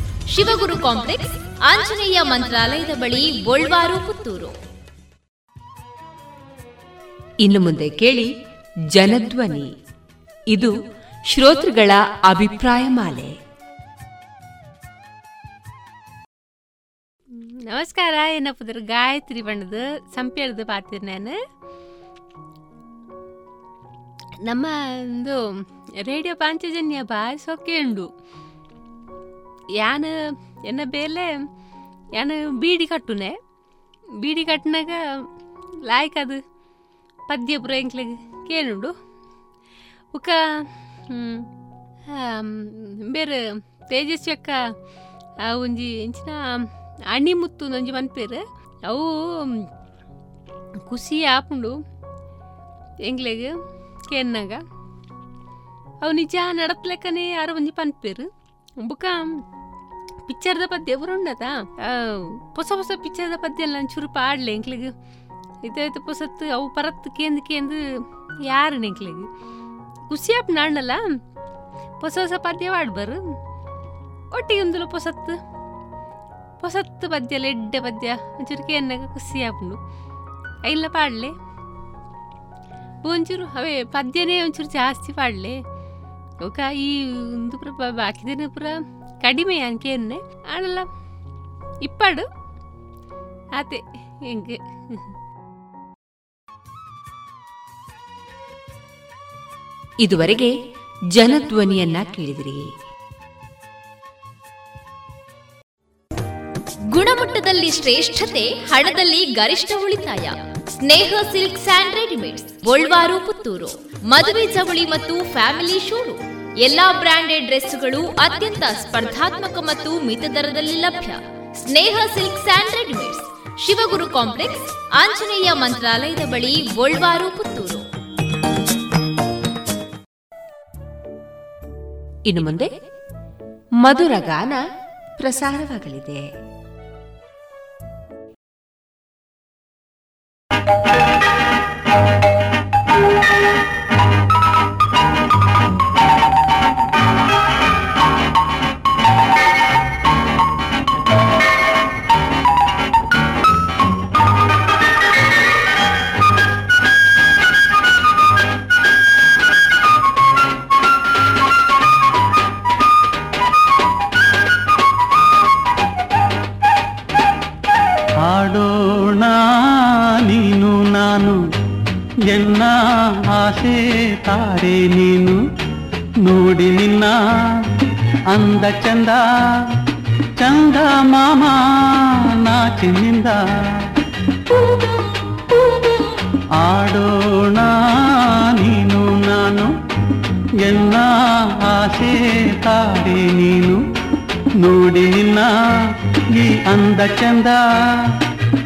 Shivaguru complex Anjaneya ಮಂತ್ರಾಲಯದ ಬಳಿ ಗೋಳ್ವಾರು ಪುತ್ತೂರು.
ಇನ್ನು ಮುಂದೆ ಕೇಳಿ ಜನಧ್ವನಿ. ಇದು ಶ್ರೋತೃಗಳ ಅಭಿಪ್ರಾಯ ಮಾಲೆ.
ನಮಸ್ಕಾರ ಏನಪ್ಪದ್ರ ಗಾಯತ್ರಿ ಬಣ್ಣದ ಸಂಪೇಳ್ದು ಪಾತ್ರ ನಾನು. ನಮ್ಮ ಒಂದು ರೇಡಿಯೋ ಪಾಂಚಜನ್ಯ ಬಾರಿ ಸೊಕ್ಕೆ ಉಂಡು. ಯಾನ, ಎನ್ನ ಬೇಲೆ ഞാൻ ಬೀಡಿ ಕಟ್ಟುನೆ. ಬೀಡಿ ಕಟ್ಟಿನಾಗ ಲಾಯ್ಕ್ ಅದು ಪದ್ಯ ಪುರ ಎಂಕ್ಲೆಗ್ ಕೇಳುಂಡು. ಉಕ ಬೇರೆ ತೇಜಸ್ವಿ ಅಕ್ಕ ಒಂಜಿ ಎಂಚಿನ ಅಣಿಮುತ್ತು ನಂಜಿ ಮನ್ಪೇರು. ಅವು ಖುಷಿ ಆಪುಂಡು ಎಂಗ್ಲೆಗ್ ಕೇನ್ನಾಗ ಅವು ನಿಜ ನಡತ್ಲೆಕ್ಕನೆ ಯಾರು ಒಂಜಿ ಪನ್ಪೇರು. ಬುಕ. ಪಿಕ್ಚರ್ದ ಪದ್ಯ ಬರುಂಡದ? ಹೊಸ ಹೊಸ ಪಿಕ್ಚರ್ದ ಪದ್ಯ ಎಲ್ಲ ಚೂರು ಪಾಡ್ಲೆ ಎಂಕ್ಲಿಗೆ. ಇದಾಯ್ತು ಪೊಸತ್ತು, ಅವು ಪರತ್ ಕೇಂದ್ ಕೇಂದ್ ಯಾರು ನೆಂಕ್ಲಿಗೆ? ಖುಷಿ ಆಪ್ ನಾಣ್ಣಲ್ಲ ಹೊಸ ಹೊಸ ಪದ್ಯ ಪಾಡ್ಬಾರು? ಒಟ್ಟಿಗೆ ಒಂದು ಪೊಸತ್ತು. ಪೊಸತ್ತು ಪದ್ಯ, ಲೆಡ್ಡೆ ಪದ್ಯ, ಒಂಚೂರು ಕೇನ್ನಾಗ ಖುಷಿ ಆಪುಂಡು ಐಲ್ಲ ಪಾಡ್ಲೆ? ಒಂಚೂರು, ಅವೇ ಪದ್ಯನೇ ಒಂಚೂರು ಜಾಸ್ತಿ ಪಾಡ್ಲೆ? ಅವಕ ಈ ಒಂದು ಪುರ ಬಾಕಿ ದಿನ ಪುರ ಕಡಿಮೆ ಅನ್ಕೇನೆ ಆಡಲ್ಲ. ಇಪ್ಪಾಡು. ಆತೆ ಹೆಂಗೆ?
ಇದುವರೆಗೆ ಜನಧ್ವನಿಯನ್ನ ಕೇಳಿದಿರಿ.
ಗುಣಮಟ್ಟದಲ್ಲಿ ಶ್ರೇಷ್ಠತೆ ಹಣದಲ್ಲಿ ಗರಿಷ್ಠ ಉಳಿತಾಯ. Sneha silks and readymade Golwar Puttur. ಮದುವೆ ಚವಳಿ ಮತ್ತು ಫ್ಯಾಮಿಲಿ ಶೋರು ಎಲ್ಲಾ ಬ್ರಾಂಡೆಡ್ ಡ್ರೆಸ್ಗಳು ಅತ್ಯಂತ ಸ್ಪರ್ಧಾತ್ಮಕ ಮತ್ತು ಮಿತ ದರದಲ್ಲಿ ಲಭ್ಯ. Sneha silk and readymades Shivaguru complex, Anjaneya ಮಂತ್ರಾಲಯದ ಬಳಿ ಗೋಲ್ವಾರು, ಪುತ್ತೂರು.
ಇನ್ನು ಮುಂದೆ ಮಧುರ ಗಾನ ಪ್ರಸಾರವಾಗಲಿದೆ.
ಅಂದ ಚಂದ ಚಂದ ಮಾಮ ನಾಚಿನಿಂದ ಆಡೋಣ ನೀನು ನಾನು ಎನ್ನ ಆಸೆ ತಾರೆ ನೀನು ನೋಡಿ ನಿನ್ನ ಈ ಅಂದ ಚಂದ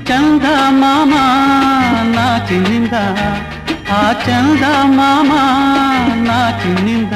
ಚಂದ ಮಾಮ ನಾಚಿನಿಂದ ಆ ಚಂದ ಮಾಮ ನಾಚಿನಿಂದ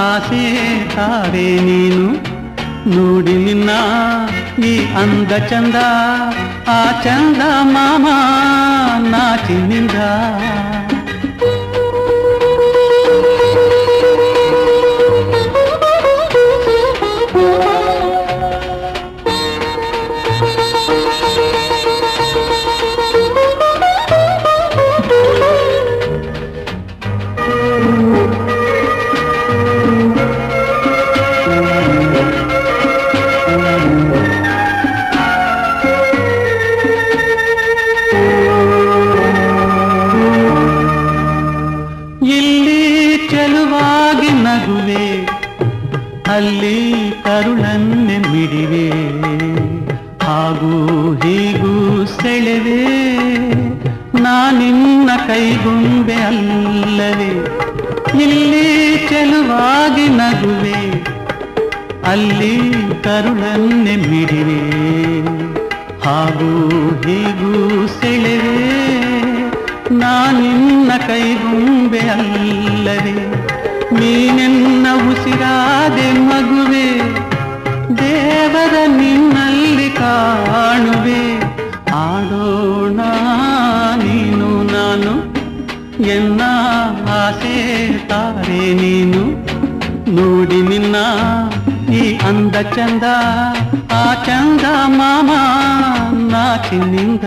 ಆಸೆ ತಾರೆ ನೀನು ನೋಡಿ ನಿನ್ನ ಈ ಅಂದ ಚಂದ ಆ ಚಂದ ಮಾಮ ನಾಚಿನಿಂದ ಅಲ್ಲಿ ಕರುಳನ್ನೆ ಮಿಡಿವೆ ಹಾಗೂ ಹೀಗೂ ಸೆಳೆವೆ. ನಾನಿನ್ನ ಕೈಗುಂಬೆ ಅಲ್ಲವೇ ನೀನೆನ್ನ ಉಸಿರಾದೆ ಮಗುವೆ. ಅಂದ ಚಂದ ಆ ಚಂದ ಮಾಮ ನಾಚಿನಿಂದ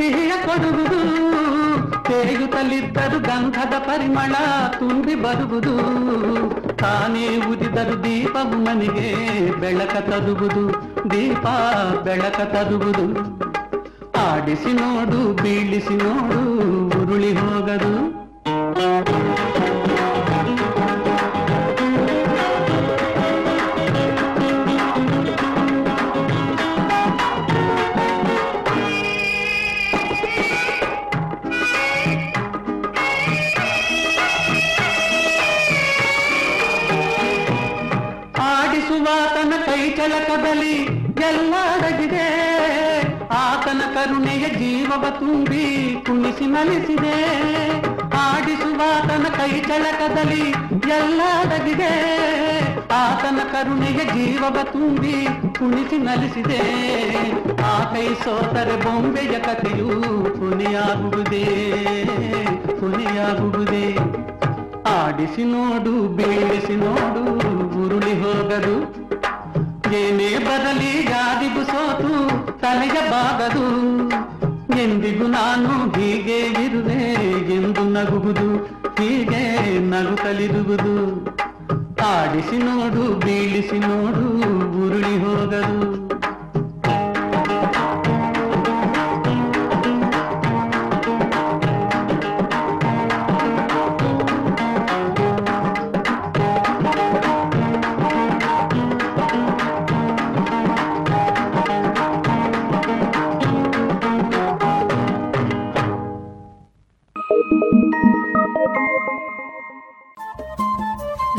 ಕಬ್ಬು ಸಿಹಿಯ ಕೊಡುವುದು ತೇಯುತ್ತಲಿದ್ದರು ಗಂಧದ ಪರಿಮಳ ತುಂಬಿ ಬರುವುದು ತಾನೇ ಉದಿದರು ದೀಪವು ಮನೆಗೆ ಬೆಳಕ ತರುವುದು ದೀಪ ಬೆಳಕ ತರುವುದು ಆಡಿಸಿ ನೋಡು ಬೀಳಿಸಿ ನೋಡು ಉರುಳಿ ಹೋಗದು ನಲಿಸಿದೆ. ಆಡಿಸುವಾತನ ಕೈ ಚಳಕದಲ್ಲಿ ಎಲ್ಲ ಅಡಗಿದೆ ಆತನ ಕರುಣೆಯ ಜೀವವ ತುಂಬಿ ಕುಣಿಸಿ ನಲಿಸಿದೆ. ಆ ಕೈ ಸೋತರೆ ಬೊಂಬೆಯ ಕಥೆಯು ಪುನಿಯಾಗುವುದೇ ಪುನಿಯಾಗುವುದೇ ಆಡಿಸಿ ನೋಡು, ಬೀಳಿಸಿ ನೋಡು, ಉರುಳಿ ಹೋಗದು. ಏನೇ ಬದಲಿ ಯಾರಿಗೂ ಸೋತು, ತಲೆಯ ಬಾಗದು. ಎಂದಿಗೂ ನಾನು ಹೀಗೆ ಇರುವೆ ಎಂದು ನಗುವುದು ಹೀಗೆ ನಗುತ್ತಲಿರುವುದು. ಆಡಿಸಿ ನೋಡು ಬೀಳಿಸಿ ನೋಡು ಉರುಳಿ ಹೋಗದು.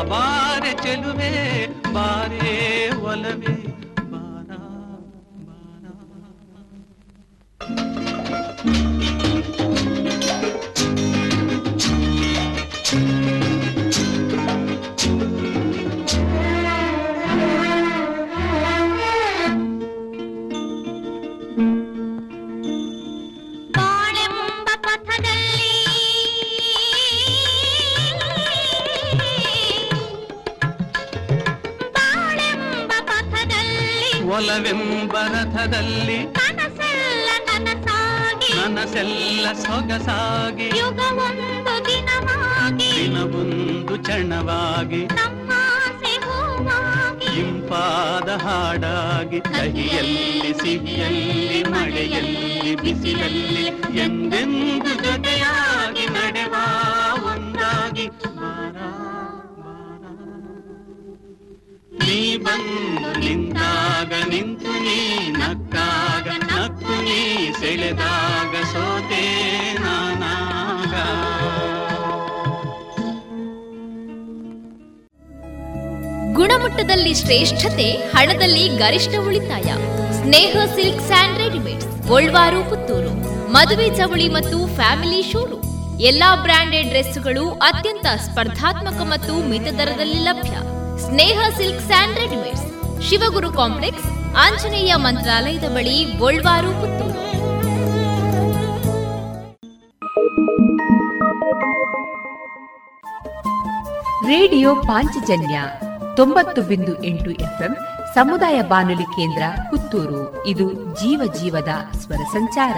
ಬಾಬಾರೆ ಚೆಲುವೆ ಬಾರೇ ಒಲವೇ
ಪಥದಲ್ಲಿ
ಮನಸ್ಸೆಲ್ಲ ಸೊಗಸಾಗಿ.
ಯುಗವೊಂದು ದಿನವಾಗಿ.
ದಿನವೊಂದು
ನಮ್ಮಾಸೆ
ಇಂಪಾದ ಹಾಡಾಗಿ. ಕಹಿಯಲ್ಲಿ ಸಿಹಿಯಲ್ಲಿ ಮಳೆಯಲ್ಲಿ ಬಿಸಿಲಲ್ಲಿ ಎಂದೆಂದು ನೀ ಬಂದು ನಿಂತಾಗ ನಿಂತು ನೀ ನಕ್ಕಾಗ, ನಕ್ಕು ನೀ ಸೆಳೆದಾಗ ಸೋತೆ ನಾನಾಗ.
ಗುಣಮಟ್ಟದಲ್ಲಿ ಶ್ರೇಷ್ಠತೆ, ಹಣದಲ್ಲಿ ಗರಿಷ್ಠ ಉಳಿತಾಯ. Sneha silks and readymade Golwar, Puttur. ಮದುವೆ ಚವಳಿ ಮತ್ತು ಫ್ಯಾಮಿಲಿ ಶೋರು ಎಲ್ಲಾ ಬ್ರಾಂಡೆಡ್ ಡ್ರೆಸ್ಗಳು ಅತ್ಯಂತ ಸ್ಪರ್ಧಾತ್ಮಕ ಮತ್ತು ಮಿತ ದರದಲ್ಲಿ ಲಭ್ಯ. Sneha silk and readymades, Shivaguru complex, Anjaneya ಮಂತ್ರಾಲಯದ ಬಳಿ ಗೋಲ್ವಾರು ಪುತ್ತೂರು.
ರೇಡಿಯೋ ಪಾಂಚಜನ್ಯ ತೊಂಬತ್ತು ಬಿಂದು ಎಂಟು ಎಫ್ಎಂ ಸಮುದಾಯ ಬಾನುಲಿ ಕೇಂದ್ರ, ಪುತ್ತೂರು. ಇದು ಜೀವ ಜೀವದ ಸ್ವರ ಸಂಚಾರ.